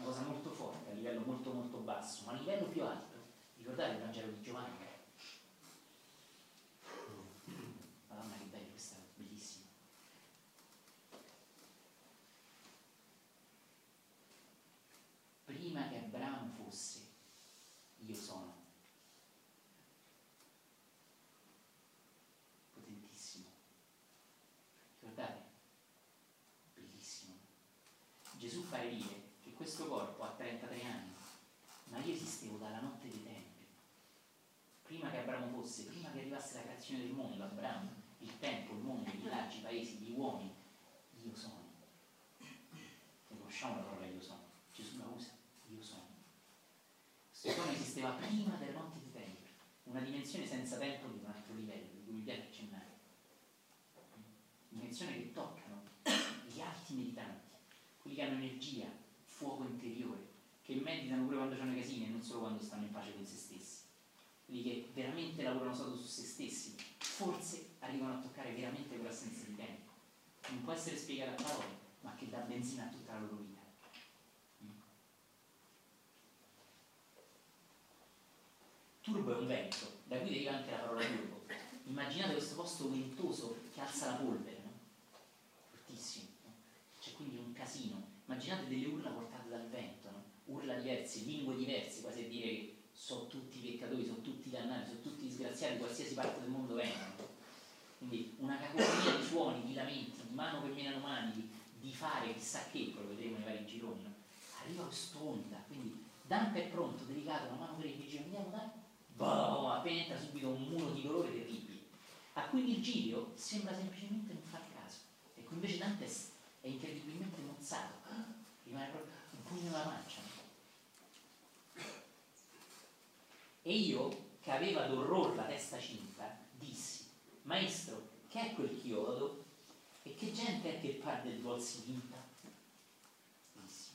Una cosa molto forte, a livello molto molto basso, ma a livello più alto, ricordate il Vangelo di Giovanni? Madonna che bello, questa è bellissima. Prima che Abramo fosse, io sono. Potentissimo. Ricordate? Bellissimo. Gesù fa dire che questo corpo ha 33 anni, ma io esistevo dalla notte dei tempi. Prima che Abramo fosse, prima che arrivasse la creazione del mondo, Abramo, il tempo, il mondo, i villaggi, i paesi, gli uomini, io sono. Se conosciamo la parola io sono, Gesù la usa, io sono. Questo sono esisteva prima delle notti dei tempi, una dimensione senza tempo di un altro livello, di cui mi piace accennare. Dimensione che toccano gli alti meditanti, quelli che hanno energia, fuoco interiore, che meditano pure quando c'hanno casini e non solo quando stanno in pace con se stessi quelli che veramente lavorano solo su se stessi, forse arrivano a toccare veramente quell'assenza di tempo, che non può essere spiegata a parole, ma che dà benzina a tutta la loro vita. Mm. Turbo è un vento, da cui deriva anche la parola turbo. Immaginate questo posto ventoso che alza la polvere, no? Fortissimo, no? C'è quindi un casino. Immaginate delle urla portate dal vento, no? Urla diverse, lingue diverse, quasi a dire che sono tutti peccatori, sono tutti dannati, sono tutti disgraziati, qualsiasi parte del mondo vengono. Quindi una cacofonia di suoni, di lamenti, di mano che menano mani, di, fare chissà che, lo vedremo nei vari gironi, no? arriva quest'onda, quindi Dante è pronto, delicato, la mano per il vigile, andiamo dai, boh, appena entra subito un muro di dolore terribile, a cui Virgilio sembra semplicemente non far caso, ecco invece Dante è, incredibilmente mozzato, rimane proprio un pugno nella pancia. E io, che aveva d'orror la testa cinta, dissi, maestro, che è quel chiodo? E che gente è che par del si vinta? Dissi.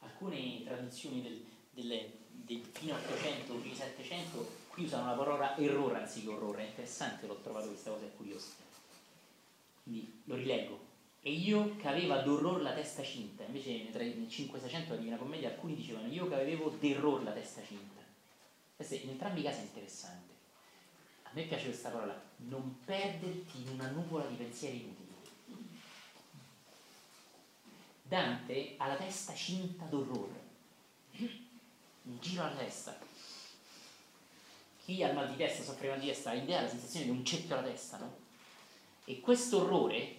Alcune tradizioni del, delle, del fine 800 o fine 700 qui usano la parola errore anziché orrore, è interessante, l'ho trovato questa cosa, è curiosa. Quindi lo rileggo. E io che aveva d'orror la testa cinta, invece nel 500 la Divina Commedia alcuni dicevano io che avevo d'error la testa cinta. Questo in entrambi i casi è interessante. A me piace questa parola, non perderti in una nuvola di pensieri inutili. Dante ha la testa cinta d'orrore, un giro alla testa. Chi ha mal di testa, soffre mal di testa, ha idea la sensazione di un cerchio alla testa, no? E questo orrore,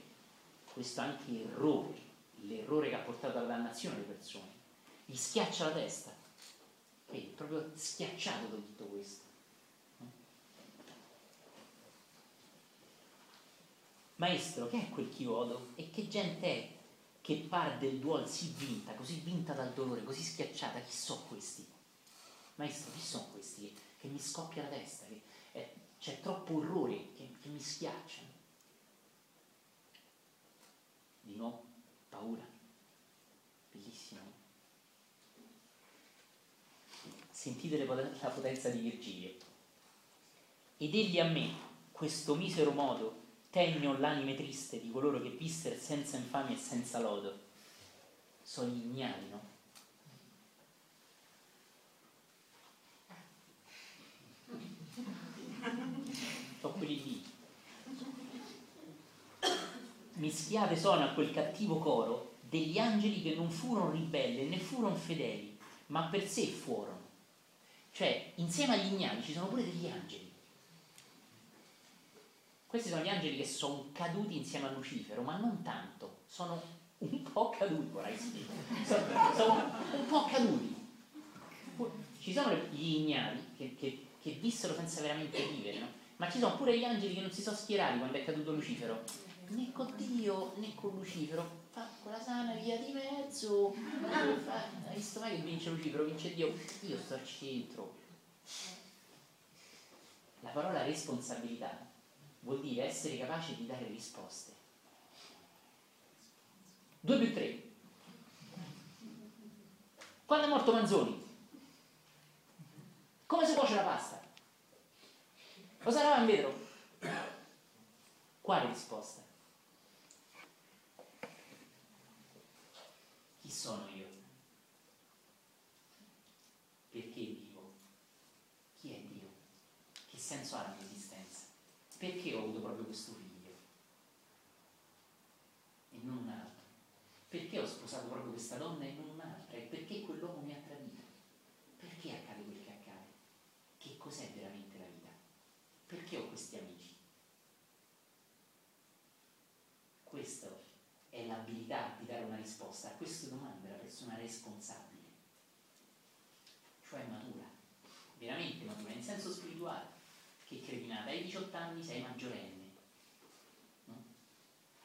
questo anche errore, l'errore che ha portato alla dannazione delle persone, gli schiaccia la testa. Vedi, proprio schiacciato da tutto questo. Maestro, che è quel chiodo? E che gente è che par del duol si vinta, così vinta dal dolore, così schiacciata? Chi sono questi? Maestro, chi sono questi che, che mi scoppia la testa? Che, eh, c'è troppo orrore che, che mi schiaccia. Di nuovo, paura. Bellissimo. Sentite la potenza di Virgilio. Ed egli a me, questo misero modo, tegno l'anime triste di coloro che vissero senza infamia e senza lodo. Sono ignari, no? Sono quelli lì. Mischiate sono a quel cattivo coro degli angeli che non furono ribelli né furono fedeli, ma per sé furono. Cioè, insieme agli ignari ci sono pure degli angeli. Questi sono gli angeli che sono caduti insieme a Lucifero, ma non tanto, sono un po' caduti, vorrei dire. Sono, sono un po' caduti. Ci sono gli ignari che, che, che vissero senza veramente vivere, no? Ma ci sono pure gli angeli che non si sono schierati quando è caduto Lucifero. Né con Dio né con Lucifero. Fa quella sana via di mezzo. Hai visto mai che vince Lucifero? Vince Dio. Io sto al centro. La parola responsabilità vuol dire essere capace di dare risposte. 2 più 3. Quando è morto Manzoni? Come si cuoce la pasta? Cosa eravamo in vetro? Quale risposta? Sono io? Perché vivo? Chi è Dio? Che senso ha la mia esistenza? Perché ho avuto proprio questo figlio? E non un altro? Perché ho sposato proprio questa donna e non un'altra? E perché quell'uomo mi ha tradito? Perché accade quel che accade? Che cos'è veramente la vita? Perché ho questi amici? Questa è l'abilità di dare una risposta a queste domande della persona responsabile, cioè matura, veramente matura, in senso spirituale, che credi nada, hai 18 anni sei maggiorenne. No?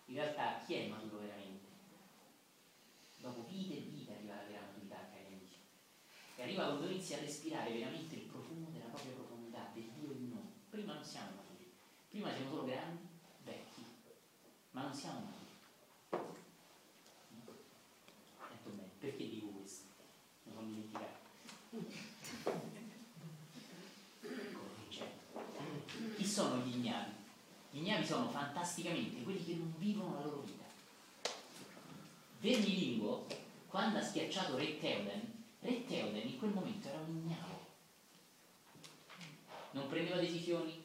In realtà chi è maturo veramente? Dopo vita e vita arriva la vera maturità, cari amici. E arriva quando inizi a respirare veramente il profumo della propria profondità, del Dio di noi. Prima non siamo maturi, prima siamo solo grandi, vecchi, ma non siamo maturi. Detto bene, perché dico questo? Mi sono dimenticato. Correggendo. Chi sono gli ignavi? Ignavi sono fantasticamente quelli che non vivono la loro vita. Vermilinguo, quando ha schiacciato Re Teoden, Re Teoden in quel momento era un ignavo. prendeva decisioni.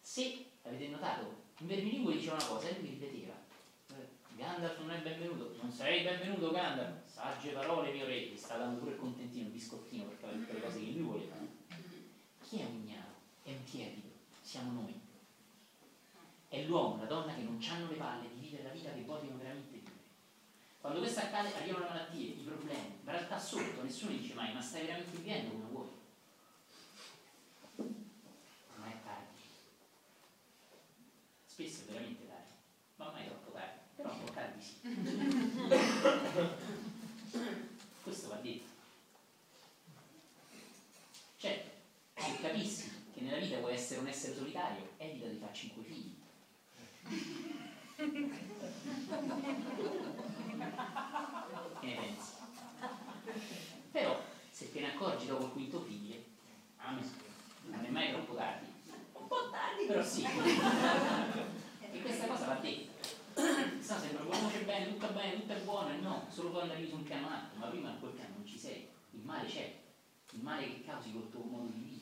Se avete notato, in Vermilingue diceva una cosa e lui ripeteva. Gandalf non è benvenuto, non sei benvenuto Gandalf, sagge parole mio re, sta dando pure il contentino, il biscottino per fare le cose che lui voleva. Chi è ignaro? È un tiepido, siamo noi. È l'uomo, la donna che non hanno le palle di vivere la vita che vogliono veramente vivere. Quando questo accade arrivano le malattie, i problemi, ma in realtà sotto nessuno dice mai ma stai veramente vivendo come vuoi. Non è tardi. Spesso è veramente tardi, ma mai troppo tardi, però un po' tardi sì. Questo va detto. Certo, se capissi che nella vita vuoi essere un essere solitario, evita di fare cinque figli. Che ne pensi? Però se te ne accorgi dopo il quinto figlio, ah, non è mai troppo tardi. Un po' tardi, però sì. E questa cosa va detta. Se no sembra c'è bene, tutto bene, tutto è buono, e no, solo quando arrivi su un piano alto, ma prima in quel piano non ci sei. Il male c'è, il male che causi col tuo modo di vivere.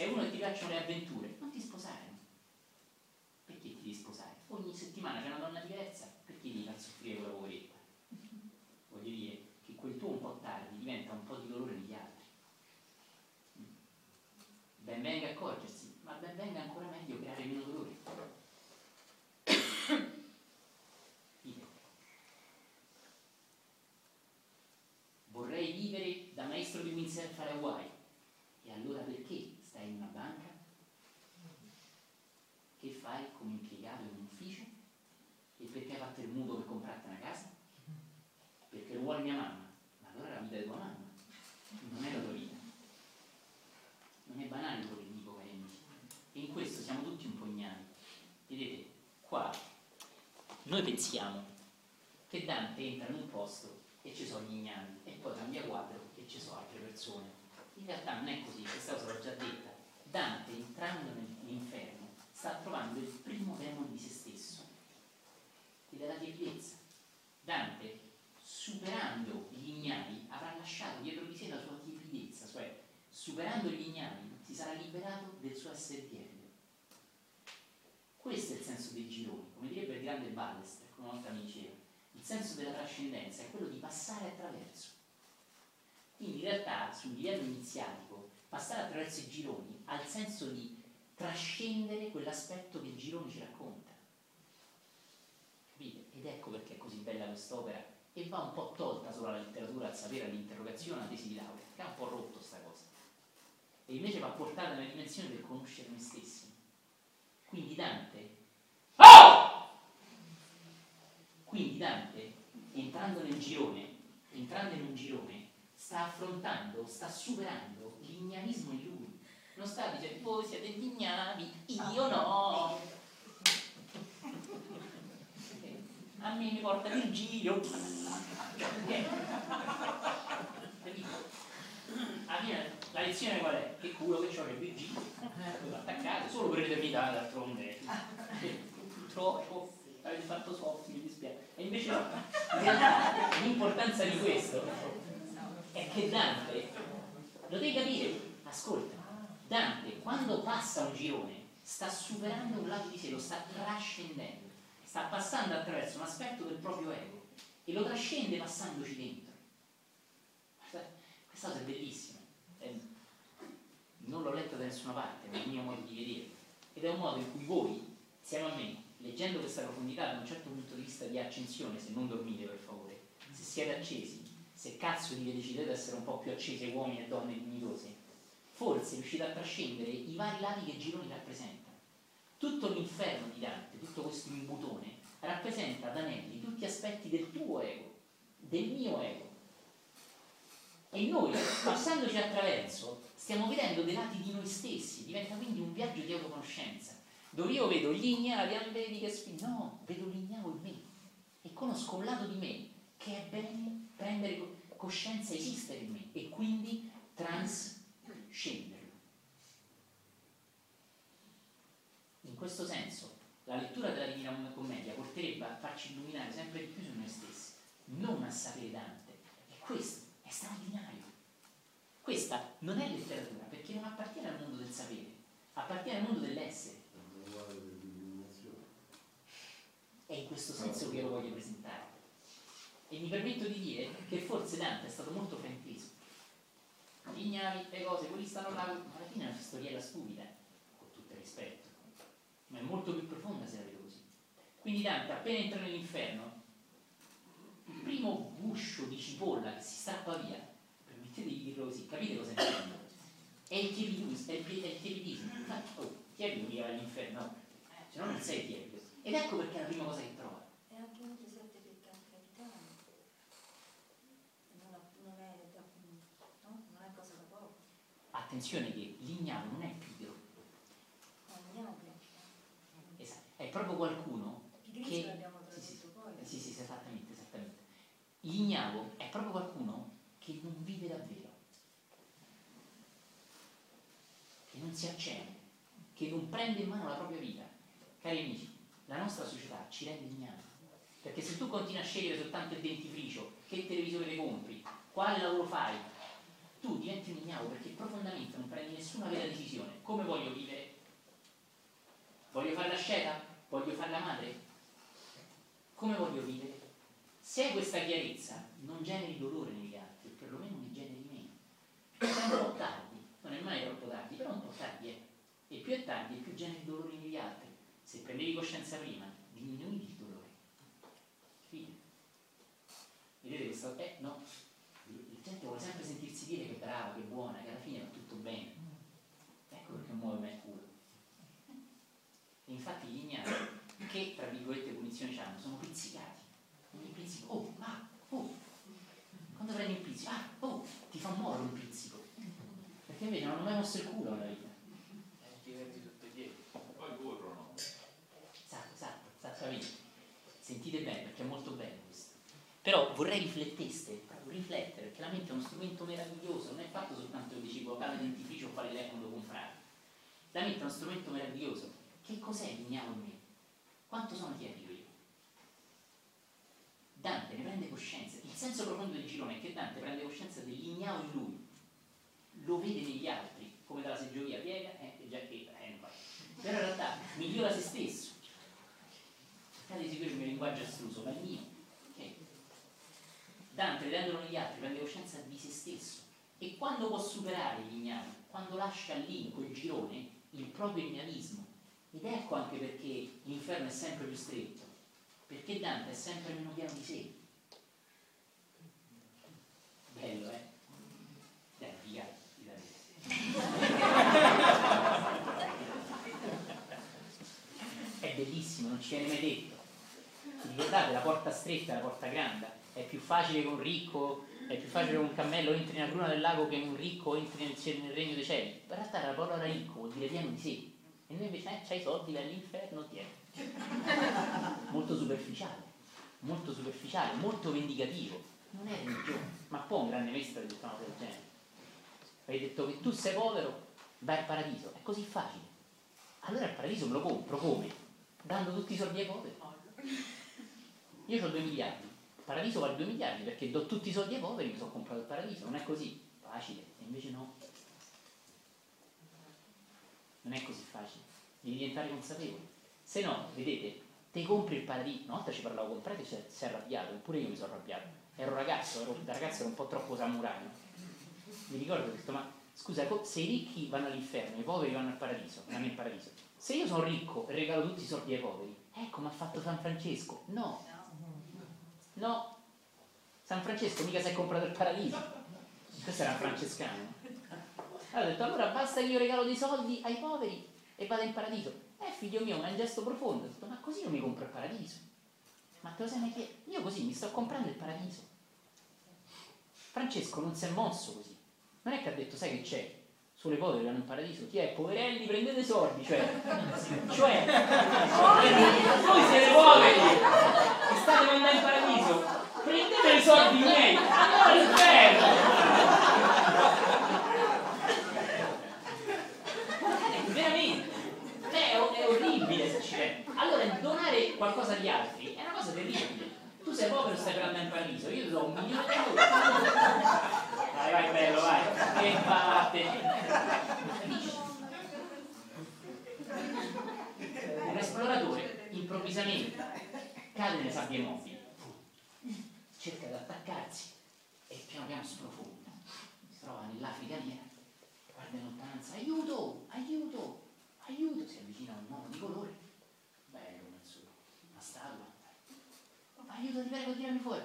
Ok? Se uno che ti piacciono le avventure, non ti sposare. Perché ti devi sposare? Ogni settimana c'è una donna diversa, perché devi far soffrire quella poveretta? Voglio dire che quel tuo un po' tardi diventa un po' di dolore negli altri. Ben venga accorgersi, ma ben venga ancora meglio creare meno dolore. Idem. Vorrei vivere da maestro di windsurf alle Hawaii. E allora perché stai in una banca? Che fai come impiegato in un ufficio? E perché hai fatto il mutuo per comprarti una casa? Perché lo vuole mia mamma. Ma allora è la vita di tua mamma, non è la tua vita. Non è banale quello che dico, cari amici. E in questo siamo tutti un po' ignari. Vedete, qua noi pensiamo che Dante entra in un posto e ci sono gli ignari e poi cambia quadro e ci sono altre persone. In realtà non è così, questa cosa l'ho già detta. Dante entrando nell'inferno sta trovando il primo demone di se stesso, ed è la tiepidezza. Dante, superando gli ignari, avrà lasciato dietro di sé la sua tiepidezza, cioè superando gli ignari si sarà liberato del suo essere tiepido. Questo è il senso dei gironi, come direbbe il grande Ballester, come una volta mi diceva. Il senso della trascendenza è quello di passare attraverso. Quindi in realtà sul livello iniziatico, passare attraverso i gironi ha il senso di trascendere quell'aspetto che il girone ci racconta. Capite? Ed ecco perché è così bella quest'opera e va un po' tolta solo alla letteratura, al sapere, all'interrogazione, alla tesi di laurea, che ha un po' rotto sta cosa. E invece va portata nella dimensione del conoscere noi stessi. Quindi Dante oh! Quindi Dante, entrando nel girone, entrando in un girone, sta affrontando, sta superando l'ignanismo in lui. Non sta dicendo voi siete gli ignavi, io no. A me mi porta Virgilio. Alla fine la lezione qual è? Che culo che c'ho che Virgilio. Eh, attaccate solo per l'eternità d'altronde. Purtroppo avete fatto soffi, mi dispiace. E invece l'importanza di questo è che Dante, lo devi capire, ascolta, Dante quando passa un girone sta superando un lato di sé, lo sta trascendendo, sta passando attraverso un aspetto del proprio ego e lo trascende passandoci dentro. Questa cosa è bellissima, è, non l'ho letta da nessuna parte, è il mio modo di vedere ed è un modo in cui voi, insieme a me, leggendo questa profondità da un certo punto di vista di accensione, se non dormite per favore, se siete accesi, se cazzo di decidete essere un po' più accesi uomini e donne dignitosi, forse riuscite a trascendere i vari lati che Gironi rappresenta. Tutto l'inferno di Dante, tutto questo imbutone, rappresenta ad anelli tutti aspetti del tuo ego, del mio ego. E noi, passandoci attraverso, stiamo vedendo dei lati di noi stessi, diventa quindi un viaggio di autoconoscenza dove io vedo gli ignavi vedi che sfida, no, vedo l'ignavo in me e conosco un lato di me che è bene prendere coscienza, esistere in me e quindi trascenderlo. In questo senso, la lettura della Divina Commedia porterebbe a farci illuminare sempre di più su noi stessi, non a sapere Dante. E questo è straordinario questa non è letteratura perché non appartiene al mondo del sapere, appartiene al mondo dell'essere. È in questo senso che io lo voglio presentare. E mi permetto di dire che forse Dante è stato molto frainteso. Gli ignavi, le cose, quelli stanno là, ma alla fine è una storiella stupida, con tutto il rispetto. Ma è molto più profonda se la vedo così. Quindi Dante, appena entra nell'inferno, il primo guscio di cipolla che si strappa via, permettetevi di dirlo così, capite cosa intendo? È il tiepidismo, è il, tiepidismo. Ma, oh, mica va all'inferno, se no non sei tiepido. Ed ecco perché è la prima cosa che trova. E anche uno dei sette peccati capitali. Non, non è da, no? non è cosa da poco. Attenzione che l'ignavo non è pigro, ignavio. esatto, è proprio qualcuno Pigrizio che... l'abbiamo Sì, sì, tradotto poi. Eh, Sì, sì, sì, esattamente, esattamente. L'ignavo è proprio qualcuno che non vive davvero, che non si accende, che non prende in mano la propria vita. Cari amici, la nostra società ci rende ignavi. Perché se tu continui a scegliere soltanto il dentifricio, che televisore compri, quale lavoro fai, tu diventi un ignavo perché profondamente non prendi nessuna vera decisione. Come voglio vivere? Voglio fare la sceta? Voglio fare la madre? Come voglio vivere? Se hai questa chiarezza, non generi dolore negli altri, o perlomeno ne generi meno. È un po' tardi, non è mai troppo tardi, però un po' tardi è. E più è tardi, più generi dolore negli altri. Se prendevi coscienza prima, diminuivi il dolore. Capite? Vedete questo? Eh, no. La gente vuole sempre sentirsi dire che è brava, che è buona, che alla fine va tutto bene. Ecco perché muove il culo. E infatti gli ignavi, che tra virgolette punizioni hanno, sono pizzicati. Ogni pizzico, oh, ah, oh, quando prendi un pizzico, ah, oh, ti fa muovere un pizzico. Perché invece non hanno mai mosso il culo nella vita. E ti verdi sotto i piedi. Poi corrono. Esatto, esattamente. Sentite bene perché è molto bello questo. Però vorrei rifletteste, proprio riflettere, perché la mente è uno strumento meraviglioso, non è fatto soltanto io dicevo quale dentifricio o quale telefono devo comprare. La mente è uno strumento meraviglioso. Che cos'è l'ignavo in me? Quanto sono tiepido io? Dante ne prende coscienza. Il senso profondo del girone è che Dante prende coscienza dell'ignavo in lui, lo vede negli altri, come dalla seggiovia piega, eh, già che eh. Però in realtà migliora se stesso. Di seguire il mio linguaggio astruso, ma il mio. ok? Dante, vedendolo negli altri, prende coscienza di se stesso. E quando può superare gli ignavi? Quando lascia lì, in quel girone, il proprio ignavismo. Ed ecco anche perché l'inferno è sempre più stretto. Perché Dante è sempre meno pieno di sé. Bello, eh? Dai, figata, È bellissimo, non ci viene mai detto. Ricordate la porta stretta la porta grande? È più facile che un ricco, è più facile che un cammello entri nella bruna del lago che un ricco entri nel, cielo- nel regno dei cieli. In realtà la parola ricco vuol dire pieno di sé. E noi invece eh, c'hai i soldi, vai all'inferno, tieni. Molto superficiale, molto superficiale, molto vendicativo. Non è religione. Ma può un grande maestro aver detto una cosa del genere? Hai detto che tu sei povero, vai al paradiso. È così facile. Allora il paradiso me lo compro come? Dando tutti i soldi ai poveri. Io ho 2 miliardi, il paradiso vale 2 miliardi perché do tutti i soldi ai poveri e mi sono comprato il paradiso. Non è così facile, e invece no. Non è così facile, devi diventare consapevole. Se no, vedete, te compri il paradiso. Una volta ci parlavo con un prete si è- arrabbiato, eppure io mi sono arrabbiato. Ero ragazzo, ero, da ragazzo ero un po' troppo samurai. Mi ricordo che ho detto, ma scusa, se i ricchi vanno all'inferno, i poveri vanno al paradiso, vanno in paradiso. Se io sono ricco e regalo tutti i soldi ai poveri, ecco, mi ha fatto San Francesco. No, no. San Francesco mica si è comprato il paradiso. Questo era francescano. Allora ho detto, allora basta che io regalo dei soldi ai poveri e vado in paradiso. Eh figlio mio, ma è un gesto profondo. Ho detto, ma così non mi compro il paradiso. Ma te lo sai mai che io così mi sto comprando il paradiso. Francesco non si è mosso così. Non è che ha detto, sai che c'è? Solo i poveri vanno in paradiso. Chi è? Poverelli, prendete soldi. Cioè, cioè voi siete poveri e state andando in paradiso. Prendete i soldi miei. Andate all'inferno. Eh, Veramente. Cioè, è, è orribile se ci pensi. Allora, donare qualcosa agli altri è una cosa terribile. Tu sei povero e stai per andare in paradiso, io ti do un milione di euro vai, vai, bello, vai. E batte. Un esploratore improvvisamente cade nelle sabbie mobili, cerca di attaccarsi e piano piano sprofonda. Si trova nell'Africa nera, guarda in lontananza, aiuto, aiuto, aiuto, si avvicina a un uomo di colore. Bello, non so, una statua. Aiuto, ti prego, tirami fuori.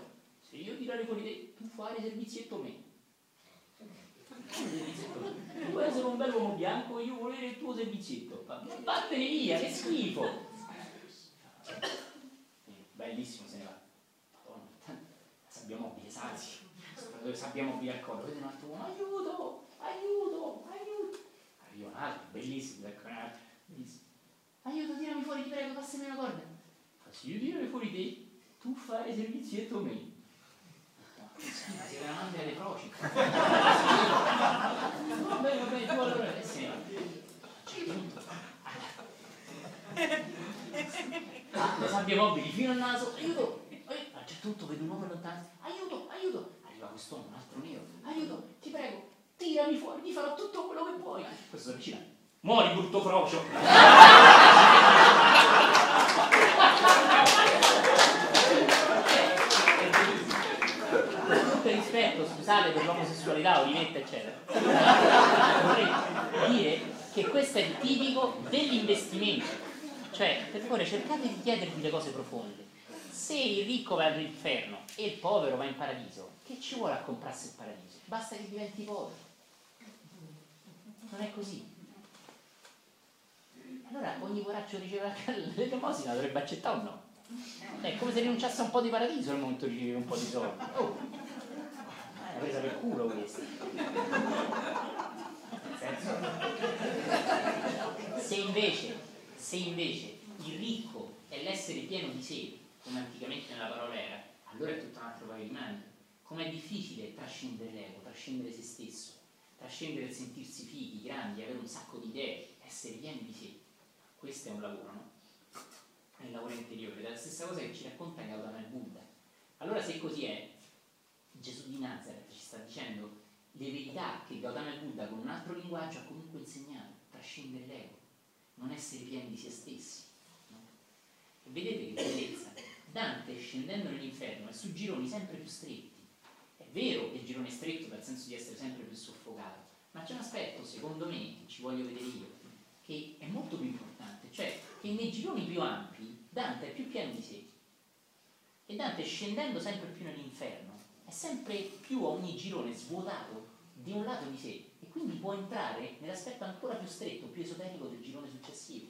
Se io tirare fuori te, tu fai tu me. Tu vuoi essere un bell'uomo bianco, io volere il tuo servizietto. Vattene via, che schifo! Bellissimo se ne va. Madonna, sabbia mobile, sazi. Sabbia mobile al collo. Vede un altro uomo, aiuto, aiuto, aiuto. Arriva un altro, bellissimo, ecco un altro, bellissimo. Aiuto, tirami fuori, ti prego, passami una corda. Fa, se io tirare fuori te, tu fai servizietto a me. Si una delle croci. Va bene, va bene, tu allora ah, le sabbie mobili fino al naso, aiuto! A un certo punto vedo un uomo in lontananza, aiuto, aiuto! Arriva quest'uomo, un altro nero, aiuto, ti prego, tirami fuori, ti farò tutto quello che vuoi. Questo si avvicina, muori brutto frocio! Il rispetto, scusate, per l'omosessualità, Olivetta, eccetera. Vorrei dire che questo è tipico dell'investimento. Cioè, per favore, cercate di chiedervi le cose profonde. Se il ricco va all'inferno e il povero va in paradiso, che ci vuole a comprarsi il paradiso? Basta che diventi povero. Non è così. Allora ogni poraccio riceve l'elemosina dovrebbe accettare o no? È come se rinunciasse a un po' di paradiso al momento di ricevere un po' di soldi. Oh, presa per culo questa. Se invece, se invece il ricco è l'essere pieno di sé, come anticamente nella parola era, allora è tutto un altro paio di mani. Com'è difficile trascendere l'ego, trascendere se stesso, trascendere il sentirsi fighi, grandi, avere un sacco di idee, essere pieni di sé. Questo è un lavoro, no? È il lavoro interiore, è la stessa cosa che ci racconta Gautama il Buddha. Allora se così è, Gesù di Nazareth ci sta dicendo le verità che Gautama Buddha con un altro linguaggio ha comunque insegnato, trascendere l'ego, non essere pieni di se stessi. no? E vedete che bellezza. Dante scendendo nell'inferno è su gironi sempre più stretti. È vero che il girone è stretto dal senso di essere sempre più soffocato, ma c'è un aspetto, secondo me, che ci voglio vedere io, che è molto più importante, cioè che nei gironi più ampi Dante è più pieno di sé. E Dante scendendo sempre più nell'inferno è sempre più a ogni girone svuotato di un lato di sé e quindi può entrare nell'aspetto ancora più stretto, più esoterico del girone successivo.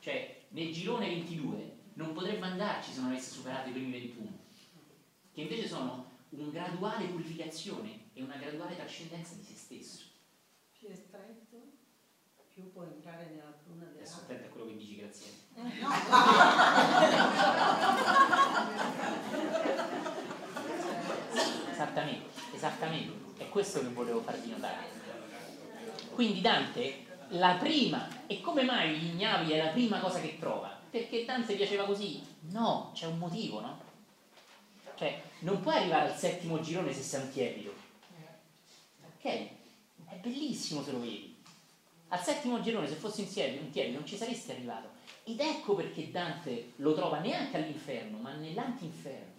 Cioè nel girone 22 non potrebbe andarci se non avesse superato i primi 21, che invece sono una graduale purificazione e una graduale trascendenza di se stesso. Più è stretto, più può entrare nella luna della Adesso attento a quello che dici, grazie. Esattamente, esattamente, è questo che volevo farvi notare. Quindi Dante, la prima, e come mai gli ignavi è la prima cosa che trova? Perché Dante piaceva così? No, c'è un motivo, no? Cioè, non puoi arrivare al settimo girone se sei un tiepido. Ok? È bellissimo se lo vedi. Al settimo girone, se fossi tiepido, un tiepido non ci saresti arrivato. Ed ecco perché Dante lo trova neanche all'inferno, ma nell'antinferno.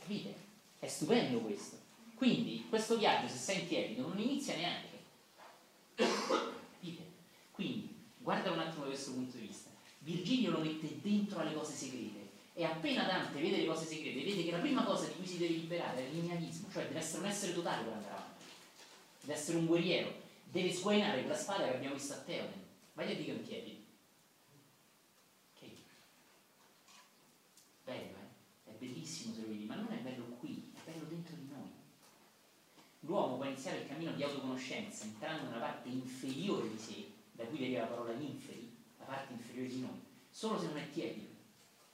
Capite? È stupendo questo. Quindi, questo viaggio, se sei in tiepido, non inizia neanche. Capite? Quindi, guarda un attimo da questo punto di vista. Virgilio lo mette dentro alle cose segrete. E appena Dante vede le cose segrete, vede che la prima cosa di cui si deve liberare è l'ignanismo, cioè deve essere un essere totale per andare avanti. Deve essere un guerriero. Deve sguainare quella spada che abbiamo visto a Teoden. Vai a dire che è un tiepido. Ok? Bello, eh? È bellissimo se lo vedi, ma non è bello qui, è bello dentro di noi. L'uomo può iniziare il cammino di autoconoscenza entrando nella parte inferiore di sé, da cui deriva la parola inferi, la parte inferiore di noi, solo se non è tiepido.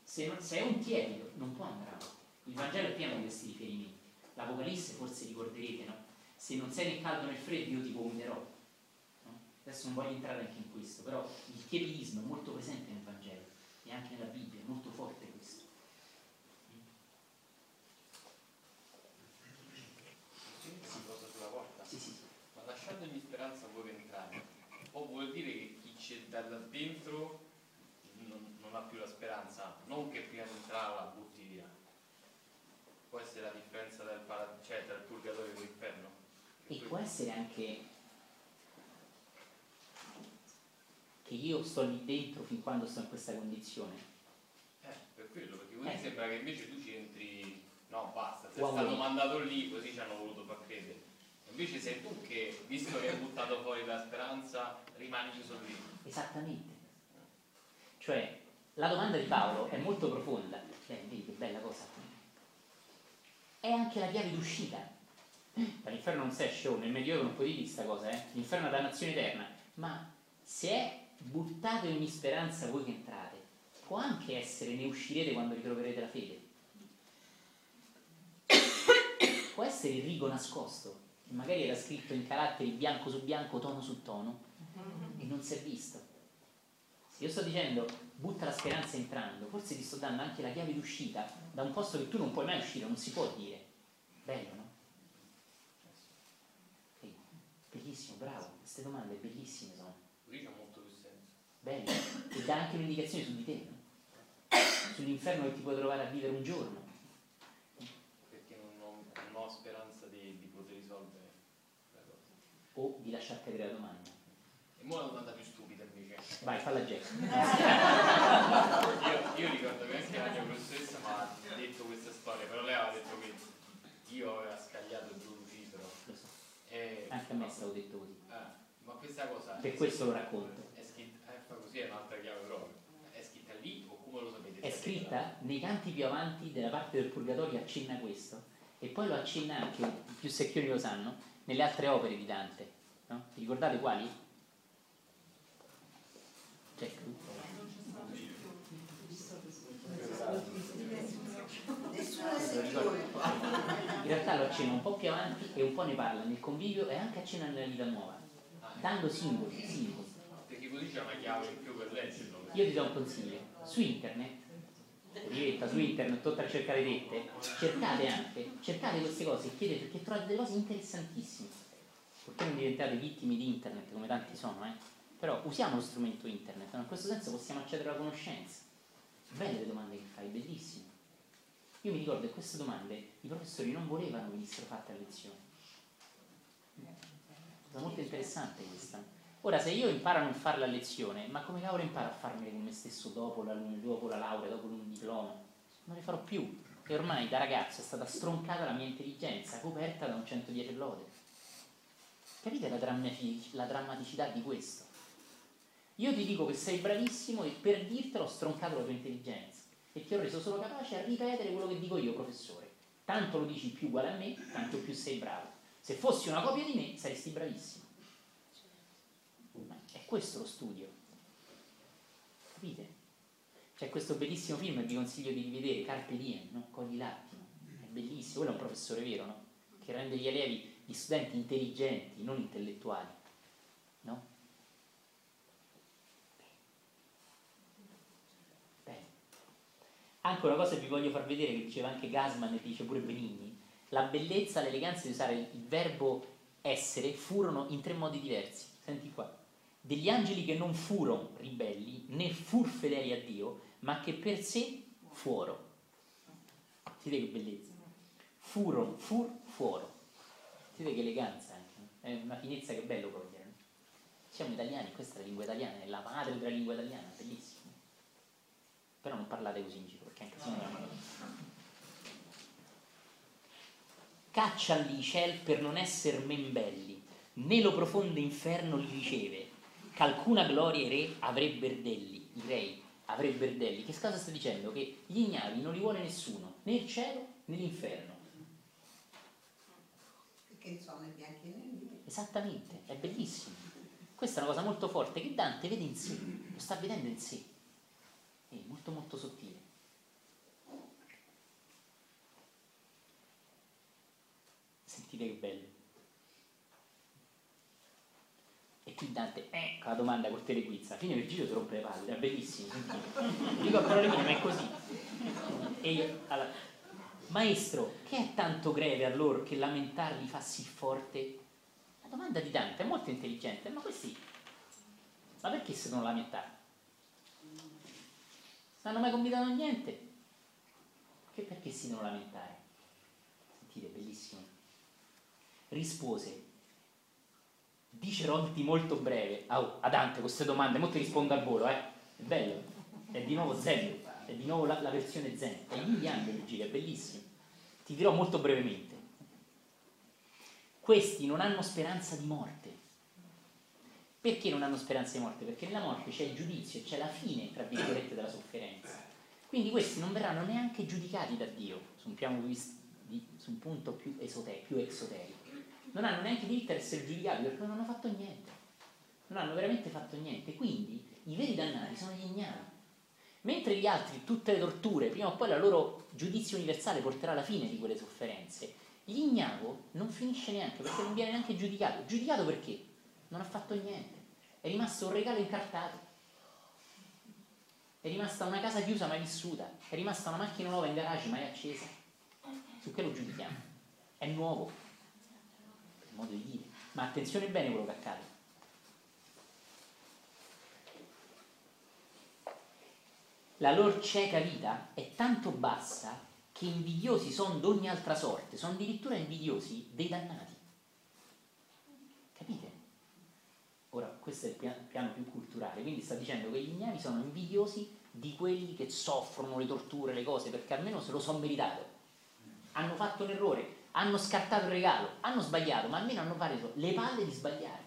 Se, non, se è un tiepido non può andare avanti. Il Vangelo è pieno di questi riferimenti. L'Apocalisse forse ricorderete, no? Se non sei né caldo né freddo io ti vomiterò. No? Adesso non voglio entrare anche in questo, però il tiepidismo è molto presente nel Vangelo e anche nella Bibbia, è molto forte dal dentro non, non, ha più la speranza, non che prima di entrare la butti via. Può essere la differenza del cioè, tra il purgatorio e l'inferno. E può essere anche che io sto lì dentro fin quando sto in questa condizione. Eh, per quello, perché quindi eh. sembra che invece tu ci entri, no, basta, sei wow. stato mandato lì, così ci hanno voluto far credere Invece sei tu che, visto che hai buttato fuori la speranza, rimani chiuso lì. Esattamente. Cioè, la domanda di Paolo è molto profonda. Eh, vedi che bella cosa. È anche la chiave d'uscita. Dall'inferno non si esce, oh, nel Medioevo non puoi dire questa cosa, eh? L'inferno è dannazione eterna. Ma se è buttate ogni speranza voi che entrate, può anche essere ne uscirete quando ritroverete la fede. Può essere il rigo nascosto, che magari era scritto in caratteri bianco su bianco, tono su tono, e non si è visto. Se io sto dicendo butta la speranza entrando, forse ti sto dando anche la chiave d'uscita da un posto che tu non puoi mai uscire, non si può dire. Bello, no? Sì, bellissimo, bravo, queste domande bellissime sono. Così c'ha molto più senso. Bello. E dà anche un'indicazione su di te, no? Sull'inferno che ti puoi trovare a vivere un giorno. Perché non ho, non ho speranza di, di poter risolvere la cosa. O di lasciar cadere la domanda. E ora la domanda più stupida invece. Vai, falla Jack. Io, io ricordo che anche la mia professoressa mi ha detto questa storia, però lei aveva detto che io aveva scagliato il Lucifero. Lo so. E, Anche a me è stato detto così. Eh, ma questa cosa Per questo lo racconto. è scritta, eh, così è un'altra chiave proprio. È scritta lì o come lo sapete? È scritta nei canti più avanti della parte del Purgatorio accenna questo e poi lo accenna anche, i più secchioni lo sanno, nelle altre opere di Dante. No? Vi ricordate quali? Lo ricordo. In realtà lo accenna un po' più avanti e un po' ne parla nel convivio e anche accenna nella vita nuova, dando simboli, simboli. Perché così c'è una chiave in più per leggerlo. Io ti do un consiglio, su internet, diretta, su internet, oltre a cercare dette, cercate anche, cercate queste cose e chiedete perché trovate delle cose interessantissime. Perché non diventate vittime di internet come tanti sono, eh? Però usiamo lo strumento internet, in questo senso possiamo accedere alla conoscenza. Belle le domande che fai, bellissime. Io mi ricordo che queste domande i professori non volevano venissero fatte a lezione. Cosa molto interessante questa. Ora, se io imparo a non farla a lezione, ma come cavolo imparo a farmele con me stesso dopo la, dopo la laurea, dopo un diploma? Non le farò più. E ormai da ragazzo è stata stroncata la mia intelligenza, coperta da un 110 lode. Capite la, drammati- la drammaticità di questo? Io ti dico che sei bravissimo e per dirtelo ho stroncato la tua intelligenza e ti ho reso solo capace a ripetere quello che dico io, professore. Tanto lo dici più uguale a me, tanto più sei bravo. Se fossi una copia di me, saresti bravissimo. Questo lo studio. Capite? C'è questo bellissimo film vi consiglio di rivedere, Carpe Diem, no? Cogli l'attimo. È bellissimo, quello è un professore vero, no? Che rende gli allievi, gli studenti intelligenti, non intellettuali. No? Bene. Anche una cosa che vi voglio far vedere, che diceva anche Gasman e dice pure Benigni, la bellezza, l'eleganza di usare il verbo essere furono in tre modi diversi. Senti qua. Degli angeli che non furono ribelli, né fur fedeli a Dio, ma che per sé fuoro. Vedete che bellezza. Furono, fur, fuoro. Vedete che eleganza anche. no? È una finezza che è bello cogliere. Siamo italiani, questa è la lingua italiana, è la madre della lingua italiana, bellissimo. Però non parlate così in giro, perché anche se no... Cacciali i ciel per non esser men belli, né lo profondo inferno li riceve, ch'alcuna gloria i re avrebbero delli, i rei avrebbero delli. Che cosa sta dicendo? Che gli ignavi non li vuole nessuno, né il cielo né l'inferno. Perché sono i bianchi e neri. Esattamente, è bellissimo. Questa è una cosa molto forte che Dante vede in sé, lo sta vedendo in sé. È molto molto sottile. Sentite che bello. E qui Dante, eh, con la domanda col telequiz, alla fine Virgilio si rompe le palle, è bellissimo. Dico a parole mie, ma è così. E io, allora, maestro, che è tanto greve allora che lamentarli fa sì forte? La domanda di Dante è molto intelligente, ma questi, ma perché si devono lamentare? Non hanno mai combinato niente. Che perché si devono lamentare? Sentite, bellissimo. Rispose, dice Rodti molto breve oh, a Dante queste domande, mo ti rispondo al volo, eh? È bello, è di nuovo Zen, è di nuovo la, la versione Zen, è gli angeli gira, è bellissimo. Ti dirò molto brevemente. Questi non hanno speranza di morte. Perché non hanno speranza di morte? Perché nella morte c'è il giudizio, c'è la fine, tra virgolette, della sofferenza. Quindi questi non verranno neanche giudicati da Dio su un piano su un punto più, esoterico, più exoterico. Non hanno neanche diritto a essere giudicati perché non hanno fatto niente. Non hanno veramente fatto niente. Quindi i veri dannati sono gli ignavi. Mentre gli altri, tutte le torture, prima o poi la loro giudizio universale porterà alla fine di quelle sofferenze. L'ignavo non finisce neanche perché non viene neanche giudicato. Giudicato perché? Non ha fatto niente. È rimasto un regalo incartato. È rimasta una casa chiusa mai vissuta. È rimasta una macchina nuova in garage mai accesa. Su che lo giudichiamo? È nuovo. Modo di dire. Ma attenzione bene quello che accade. La loro cieca vita è tanto bassa che invidiosi sono d'ogni altra sorte, sono addirittura invidiosi dei dannati. Capite? Ora, questo è il piano più culturale, quindi sta dicendo che gli ignavi sono invidiosi di quelli che soffrono le torture, le cose, perché almeno se lo sono meritato. Hanno fatto un errore, hanno scartato il regalo, hanno sbagliato, ma almeno hanno preso le palle di sbagliare,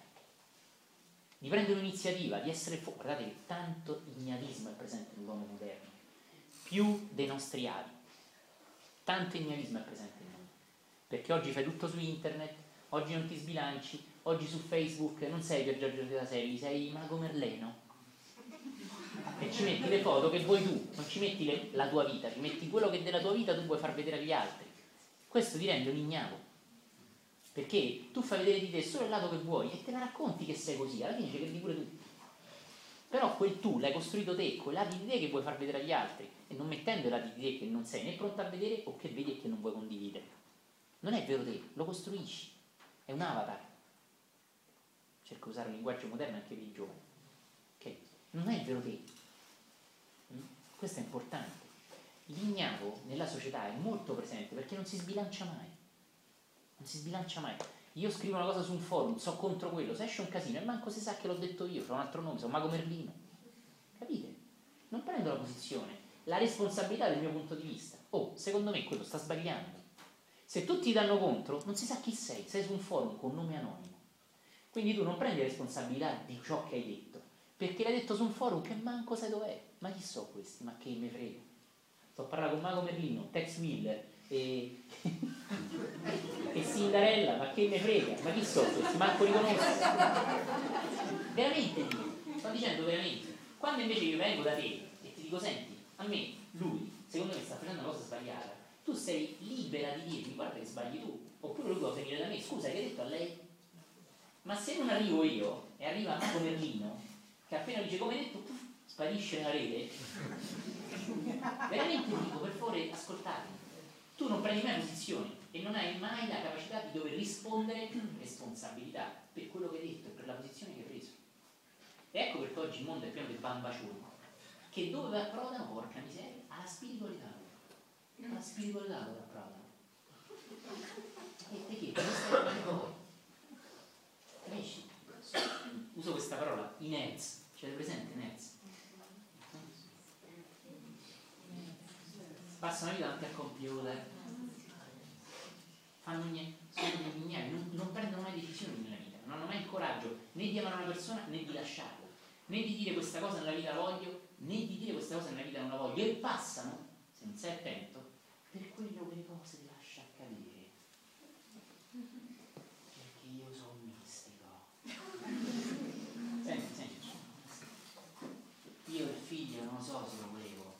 di prendere un'iniziativa, di essere fuori. Guardate che tanto ignavismo è presente nell'uomo moderno, più dei nostri avi. Tanto ignavismo è presente in noi. Perché oggi fai tutto su internet, oggi non ti sbilanci, oggi su Facebook non sei per Giorgio della Selli, sei Mago Merleno. E ci metti le foto che vuoi tu, non ci metti le, la tua vita, ci metti quello che della tua vita tu vuoi far vedere agli altri. Questo ti rende un ignavo. Perché tu fai vedere di te solo il lato che vuoi e te la racconti che sei così, alla fine ci credi pure tu. Però quel tu l'hai costruito te, quei lati di te che vuoi far vedere agli altri e non mettendo i lati di te che non sei né pronto a vedere o che vedi e che non vuoi condividere. Non è vero te, lo costruisci, è un avatar. Cerco di usare un linguaggio moderno anche per i giovani. Ok? Non è vero te. Mm? Questo è importante. L'ignavo nella società è molto presente perché non si sbilancia mai. Non si sbilancia mai. Io scrivo una cosa su un forum, so contro quello, se esce un casino e manco si sa che l'ho detto io, ho un altro nome, sono Mago Merlino. Capite? Non prendo la posizione, la responsabilità del mio punto di vista. Oh, secondo me quello sta sbagliando. Se tutti ti danno contro, non si sa chi sei, sei su un forum con nome anonimo. Quindi tu non prendi responsabilità di ciò che hai detto, perché l'hai detto su un forum che manco sai dov'è. Ma chi so questi? Ma che me frega? Sto parlando con Mago Merlino, Tex Miller e, e Cinderella, ma che me frega? Ma chi so questi? Manco riconosco. Veramente dico, sto dicendo veramente. Quando invece io vengo da te e ti dico, senti, a me, lui, secondo me sta facendo una cosa sbagliata, tu sei libera di dirmi, guarda che sbagli tu, oppure lui può venire da me, scusa, hai detto a lei? Ma se non arrivo io e arriva Mago Merlino, che appena dice come hai detto, puff, sparisce nella rete, veramente dico, per favore, ascoltatemi, tu non prendi mai posizione e non hai mai la capacità di dover rispondere responsabilità per quello che hai detto e per la posizione che hai preso. E ecco perché oggi il mondo è pieno di bambacioni, che dove approdano, porca miseria, alla spiritualità. Alla spiritualità dove approdano. E perché? Perché stai poi. Capisci? Uso questa parola, inerz. L'hai presente, inerz? Passano vita davanti al computer, fanno niente, sono degli ignavi, non, non prendono mai decisioni nella vita, non hanno mai il coraggio né di amare una persona né di lasciarla, né di dire questa cosa nella vita la voglio, né di dire questa cosa nella vita non la voglio, e passano, se non sei attento, per quello che le cose ti lascia accadere. Perché io sono mistico. Senti, senti. Io il figlio non so se lo volevo,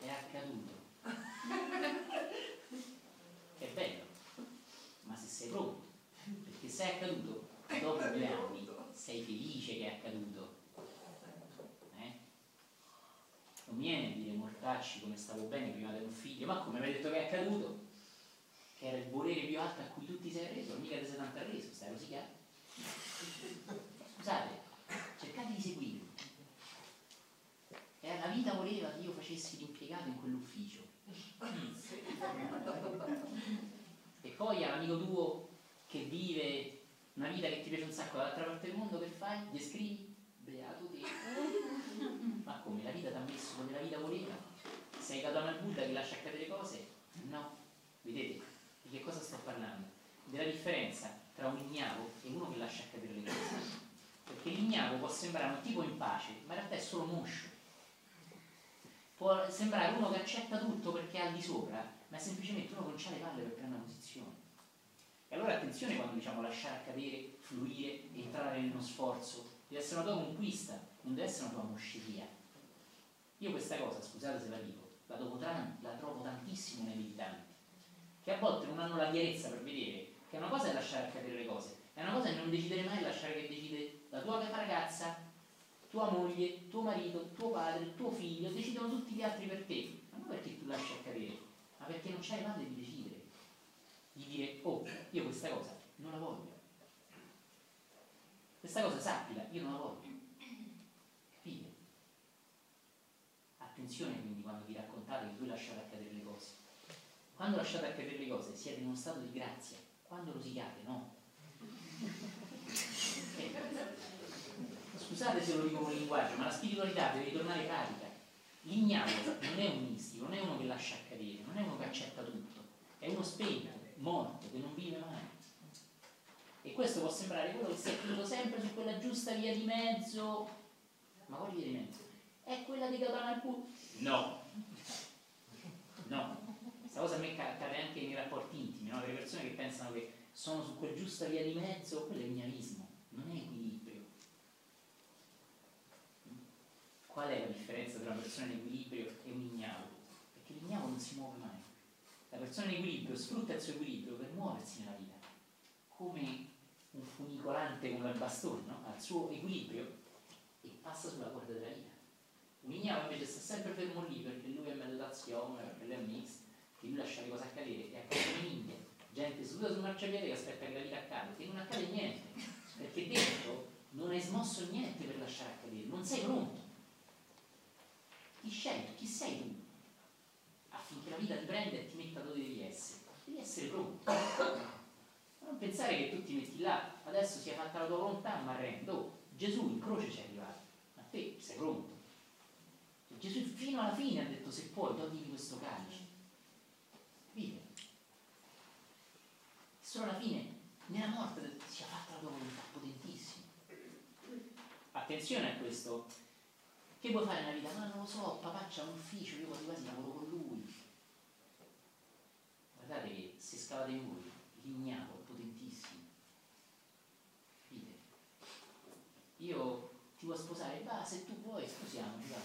è accaduto. È bello, ma se sei pronto, perché se è accaduto dopo due anni, sei felice che è accaduto. Eh? A dire mortacci come stavo bene prima di un figlio, ma come mi hai detto che è accaduto? Che era il volere più alto a cui tu ti sei reso, mica ti sei tanto arreso, stai rosicando. Scusate, cercate di seguirmi. E la vita voleva che io facessi l'impiegato in quell'ufficio. E poi all'amico tuo che vive Una vita che ti piace un sacco dall'altra parte del mondo, che fai? Descrivi? Beato te. Ma come? La vita ti ha messo come la vita voleva? Sei Gautama il Buddha che lascia accadere cose? No. Vedete? Di che cosa sto parlando? Della differenza tra un ignavo e uno che lascia accadere le cose. Perché l'ignavo può sembrare un tipo in pace, ma in realtà è solo moscio. Può sembrare uno che accetta tutto perché è al di sopra, ma è semplicemente uno che non ha le palle per prendere una posizione. E allora attenzione quando diciamo lasciare accadere, fluire, entrare in uno sforzo. Deve essere una tua conquista, non deve essere una tua mosceria. Io questa cosa, scusate se la dico, la, trovo, la trovo tantissimo nei meditanti, che a volte non hanno la chiarezza per vedere che una cosa è lasciare accadere le cose, è una cosa è non decidere mai lasciare che decide la tua ragazza, tua moglie, tuo marito, tuo padre, tuo figlio, decidono tutti gli altri per te. Ma non perché tu lasci accadere, ma perché non c'hai palle di decidere. Di dire, oh, io questa cosa non la voglio. Questa cosa sappila, io non la voglio. Capite? Attenzione quindi quando vi raccontate che voi lasciate accadere le cose. Quando lasciate accadere le cose siete in uno stato di grazia, quando rosicate no. Eh, scusate se lo dico con linguaggio, ma la spiritualità deve ritornare pratica. L'ignavo non è un mistico, non è uno che lascia accadere, non è uno che accetta tutto, è uno spento, morto, che non vive mai. E questo può sembrare quello che si è tenuto sempre su quella giusta via di mezzo. Ma quale via di mezzo? È quella di al culo? No. No. Questa cosa a me accade anche nei rapporti intimi, no? Le persone che pensano che sono su quel giusta via di mezzo, quello è ignavismo, non è equilibrio. Qual è la differenza tra una persona in equilibrio e un ignavo? Perché l'ignavo non si muove mai. La persona in equilibrio sfrutta il suo equilibrio per muoversi nella vita, come un funicolante con il bastone, no? ha il suo equilibrio e passa sulla corda della vita. Un ignavo invece sta sempre fermo lì perché lui è meditazione, perché lui è mix, che lui lascia le cose accadere e accade in India gente seduta sul marciapiede che aspetta che la vita accada, che non accade niente, perché dentro non hai smosso niente per lasciare accadere, non sei pronto. Chi scegli? Chi sei tu? Affinché la vita ti prenda e ti metta dove devi essere. Devi essere pronto. Non pensare che tu ti metti là, adesso si è fatta la tua volontà, ma rendo. Oh, Gesù in croce ci è arrivato, ma te sei pronto. Gesù fino alla fine ha detto se puoi toglimi questo calice. Vive solo alla fine, nella morte, si è fatta la tua volontà, potentissimo. Attenzione a questo. Che vuoi fare nella vita? Ma non lo so, papà c'ha un ufficio, io quasi quasi lavoro con lui. Guardate che se scavate in voi, l'ignavo è potentissimo. Capite? Io ti vuoi sposare? Va, se tu vuoi, sposiamoci, va.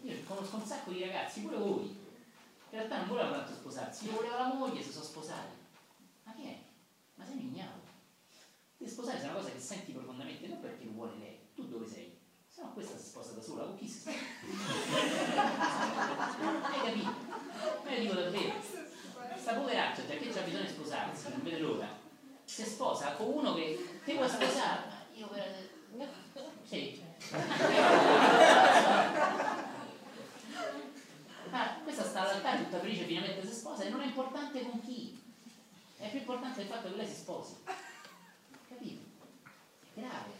Io conosco un sacco di ragazzi, pure voi, in realtà non voleva tanto sposarsi, io voleva la moglie, si sono sposati. Ma che è? Ma sei ignaro. Ti sposare è una cosa che senti profondamente, non perché lo vuole lei, tu dove sei? Se no questa si sposa da sola, con chi si sposa? Hai capito? Ma io dico davvero, sta poveraccia, già che c'ha bisogno di sposarsi, non vede l'ora, si sposa con uno che ti vuoi sposare, io per... Sì. Ah, questa sta all'altare tutta felice finalmente si sposa e non è importante con chi. È più importante il fatto che lei si sposi. Capito? È grave.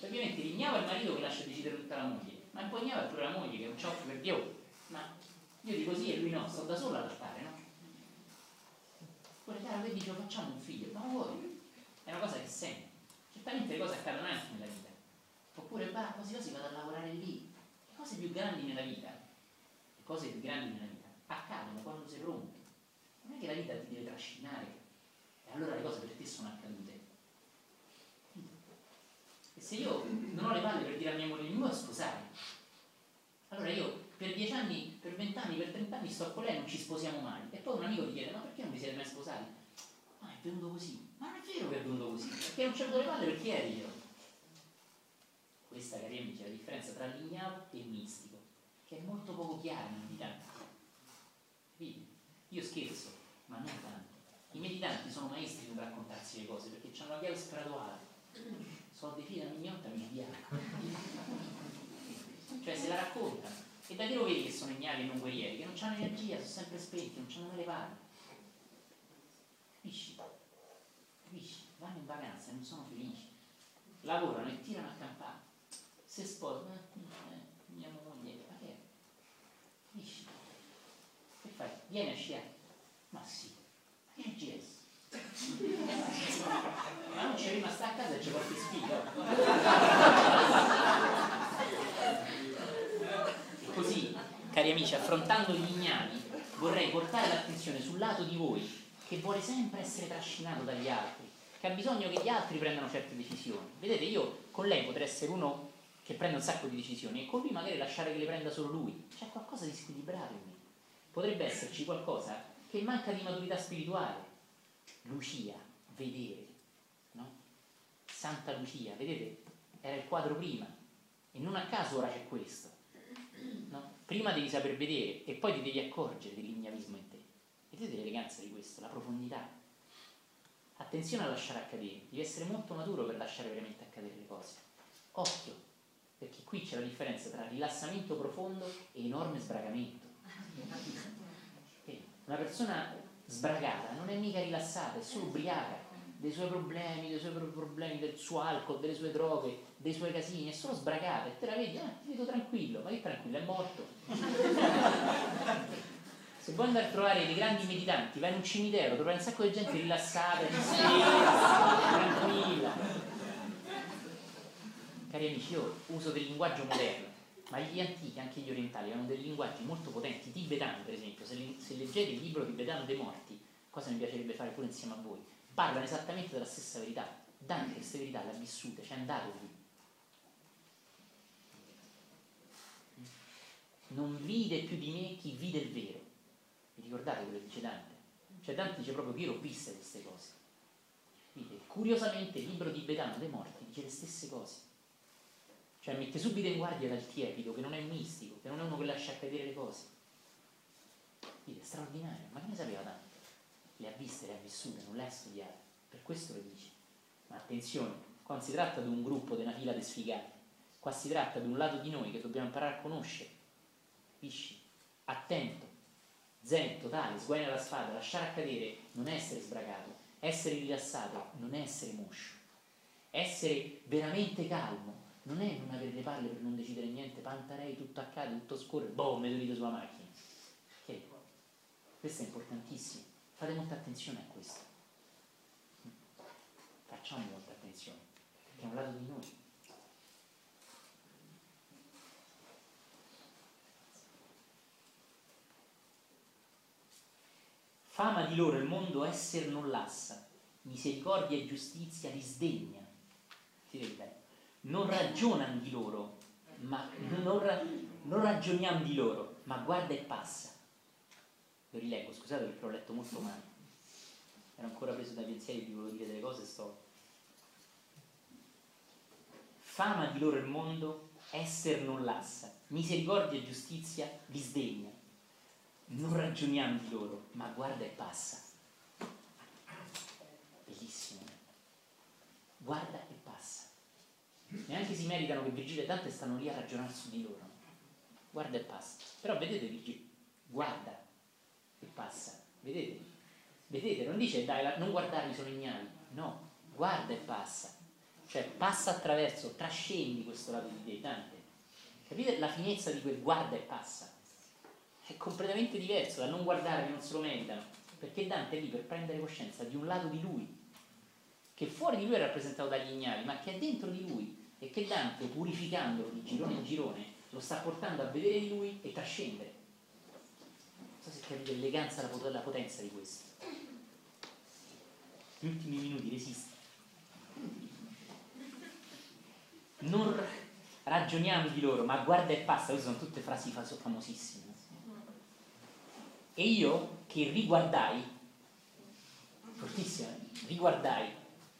Ovviamente l'ignavo è il marito che lascia decidere tutta la moglie, ma il poi è pure la moglie che non c'ha occhio per Dio. Ma io dico sì e lui no, sto da sola all'altare, no? Pure chiaro che dice facciamo un figlio, ma vuoi? È una cosa che sente. Certamente le cose accadono anche nella vita. Oppure va, quasi quasi vado a lavorare lì. Le cose più grandi nella vita cose più grandi nella vita accadono quando sei pronto. Non è che la vita ti deve trascinare e allora le cose per te sono accadute. E se io non ho le palle per dire a mia moglie mi vuoi sposare, allora io per dieci anni, per vent'anni, per trent'anni sto con lei non ci sposiamo mai. E poi un amico ti chiede, ma perché non vi siete mai sposati? Ma è venuto così. Ma non è vero che è venuto così, perché non c'è le palle per chi eri io. Questa, cari amici, è la differenza tra l'ignavo e il mistico che è molto poco chiaro nei meditanti. Capite? Io scherzo, ma non tanto. I meditanti sono maestri nel raccontarsi le cose perché hanno la chiave spirituale. Sono dei figli da mignotta meridiana. cioè se la raccontano. E da che lo vedi che sono ignavi e non guerrieri? Che non hanno energia, sono sempre spenti, non hanno le palle. Capisci? Capisci? vacanza e non sono felici. Lavorano e tirano a campare. Se sposano, eh, mia moglie, ma che è? Dici, che fai? Vieni a sciare. Ma sì, ma che è GS? Ma non c'è rimasta a casa e ci porti sfiga. Così, cari amici, affrontando gli ignami, vorrei portare l'attenzione sul lato di voi che vuole sempre essere trascinato dagli altri, che ha bisogno che gli altri prendano certe decisioni. Vedete, io con lei potrei essere uno che prende un sacco di decisioni e con lui magari lasciare che le prenda solo lui. C'è qualcosa di squilibrato in me. Potrebbe esserci qualcosa che manca di maturità spirituale. Lucia, vedere, no? Santa Lucia, vedete? Era il quadro prima e non a caso ora c'è questo. No? Prima devi saper vedere e poi ti devi accorgere dell'ignavismo in te. Vedete l'eleganza di questo, la profondità. Attenzione a lasciare accadere, devi essere molto maturo per lasciare veramente accadere le cose. Occhio, perché qui c'è la differenza tra rilassamento profondo e enorme sbragamento. Una persona sbragata non è mica rilassata, è solo ubriaca dei suoi problemi, dei suoi problemi, del suo alcol, delle sue droghe, dei suoi casini, è solo sbragata e te la vedi, ah, ti vedo tranquillo, ma che tranquillo, è morto. Se vuoi andare a trovare dei grandi meditanti, vai in un cimitero, troverai un sacco di gente rilassata, tranquilla. Cari amici, io uso del linguaggio moderno, ma gli antichi, anche gli orientali, avevano dei linguaggi molto potenti, tibetano per esempio, se, se leggete il libro tibetano dei morti, cosa mi piacerebbe fare pure insieme a voi, parlano esattamente della stessa verità. Dante queste verità le ha vissute, c'è andato lì. Non vide più di me chi vide il vero. Ricordate quello che dice Dante? Cioè Dante dice proprio che io l'ho viste queste cose. Dite, curiosamente il libro tibetano dei morti dice le stesse cose. Cioè mette subito in guardia dal tiepido, che non è mistico, che non è uno che lascia cadere le cose. Dite, straordinario, ma che ne sapeva Dante? Le ha viste, le ha vissute, non le ha studiate. Per questo lo dice. Ma attenzione, qua non si tratta di un gruppo, di una fila di sfigati. Qua si tratta di un lato di noi che dobbiamo imparare a conoscere. Capisci? Attento, zen totale, sguaina la spada, lasciare accadere, non essere sbragato, essere rilassato, non essere moscio. Essere veramente calmo, non è non avere le palle per non decidere niente, pantarei, tutto accade, tutto scorre, boh, dite sulla macchina. Ok? Questo è importantissimo. Fate molta attenzione a questo. Facciamo molta attenzione, perché è un lato di noi. Fama di loro il mondo esser non lassa, misericordia e giustizia li sdegna. Non ragionano di loro, ma non, ra- non ragioniamo di loro, ma guarda e passa. Lo rileggo, scusate perché l'ho letto molto male. Ero ancora preso dai pensieri e vi volevo dire delle cose sto. Fama di loro il mondo, esser non lassa, misericordia e giustizia li sdegna non ragioniamo di loro, ma guarda e passa. Bellissimo. Guarda e passa. Neanche si meritano che Virgilio e Dante stanno lì a ragionare su di loro. Guarda e passa. Però vedete Virgilio, guarda e passa. Vedete? Vedete, non dice dai, non guardarmi sono ignami. No, guarda e passa. Cioè passa attraverso, trascendi questo lato di te, Dante. Capite la finezza di quel guarda e passa? È completamente diverso da non guardare che non se lo meritano, perché Dante è lì per prendere coscienza di un lato di lui, che fuori di lui è rappresentato dagli ignavi, ma che è dentro di lui e che Dante, purificandolo di girone in girone, lo sta portando a vedere di lui e trascendere. Non so se capite l'eleganza e la potenza di questo. Gli ultimi minuti resiste. Non ragioniamo di loro, ma guarda e passa, queste sono tutte frasi famosissime e io che riguardai, fortissima, riguardai,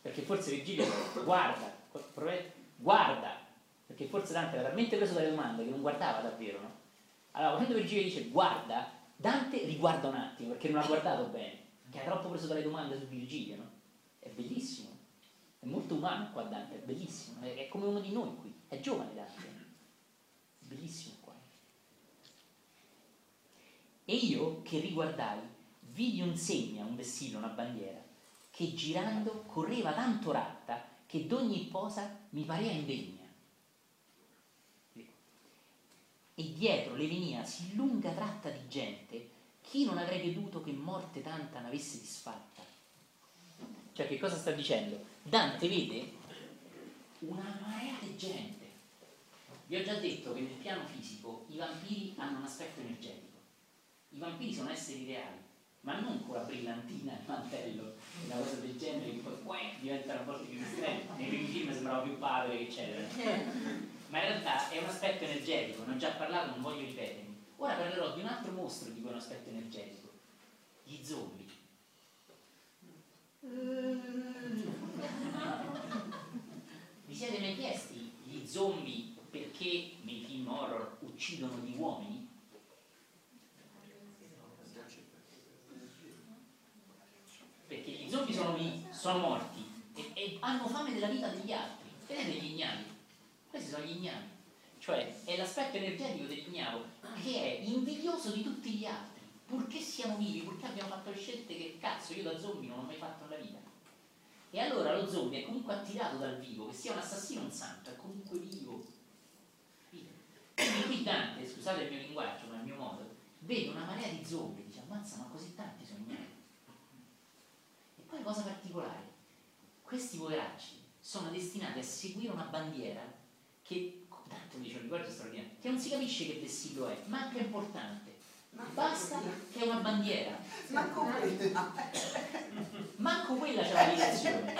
perché forse Virgilio guarda, guarda, perché forse Dante era talmente preso dalle domande che non guardava davvero, no? Allora, quando Virgilio dice guarda, Dante riguarda un attimo, perché non ha guardato bene, che ha troppo preso dalle domande su Virgilio, no? È bellissimo, è molto umano qua Dante, è bellissimo, è come uno di noi qui, è giovane Dante, è bellissimo. E io che riguardai, vidi un segno, un vessillo, una bandiera, che girando correva tanto ratta che d'ogni posa mi parea indegna. E dietro le venia sì lunga tratta di gente, chi non avrebbe creduto che morte tanta n'avesse disfatta? Cioè, che cosa sta dicendo? Dante vede una marea di gente. Vi ho già detto che nel piano fisico i vampiri hanno un aspetto energetico. I vampiri sono esseri reali, ma non con la brillantina, il mantello, una cosa del genere, che poi uè, diventano a volte più distretti. Nei primi film sembrava più padre, eccetera. Ma in realtà è un aspetto energetico, ne ho già parlato, non voglio ripetermi. Ora parlerò di un altro mostro di quell'aspetto aspetto energetico, gli zombie. Vi siete mai chiesti gli zombie perché nei film horror uccidono gli uomini? Perché zombie sono morti e, e hanno fame della vita degli altri. Vedete gli ignami? Questi sono gli ignami. Cioè è l'aspetto energetico dell'ignavo che è invidioso di tutti gli altri, purché siamo vivi, purché abbiamo fatto le scelte che cazzo io da zombie non ho mai fatto nella vita. E allora lo zombie è comunque attirato dal vivo, che sia un assassino o un santo, è comunque vivo. Quindi qui Dante, scusate il mio linguaggio, ma il mio modo, vede una marea di zombie, dice ammazza ma così tanti sono miei. Poi cosa particolare, questi poveracci sono destinati a seguire una bandiera che, tanto dice un linguaggio straordinario, che non si capisce che vessillo è, ma che è importante. Basta che è una bandiera. Manco quella. Manco quella c'è la direzione.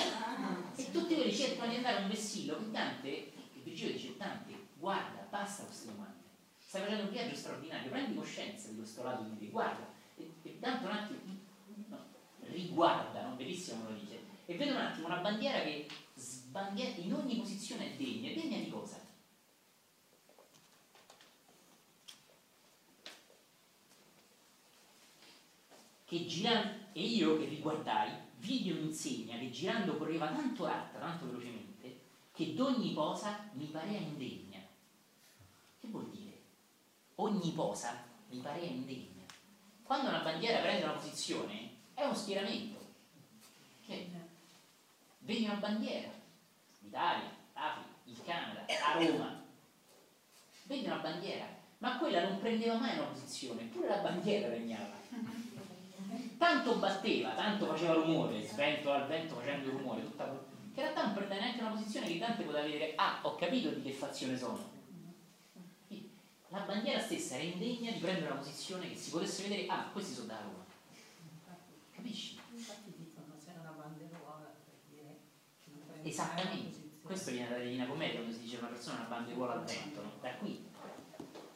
E tutti quelli cercano di andare a un vessillo che Dante, che Virgilio dice Dante, guarda, basta queste domande. Stai facendo un viaggio straordinario, prendi coscienza di questo lato di te, guarda. E, e Dante un attimo no, riguarda, no? bellissimo lo dice, e vede un attimo una bandiera che sbandiera in ogni posizione è degna. Degna di cosa? che girando, e io che riguardai, vidi un'insegna che girando correva tanto ratta, tanto velocemente, che d'ogni posa mi parea indegna. Che vuol dire? Ogni posa mi parea indegna. Quando una bandiera prende una posizione, è uno schieramento. Che? Vedi una bandiera, l'Italia, l'Africa, il Canada, a Roma. Vedi una bandiera, ma quella non prendeva mai una posizione, eppure la bandiera regnava tanto batteva, tanto faceva rumore, sventola al vento facendo rumore, tutta, che in realtà non prende neanche una posizione che Dante poteva vedere, ah, ho capito di che fazione sono. La bandiera stessa era indegna di prendere una posizione che si potesse vedere, ah, questi sono da Roma. Capisci? Infatti dicono se è una banderuola per dire che non prende Esattamente. Questo viene dalla Divina Commedia quando si dice una persona una banderuola al vento, no? Da qui.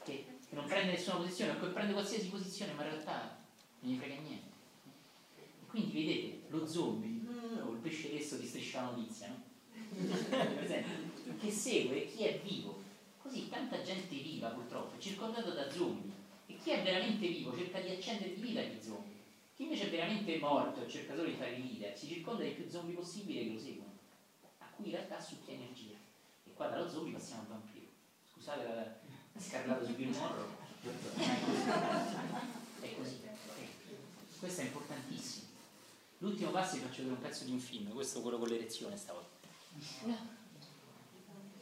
Che, che non prende nessuna posizione, o che prende qualsiasi posizione, ma in realtà non gli frega niente. Quindi vedete, lo zombie, o il pesce lesso di striscia notizia, no? che segue chi è vivo. Così tanta gente viva purtroppo è circondato da zombie. E chi è veramente vivo cerca di accendere di vita gli zombie. Chi invece è veramente morto e cercatore di fare vita si circonda di più zombie possibile che lo seguono, a cui in realtà succhia energia. E qua dallo zombie passiamo al vampiro. Scusate la scarlata su Bill Morrow. È così. Questo è importantissimo. L'ultimo passo vi faccio vedere un pezzo di un film, questo è quello con l'erezione stavolta.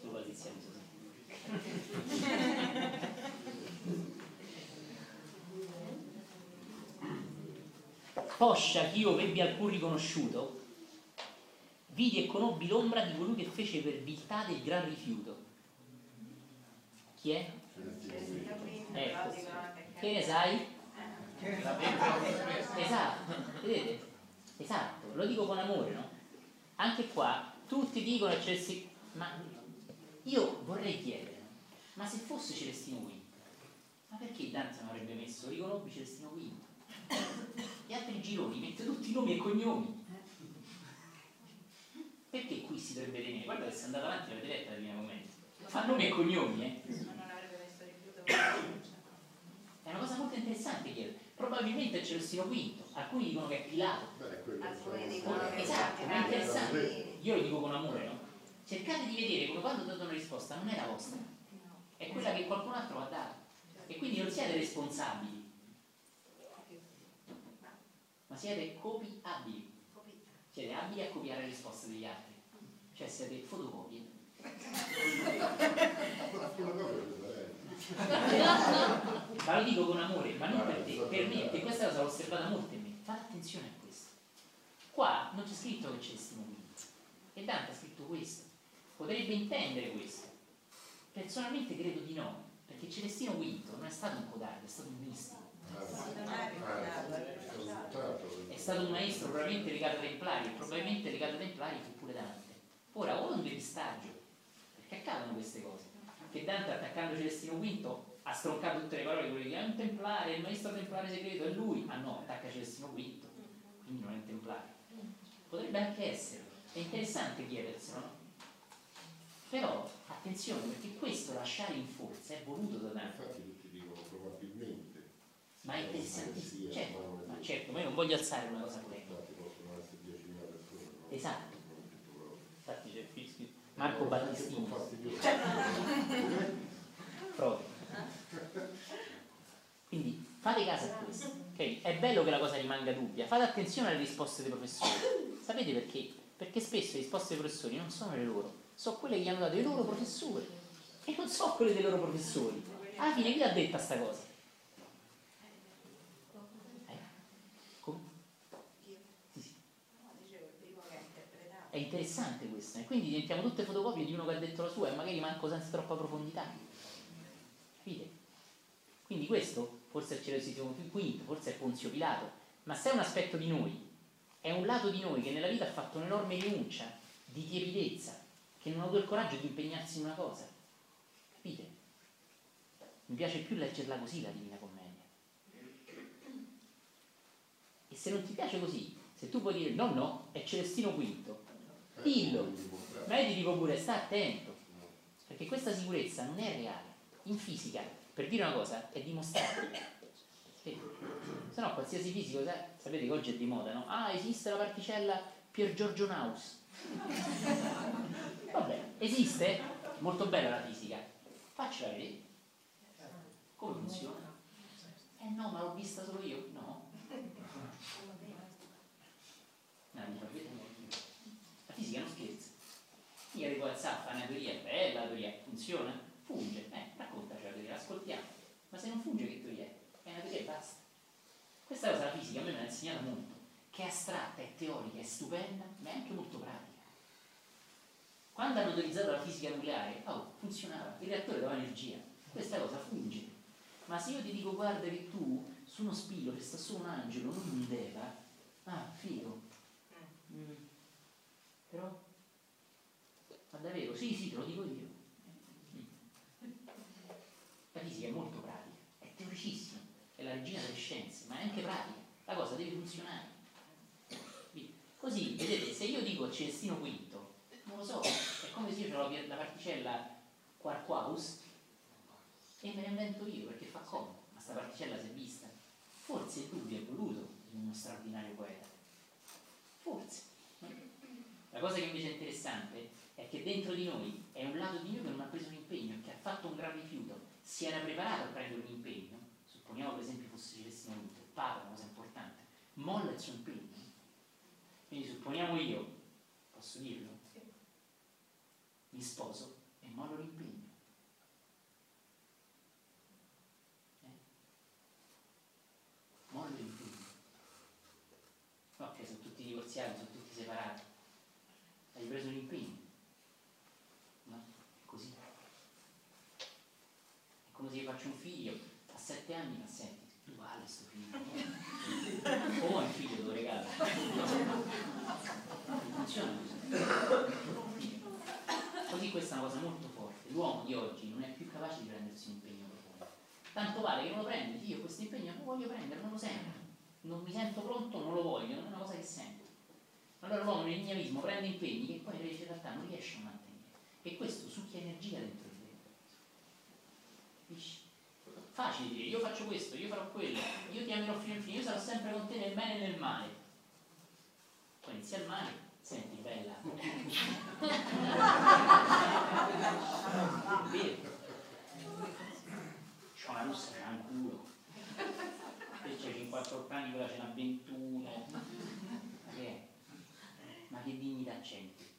SoloAlizia Poscia che io vebbi alcun riconosciuto, vidi e conobbi l'ombra di colui che fece per viltà del gran rifiuto. Chi è? Ecco. Che ne sai? Esatto, vedete? Esatto, lo dico con amore, no? Anche qua tutti dicono che Celestino, ma io vorrei chiedere, ma se fosse Celestino V, ma perché Dante non avrebbe messo riconobbi Celestino V? Gli altri gironi mette tutti i nomi e cognomi. Perché qui si dovrebbe tenere? Guarda che se andate avanti l'avete letta la prima commento. Fa nomi e cognomi, eh? Ma non avrebbe messo rifiuto È una cosa molto interessante chiedere. Probabilmente è Celestino V, alcuni dicono che è Pilato. Alcuni dicono che Esatto, ma è Pilato. interessante. Io lo dico con amore, no? Cercate di vedere come quando date una risposta non è la vostra, è quella che qualcun altro ha dato. E quindi non siete responsabili, ma siete copiabili. Siete lì a copiare le risposte degli altri. Cioè siete fotocopie. ma lo dico con amore, ma non per te, per me, perché questa cosa l'ho osservata molto in me. Fate attenzione a questo. Qua non c'è scritto che c'è destino quinto. E Dante ha scritto questo. Potrebbe intendere questo. Personalmente credo di no, perché Celestino V non è stato un codardo, è stato un mistico. È stato un maestro probabilmente legato ai Templari, e probabilmente legato ai Templari fu pure Dante. Ora, o un depistaggio, perché accadono queste cose? Che Dante attaccando Celestino V ha stroncato tutte le parole, quelli che è un templare, il maestro templare segreto è lui, ma no, attacca Celestino V, quindi non è un templare. Potrebbe anche essere, è interessante chiederselo, no? Però attenzione perché questo lasciare in forza è voluto da Dante. Infatti tutti dicono probabilmente. Ma è interessantissimo. Certo, ma certo, ma io non voglio alzare una cosa polemica. Infatti possono essere 10.000 persone. no? Esatto. Infatti c'è il. Marco Battistini. Fastidioso. Proprio. Quindi fate caso a questo. ok? È bello che la cosa rimanga dubbia. Fate attenzione alle risposte dei professori. Sapete perché? Perché spesso le risposte dei professori non sono le loro, sono quelle che gli hanno dato i loro professori. E non sono quelle dei loro professori. Alla fine chi l'ha detta sta cosa? Eh? Come? Sì, sì. No, dicevo, il primo che ha interpretato. È interessante questo, e quindi diventiamo tutte fotocopie di uno che ha detto la sua e magari manco senza troppa profondità. Capite? Quindi questo forse è Celestino quinto, forse è Ponzio Pilato, ma se è un aspetto di noi, è un lato di noi che nella vita ha fatto un'enorme rinuncia, di tiepidezza, che non ha avuto il coraggio di impegnarsi in una cosa. Capite? Mi piace più leggerla così la Divina Commedia. E se non ti piace così, se tu puoi dire no, no, è Celestino V, dillo. Ma io ti dico pure, sta attento, perché questa sicurezza non è reale. In fisica, per dire una cosa, è dimostrabile. Se no, qualsiasi fisico, sa- sapete che oggi è di moda, no? Ah, esiste la particella Pier Giorgio Naus. Vabbè, esiste? Molto bella la fisica. Faccela vedere. Come funziona? Eh no, ma l'ho vista solo io. No. No, mi fa vedere. La fisica non scherza. Io arrivo al SAF, una teoria è bella, la teoria funziona, funge, eh, raccontaci la teoria, ascoltiamo. Ma se non funge che teoria è? È una teoria e basta. Questa cosa la fisica a me me l'ha insegnata molto, che è astratta, è teorica, è stupenda, ma è anche molto pratica. Quando hanno utilizzato la fisica nucleare, oh, funzionava, il reattore dava energia, questa cosa funge. Ma se io ti dico guarda che tu su uno spilo che sta su un angelo, non un deva, ah, figo. Mm. Però ma davvero? Sì, sì, te lo dico io. Mm. La fisica è molto pratica, è teoricissima, è la regina delle scienze, ma è anche pratica. La cosa deve funzionare. Così, vedete, se io dico Celestino V, non lo so, è come se io ho la, la particella Quarquaus e me la invento io perché fa comodo, ma sta particella si è vista. Forse tu vi è voluto in uno straordinario poeta. Forse. La cosa che invece è interessante è che dentro di noi è un lato di noi che non ha preso un impegno, che ha fatto un gran rifiuto, si era preparato a prendere un impegno, supponiamo per esempio fosse Celestino V, il Papa, una cosa importante, molla il suo impegno. Quindi supponiamo io, posso dirlo, mi sposo e mollo l'impegno. Eh? Mollo l'impegno. No, che sono tutti divorziati, sono tutti separati. Hai preso un impegno. No? È così. È come se io faccio un figlio, a sette anni, ma senti, uguale sto figlio. O vuoi un figlio te lo regalo? Non funziona così. Così questa è una cosa molto forte. L'uomo di oggi non è più capace di prendersi un impegno profondo. Tanto vale che non lo prende, io questo impegno non lo voglio prendere, non lo sento. Non mi sento pronto, non lo voglio, non è una cosa che sento. Allora l'uomo nel nihilismo prende impegni che poi invece in realtà non riesce a mantenere. E questo succhia energia dentro di te. Capisci? Facile dire, io faccio questo, io farò quello, io ti amerò fino in fine, io sarò sempre con te nel bene e nel male. Poi inizia il male, senti bella. C'ho una russa, c'ha un culo. Te c'hai 58 anni, quella ce n'ha 21. Ma che è? Ma che accenti.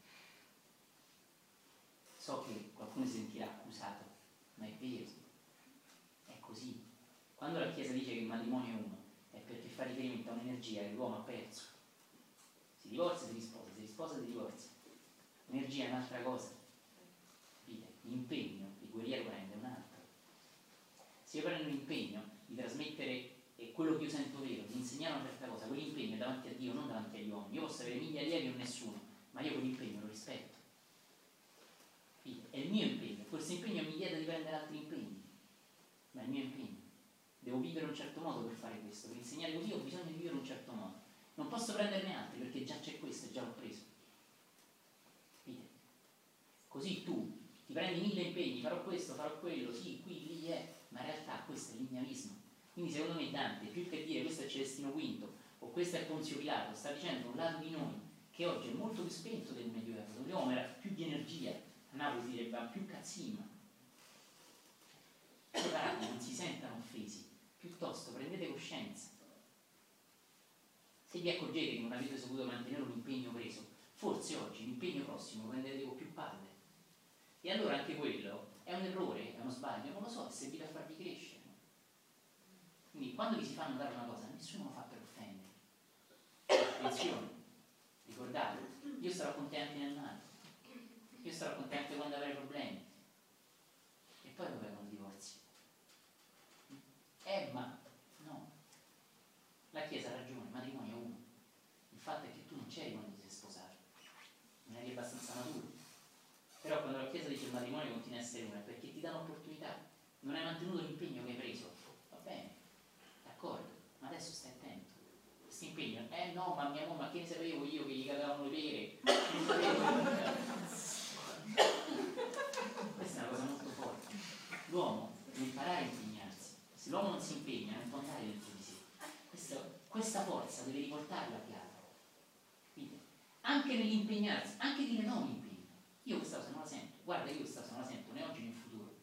So che qualcuno si sentirà accusato, ma è vero, è così. Quando la Chiesa dice che il matrimonio è uno, è perché fa riferimento a un'energia che l'uomo ha perso. Si divorzia, si risposa, si risposa, si divorzia. L'energia è un'altra cosa. Capite? L'impegno, il guerriero prende un altro. Se io prendo l'impegno di trasmettere quello che io sento vero, di insegnare una certa cosa, quell'impegno è davanti a Dio, non davanti agli uomini. Io posso avere mille allievi o nessuno, ma io quell'impegno lo rispetto. Capite? È il mio impegno, questo impegno mi chiede di prendere altri impegni, ma è il mio impegno. Devo vivere un certo modo per fare questo, per insegnare così ho bisogno di vivere un certo modo. Non posso prenderne altri perché già c'è questo già l'ho preso. Così tu ti prendi mille impegni, farò questo, farò quello, sì, qui, lì è, ma in realtà questo è l'ignavismo. Quindi secondo me Dante, più che dire questo è Celestino V o questo è Ponzio Pilato, sta dicendo un lato di noi che oggi è molto più spento del Medioevo, l'uomo era più di energia, a Napoli direbbe più cazzima. Preparati, non si sentano offesi, piuttosto prendete coscienza. Se vi accorgete che non avete saputo mantenere un impegno preso, forse oggi l'impegno prossimo lo prenderete con più palle. E allora anche quello è un errore, è uno sbaglio, non lo so, è servito a farvi crescere. Quindi quando vi si fa notare una cosa, nessuno lo fa per offendere. Attenzione, ricordate, io starò con te anche nel male, io starò con te anche quando avrai problemi. E poi vengono i divorzi? Eh, ma no. La Chiesa ha ragione, il matrimonio è uno. Il fatto è che tu non c'eri quando ti sei sposato. Non eri abbastanza maturo. Però quando la Chiesa dice il matrimonio continua a essere uno, è perché ti dà un'opportunità. Non hai mantenuto l'impegno che hai preso. Va bene, d'accordo, ma adesso stai attento. Questo impegno, eh no, ma mia mamma, che ne sapevo io che gli cadavano le pere? Questa è una cosa molto forte. L'uomo deve imparare a impegnarsi. Se l'uomo non si impegna, non può andare dentro di sé. Questo- questa forza deve riportarla a piano. Anche nell'impegnarsi, anche dire no mi impegno. Io questa cosa non la sento. Guarda, io questa cosa non la sento né oggi né in futuro.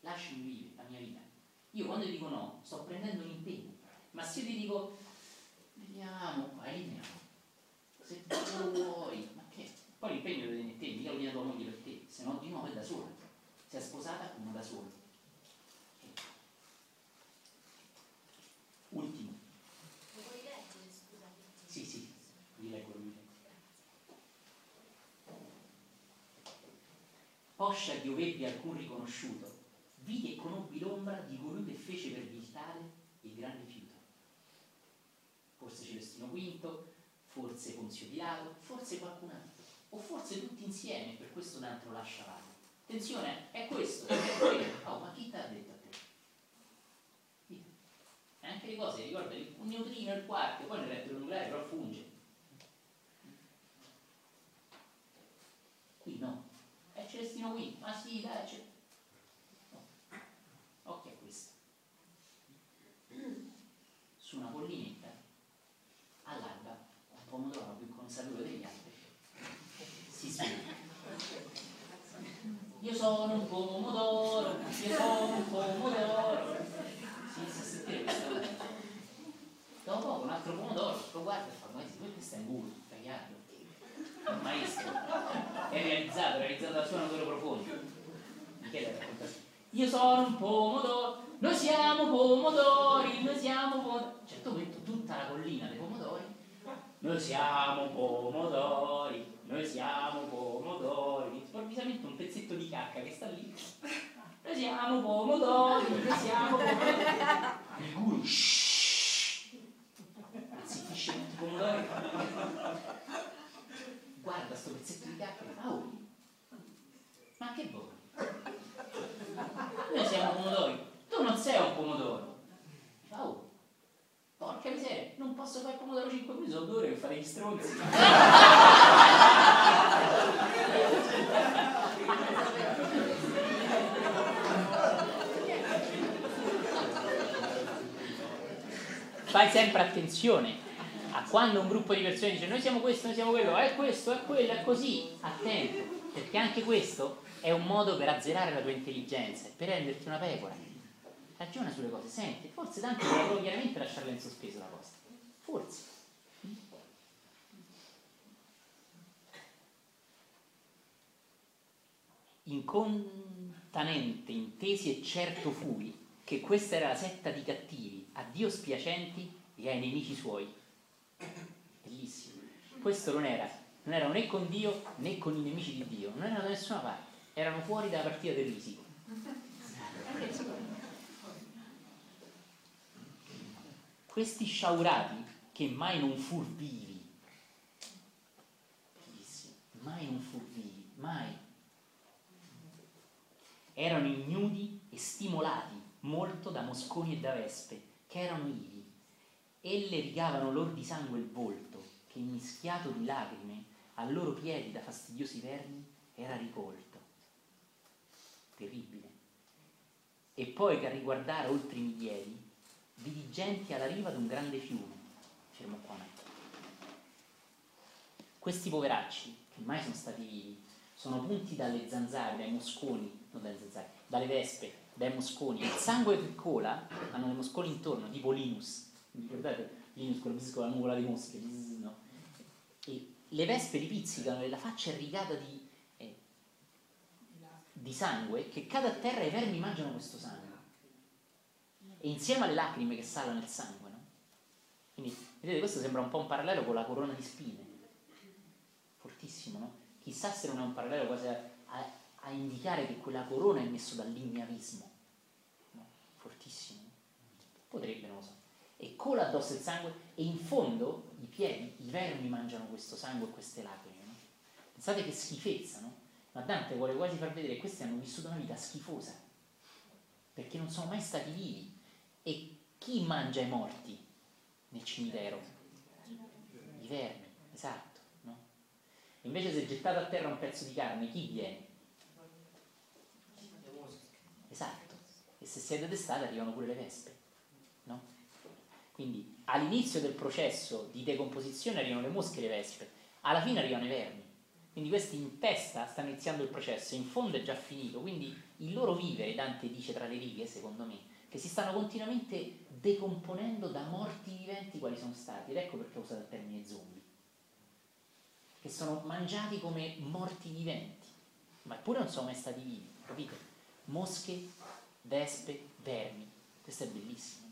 Lasciami vivere la mia vita. Io quando ti dico no, sto prendendo un impegno. Ma se io ti dico, vediamo qua, vediamo. Se tu vuoi, ma che? Poi l'impegno lo tieni te, mica lo tiene tua moglie per te, se no di nuovo è da sola. Si è sposata come da sola. Ok. Ultimo. Lo puoi leggere, scusate? Sì, sì, vi leggo lui. Poscia che ovebbi alcun riconosciuto, vidi e conobbi l'ombra di colui che fece per viltare il gran rifiuto. Forse Celestino V, forse Ponzio Pilato, forse qualcun altro, o forse tutti insieme, per questo Dante lo lascia vago. Attenzione, è questo, è quello. Oh, ma chi te l'ha detto a te? Dite. E anche le cose, ricorda, un neutrino, il quarto, poi nel rettore nucleare però funge. Qui no. È Celestino qui, ma sì, dai, c'è. No. Occhio a questo. Su una collinetta, all'alba, un pomodoro più consapevole degli altri, si sveglia. Io sono un pomodoro, io sono un pomodoro. Si inizia a sentire questa cosa. Dopo un altro pomodoro, lo guarda e fa, ma questo è un guru, tagliarlo. Maestro è realizzato, è realizzato dal suo natore profondo. Michele racconta Io sono un pomodoro, noi siamo pomodori, noi siamo pomodori. A un certo punto tutta la collina dei pomodori. Noi siamo pomodori, noi siamo pomodori. Improvvisamente un pezzetto di cacca che sta lì. Noi siamo pomodori, noi siamo pomodori. Il guru, shhh, zittisce tutti i pomodori. Guarda sto pezzetto di cacca e fa, oh, ma che vuoi? Noi siamo pomodori, tu non sei un pomodoro. Fa, oh, porca miseria, non posso fare pomodoro 5 minuti, sono due ore per fare gli stronzi. Fai sempre attenzione quando un gruppo di persone dice noi siamo questo, noi siamo quello, è questo, è quello, è così, attento, perché anche questo è un modo per azzerare la tua intelligenza, per renderti una pecora. Ragiona sulle cose, senti, forse tanto dovrò chiaramente lasciarla in sospeso la cosa, forse. incontanente, intesi e certo fui che questa era la setta di cattivi, a Dio spiacenti e ai nemici suoi. Bellissimo. Questo non era, non erano né con Dio né con i nemici di Dio, non erano da nessuna parte, erano fuori dalla partita del risico. Questi sciaurati che mai non fur vivi, bellissimo, mai non fur vivi, mai, erano ignudi e stimolati molto da mosconi e da vespe, che erano ivi. Elle rigavano loro di sangue il volto, che mischiato di lacrime, a loro piedi da fastidiosi vermi, era ricolto. Terribile. E poi che a riguardare oltre i miglieri, vidi gente alla riva di un grande fiume. Fermo qua un attimo. Questi poveracci, che mai sono stati vivi, sono punti dalle zanzare, dai mosconi, non dalle zanzare, dalle vespe, dai mosconi. Il sangue che cola, hanno le mosconi intorno, tipo Linus. Ricordate? Linus, con la nuvola di mosche. No? E le vespe li pizzicano e la faccia è rigata di, eh, di sangue che cade a terra e i vermi mangiano questo sangue. E insieme alle lacrime che salano il sangue, no? Quindi, vedete, questo sembra un po' un parallelo con la corona di spine. Fortissimo, no? Chissà se non è un parallelo quasi a, a, a indicare che quella corona è messa dall'ignavismo. No? Fortissimo. Potrebbe, non lo so. E cola addosso il sangue e in fondo i piedi, i vermi mangiano questo sangue e queste lacrime. No? Pensate che schifezza, no? Ma Dante vuole quasi far vedere che questi hanno vissuto una vita schifosa, perché non sono mai stati vivi. E chi mangia i morti nel cimitero? I vermi, esatto. No? Invece se gettato a terra un pezzo di carne, chi viene? Esatto. E se siete d'estate arrivano pure le vespe. Quindi all'inizio del processo di decomposizione arrivano le mosche e le vespe, alla fine arrivano i vermi. Quindi questi in testa stanno iniziando il processo, in fondo è già finito. Quindi il loro vivere, Dante dice tra le righe, secondo me, che si stanno continuamente decomponendo da morti viventi quali sono stati. Ed ecco perché ho usato il termine zombie. Che sono mangiati come morti viventi, ma eppure non sono mai stati vivi, capite? Mosche, vespe, vermi. Questo è bellissimo.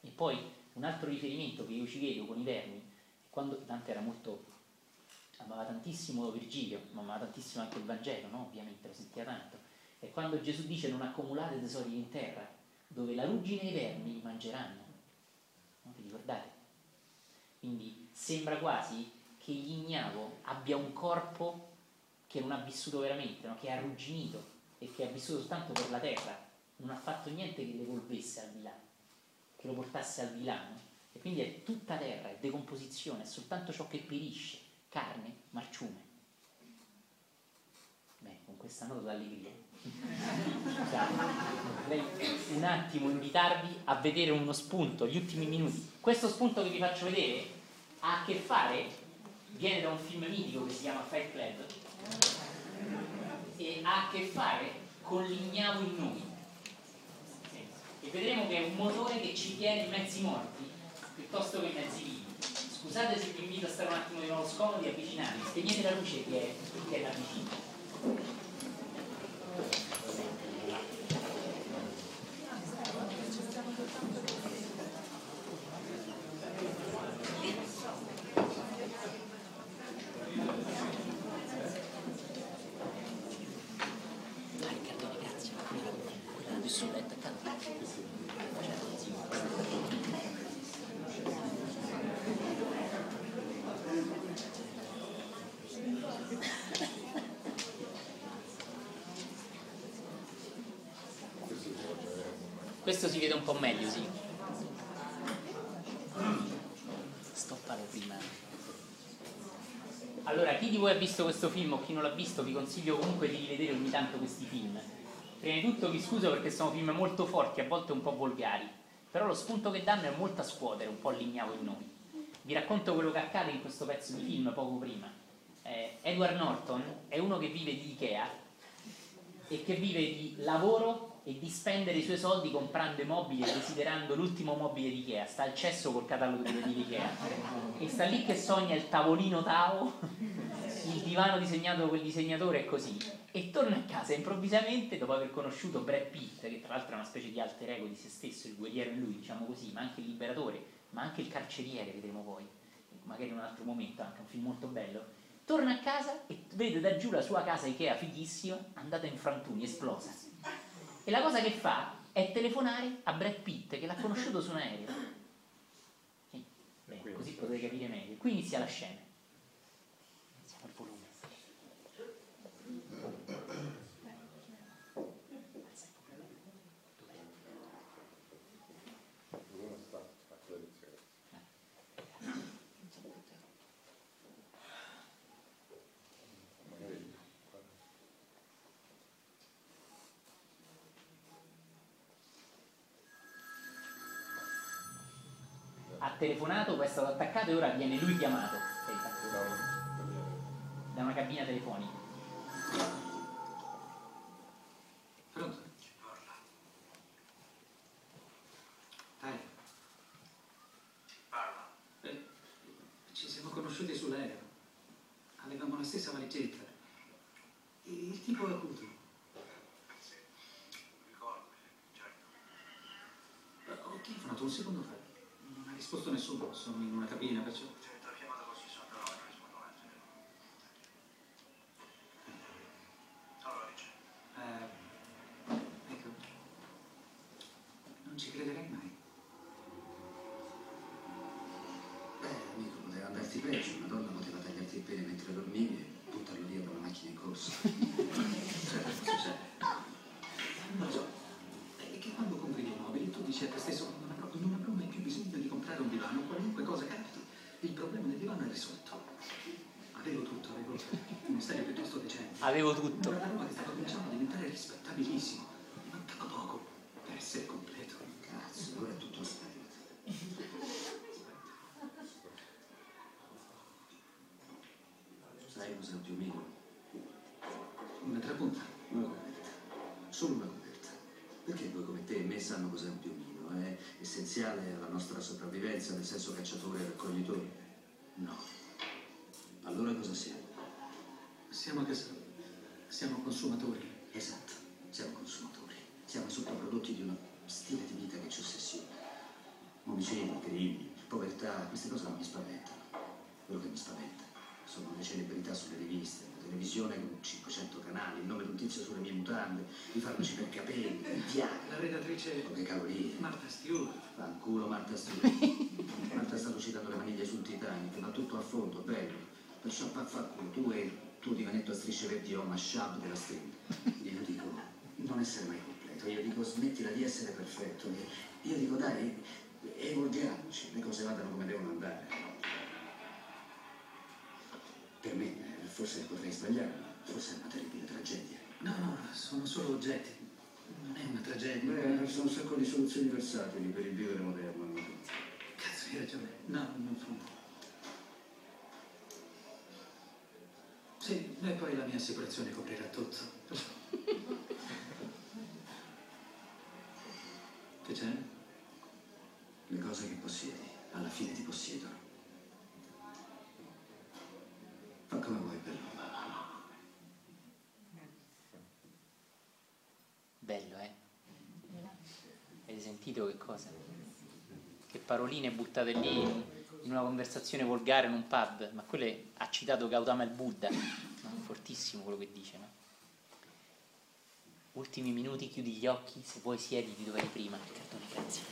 E poi un altro riferimento che io ci vedo con i vermi, quando Dante era molto amava tantissimo Virgilio, ma amava tantissimo anche il Vangelo, no? ovviamente lo sentiva tanto. E quando Gesù dice non accumulate tesori in terra, dove la ruggine e i vermi li mangeranno. Non vi ricordate? Quindi sembra quasi che l'ignavo abbia un corpo che non ha vissuto veramente, no? che è arrugginito e che ha vissuto soltanto per la terra, non ha fatto niente che l'evolvesse al di là, che lo portasse al di là. No? E quindi è tutta terra, è decomposizione, è soltanto ciò che perisce, carne, marciume. Beh, con questa nota d'allegria vorrei un attimo invitarvi a vedere uno spunto, gli ultimi minuti. Questo spunto che vi faccio vedere ha a che fare, viene da un film mitico che si chiama Fight Club e ha a che fare con l'ignavo in noi. E vedremo che è un motore che ci tiene in mezzi morti piuttosto che in mezzi vivi. Scusate se vi invito a stare un attimo di nuovo scomodi e avvicinarvi, spegnete la luce che è, che è là vicino. Questo si vede un po' meglio, sì. Stoppalo prima. Allora, chi di voi ha visto questo film o chi non l'ha visto, vi consiglio comunque di rivedere ogni tanto questi film. Prima di tutto vi scuso perché sono film molto forti, a volte un po' volgari, però lo spunto che danno è molto a scuotere, un po' l'ignavo in noi. Vi racconto quello che accade in questo pezzo di film poco prima. Eh, Edward Norton è uno che vive di Ikea e che vive di lavoro e di spendere i suoi soldi comprando i mobili e desiderando l'ultimo mobile di Ikea. Sta al cesso col catalogo di Ikea e sta lì che sogna il tavolino Tao divano disegnato da quel disegnatore è così. E torna a casa improvvisamente dopo aver conosciuto Brad Pitt che tra l'altro è una specie di alter ego di se stesso il guerriero in lui diciamo così ma anche il liberatore ma anche il carceriere vedremo poi magari in un altro momento anche un film molto bello. Torna a casa e vede da giù la sua casa Ikea fighissima andata in frantumi esplosa. E la cosa che fa è telefonare a Brad Pitt che l'ha conosciuto su un aereo. Bene, così potete capire meglio. Qui inizia la scena Alziamo il volume Uno sta a collezione. Magari ha telefonato, poi è stato attaccato e ora viene lui chiamato da una cabina telefonica. Pronto? Dai. Eh, ci siamo conosciuti sull'aereo. Avevamo la stessa valigetta. Il tipo è acuto. Eh, Ho telefonato un secondo fa. Non ha risposto nessuno. Sono in una cabina, perciò... Avevo tutto. Che stava cominciando a diventare rispettabilissimo. Mancava poco per essere completo. Cazzo, ora è tutto sbagliato. Sai cos'è un piumino? Una trapunta. Una coperta. Solo una coperta. Perché voi come te e me sanno cos'è un piumino? È essenziale alla nostra sopravvivenza nel senso cacciatore e raccoglitore? No. Allora cosa siamo? Siamo che siamo consumatori. Esatto, siamo consumatori. Siamo sottoprodotti di uno stile di vita che ci ossessiona. Omicidi, crimini, povertà, queste cose non mi spaventano. Quello che mi spaventa sono le celebrità sulle riviste, la televisione con 500 canali, il nome di un tizio sulle mie mutande, i farmaci per capelli, il Viagra. La redattrice Poche calorie. Marta Stewart. Fanculo Marta Stewart. Marta sta lucidando le maniglie sul Titanic, va tutto a fondo, bello. Perciò va a fanculo, tu e il tuo divanetto a strisce verdi o mashup della stringa. Io dico, non essere mai completo, io dico smettila di essere perfetto. Io dico dai, evolviamoci, le cose vadano come devono andare. Per me, eh, forse potrei sbagliare, ma forse è una terribile tragedia. No, no, sono solo oggetti. Non è una tragedia. Beh, sono un sacco di soluzioni versatili per il vivere moderno. Cazzo, hai ragione. No, non sono. Sì, e poi la mia assicurazione coprirà tutto. Che c'è? Le cose che possiedi, alla fine ti possiedono. Fa come vuoi, bello. Bello, eh? Avete sentito che cosa? Che paroline buttate lì in una conversazione volgare in un pub, ma quello è- ha citato Gautama il Buddha, no? fortissimo quello che dice, no? Ultimi minuti, chiudi gli occhi, se vuoi siediti dove eri prima, Riccardone, grazie.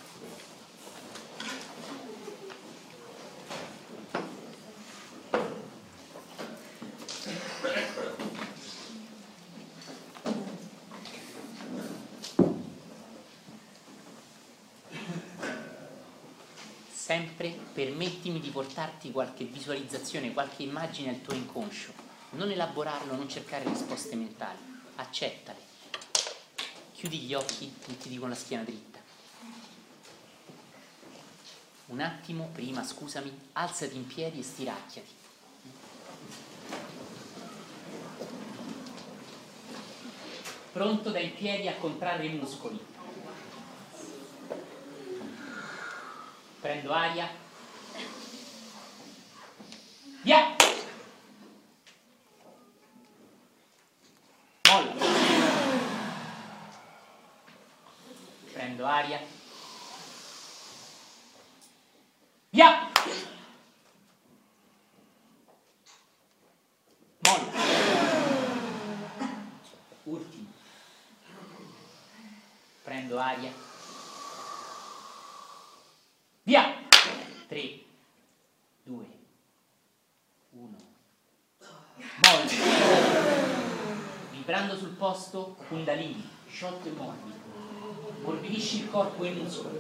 Sempre permettimi di portarti qualche visualizzazione, qualche immagine al tuo inconscio. Non elaborarlo, non cercare risposte mentali. Accettale. Chiudi gli occhi, mettiti con la schiena dritta. Un attimo prima, scusami, alzati in piedi e stiracchiati. Pronto dai piedi a contrarre i muscoli. Prendo aria. Via! Molla. Prendo aria. Via! Vibrando sul posto, Kundalini, sciolto e morbido. Morbidisci il corpo e i muscoli.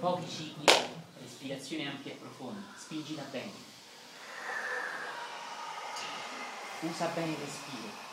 Pochi cicli, respirazione ampia e profonda, spingila bene. Usa bene il respiro.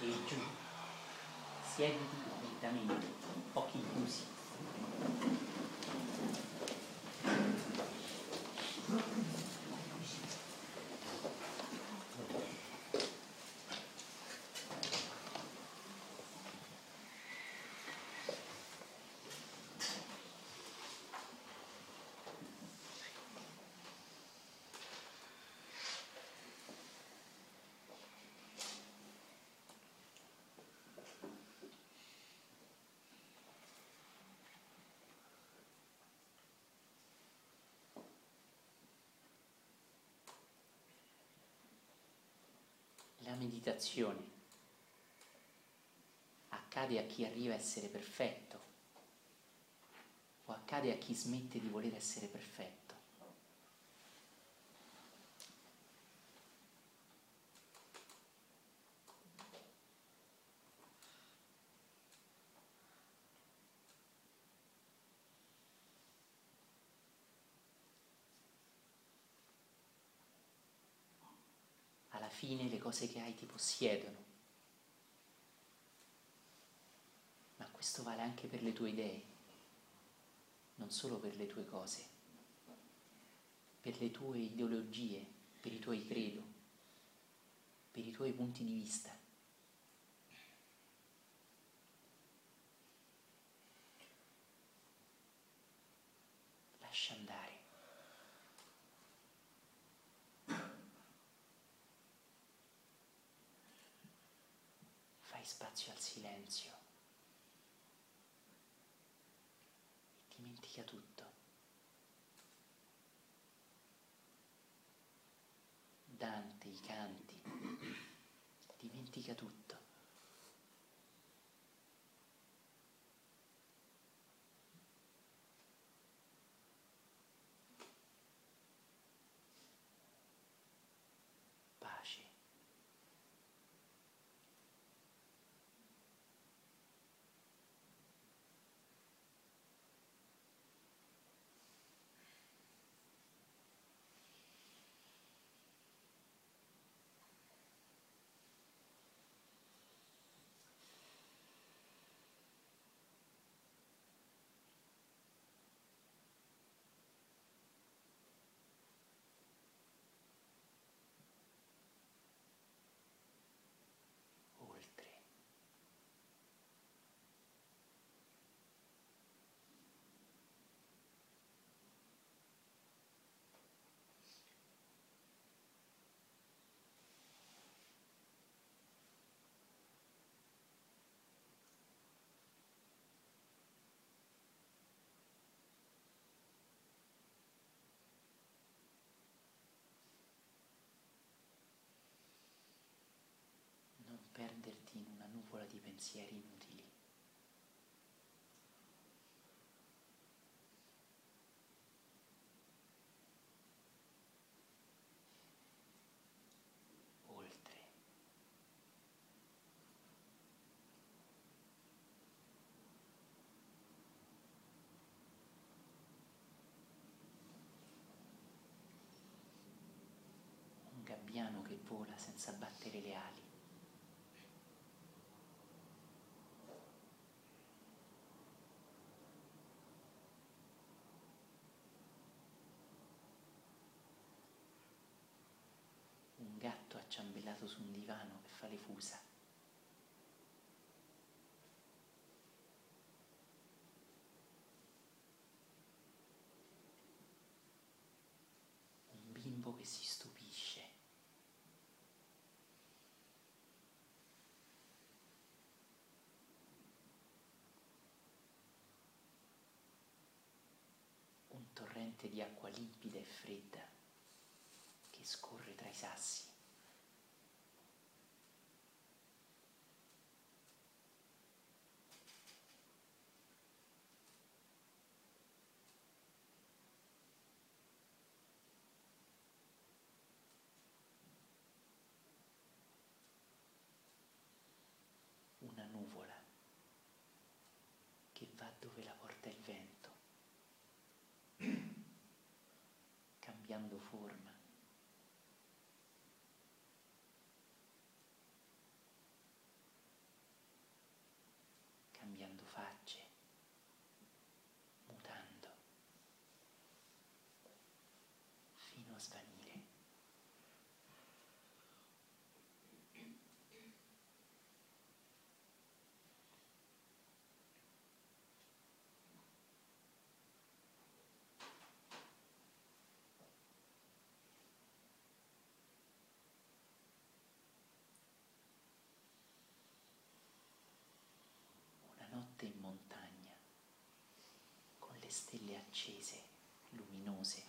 E giù. Siediti lentamente, occhi chiusi. La meditazione accade a chi arriva a essere perfetto o accade a chi smette di voler essere perfetto. Alla fine le cose che hai ti possiedono. Ma questo vale anche per le tue idee, non solo per le tue cose, per le tue ideologie, per i tuoi credo, per i tuoi punti di vista. Lascia andare. dai spazio al silenzio e dimentica tutto. Dante, i canti, dimentica tutto. Nuvola di pensieri inutili. Oltre. Un gabbiano che vola senza battere le ali. un gatto acciambellato su un divano che fa le fusa. Un bimbo che si stupisce. Un torrente di acqua limpida e fredda che scorre tra i sassi. Una nuvola che va dove la porta il vento, cambiando forma. cambiando facce, mutando, fino a svanire. Una notte in montagna, con le stelle accese, luminose,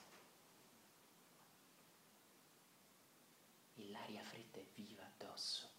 e l'aria fredda e viva addosso.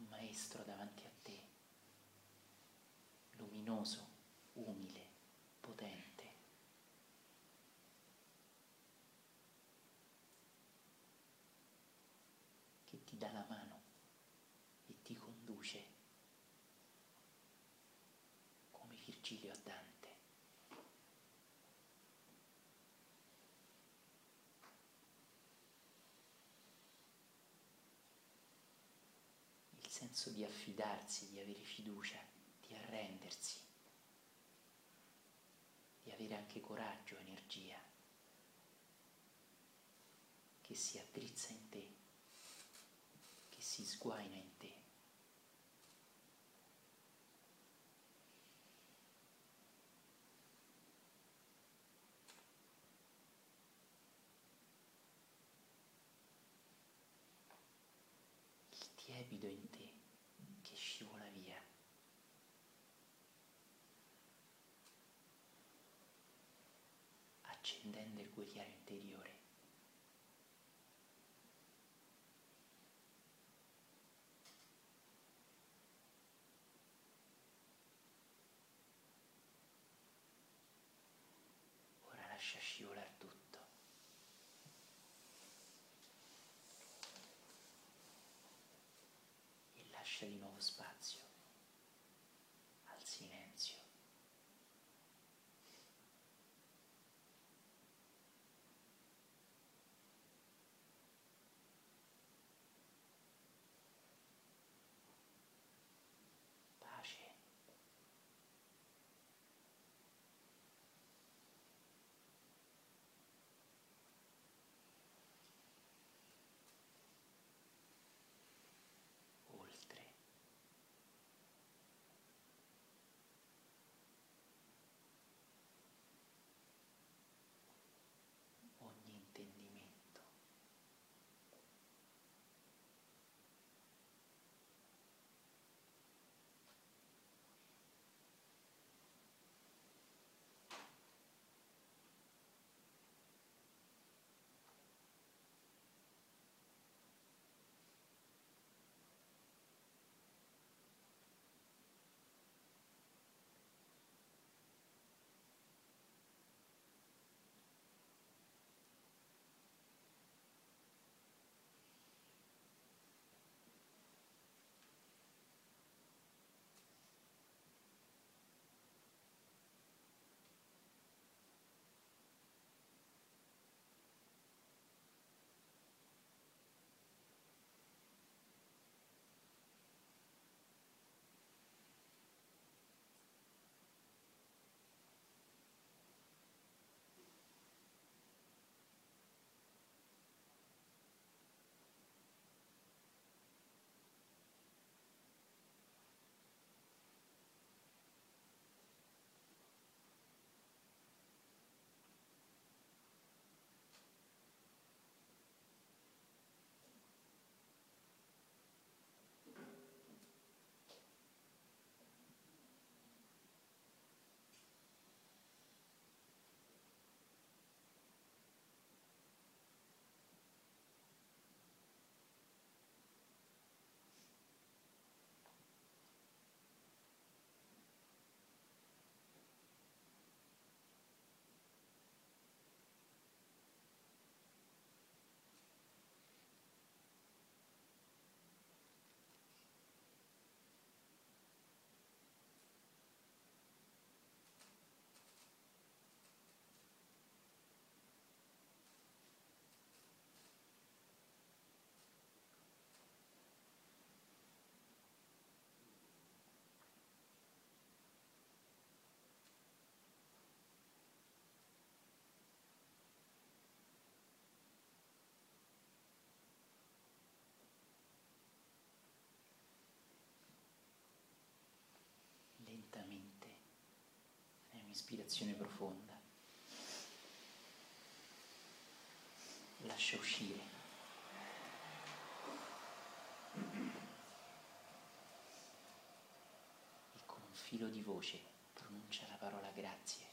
un maestro davanti a te, luminoso, umile, potente. che ti dà la mano e ti conduce come Virgilio a Dante. il senso di affidarsi, di avere fiducia, di arrendersi, di avere anche coraggio, energia, che si addrizza in te, che si sguaina in te. Trepido in te che scivola via. accendendo il guerriero interiore. Ora lascia scivolare tutto. E lascia di nuovo spazio un'ispirazione profonda. Lascia uscire. E con un filo di voce pronuncia la parola grazie.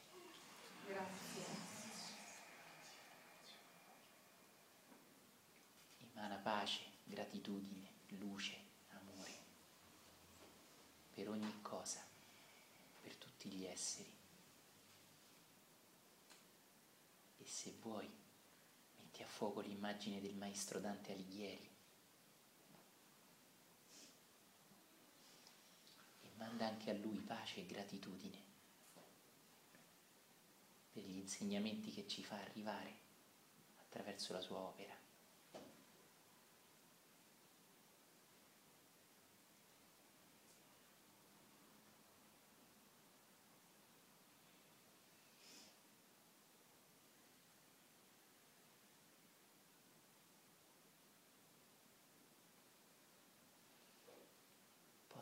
Grazie. Emana pace, gratitudine, luce, amore per ogni cosa, per tutti gli esseri. E se vuoi, metti a fuoco l'immagine del maestro Dante Alighieri e manda anche a lui pace e gratitudine per gli insegnamenti che ci fa arrivare attraverso la sua opera.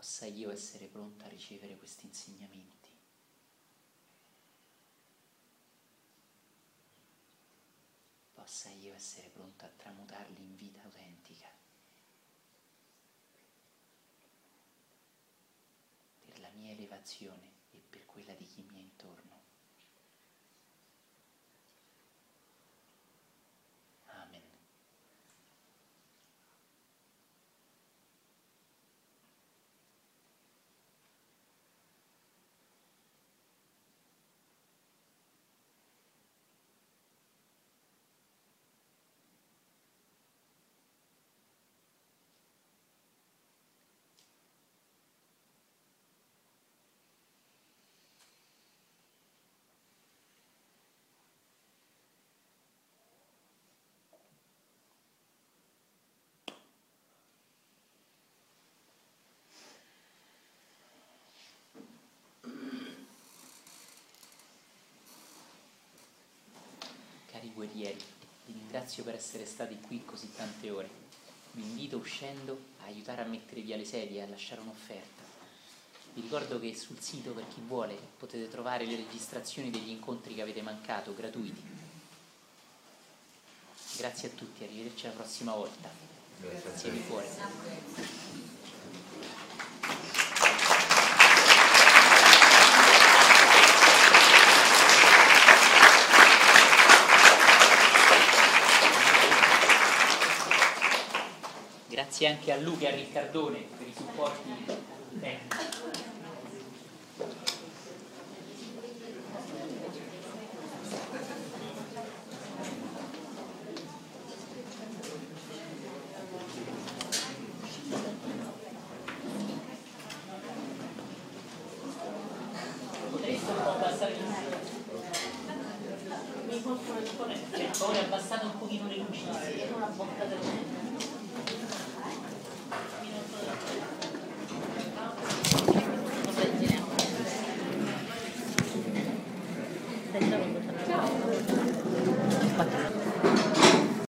possa io essere pronta a ricevere questi insegnamenti. Possa io essere pronta a tramutarli in vita autentica. Per la mia elevazione e per quella di chi mi è intorno. Cari guerrieri, vi ringrazio per essere stati qui così tante ore. Vi invito uscendo a aiutare a mettere via le sedie e a lasciare un'offerta. Vi ricordo che sul sito, per chi vuole, potete trovare le registrazioni degli incontri che avete mancato, gratuiti. Grazie a tutti, arrivederci la prossima volta. Grazie di cuore. Grazie anche a Luca e a Riccardone per i supporti tecnici.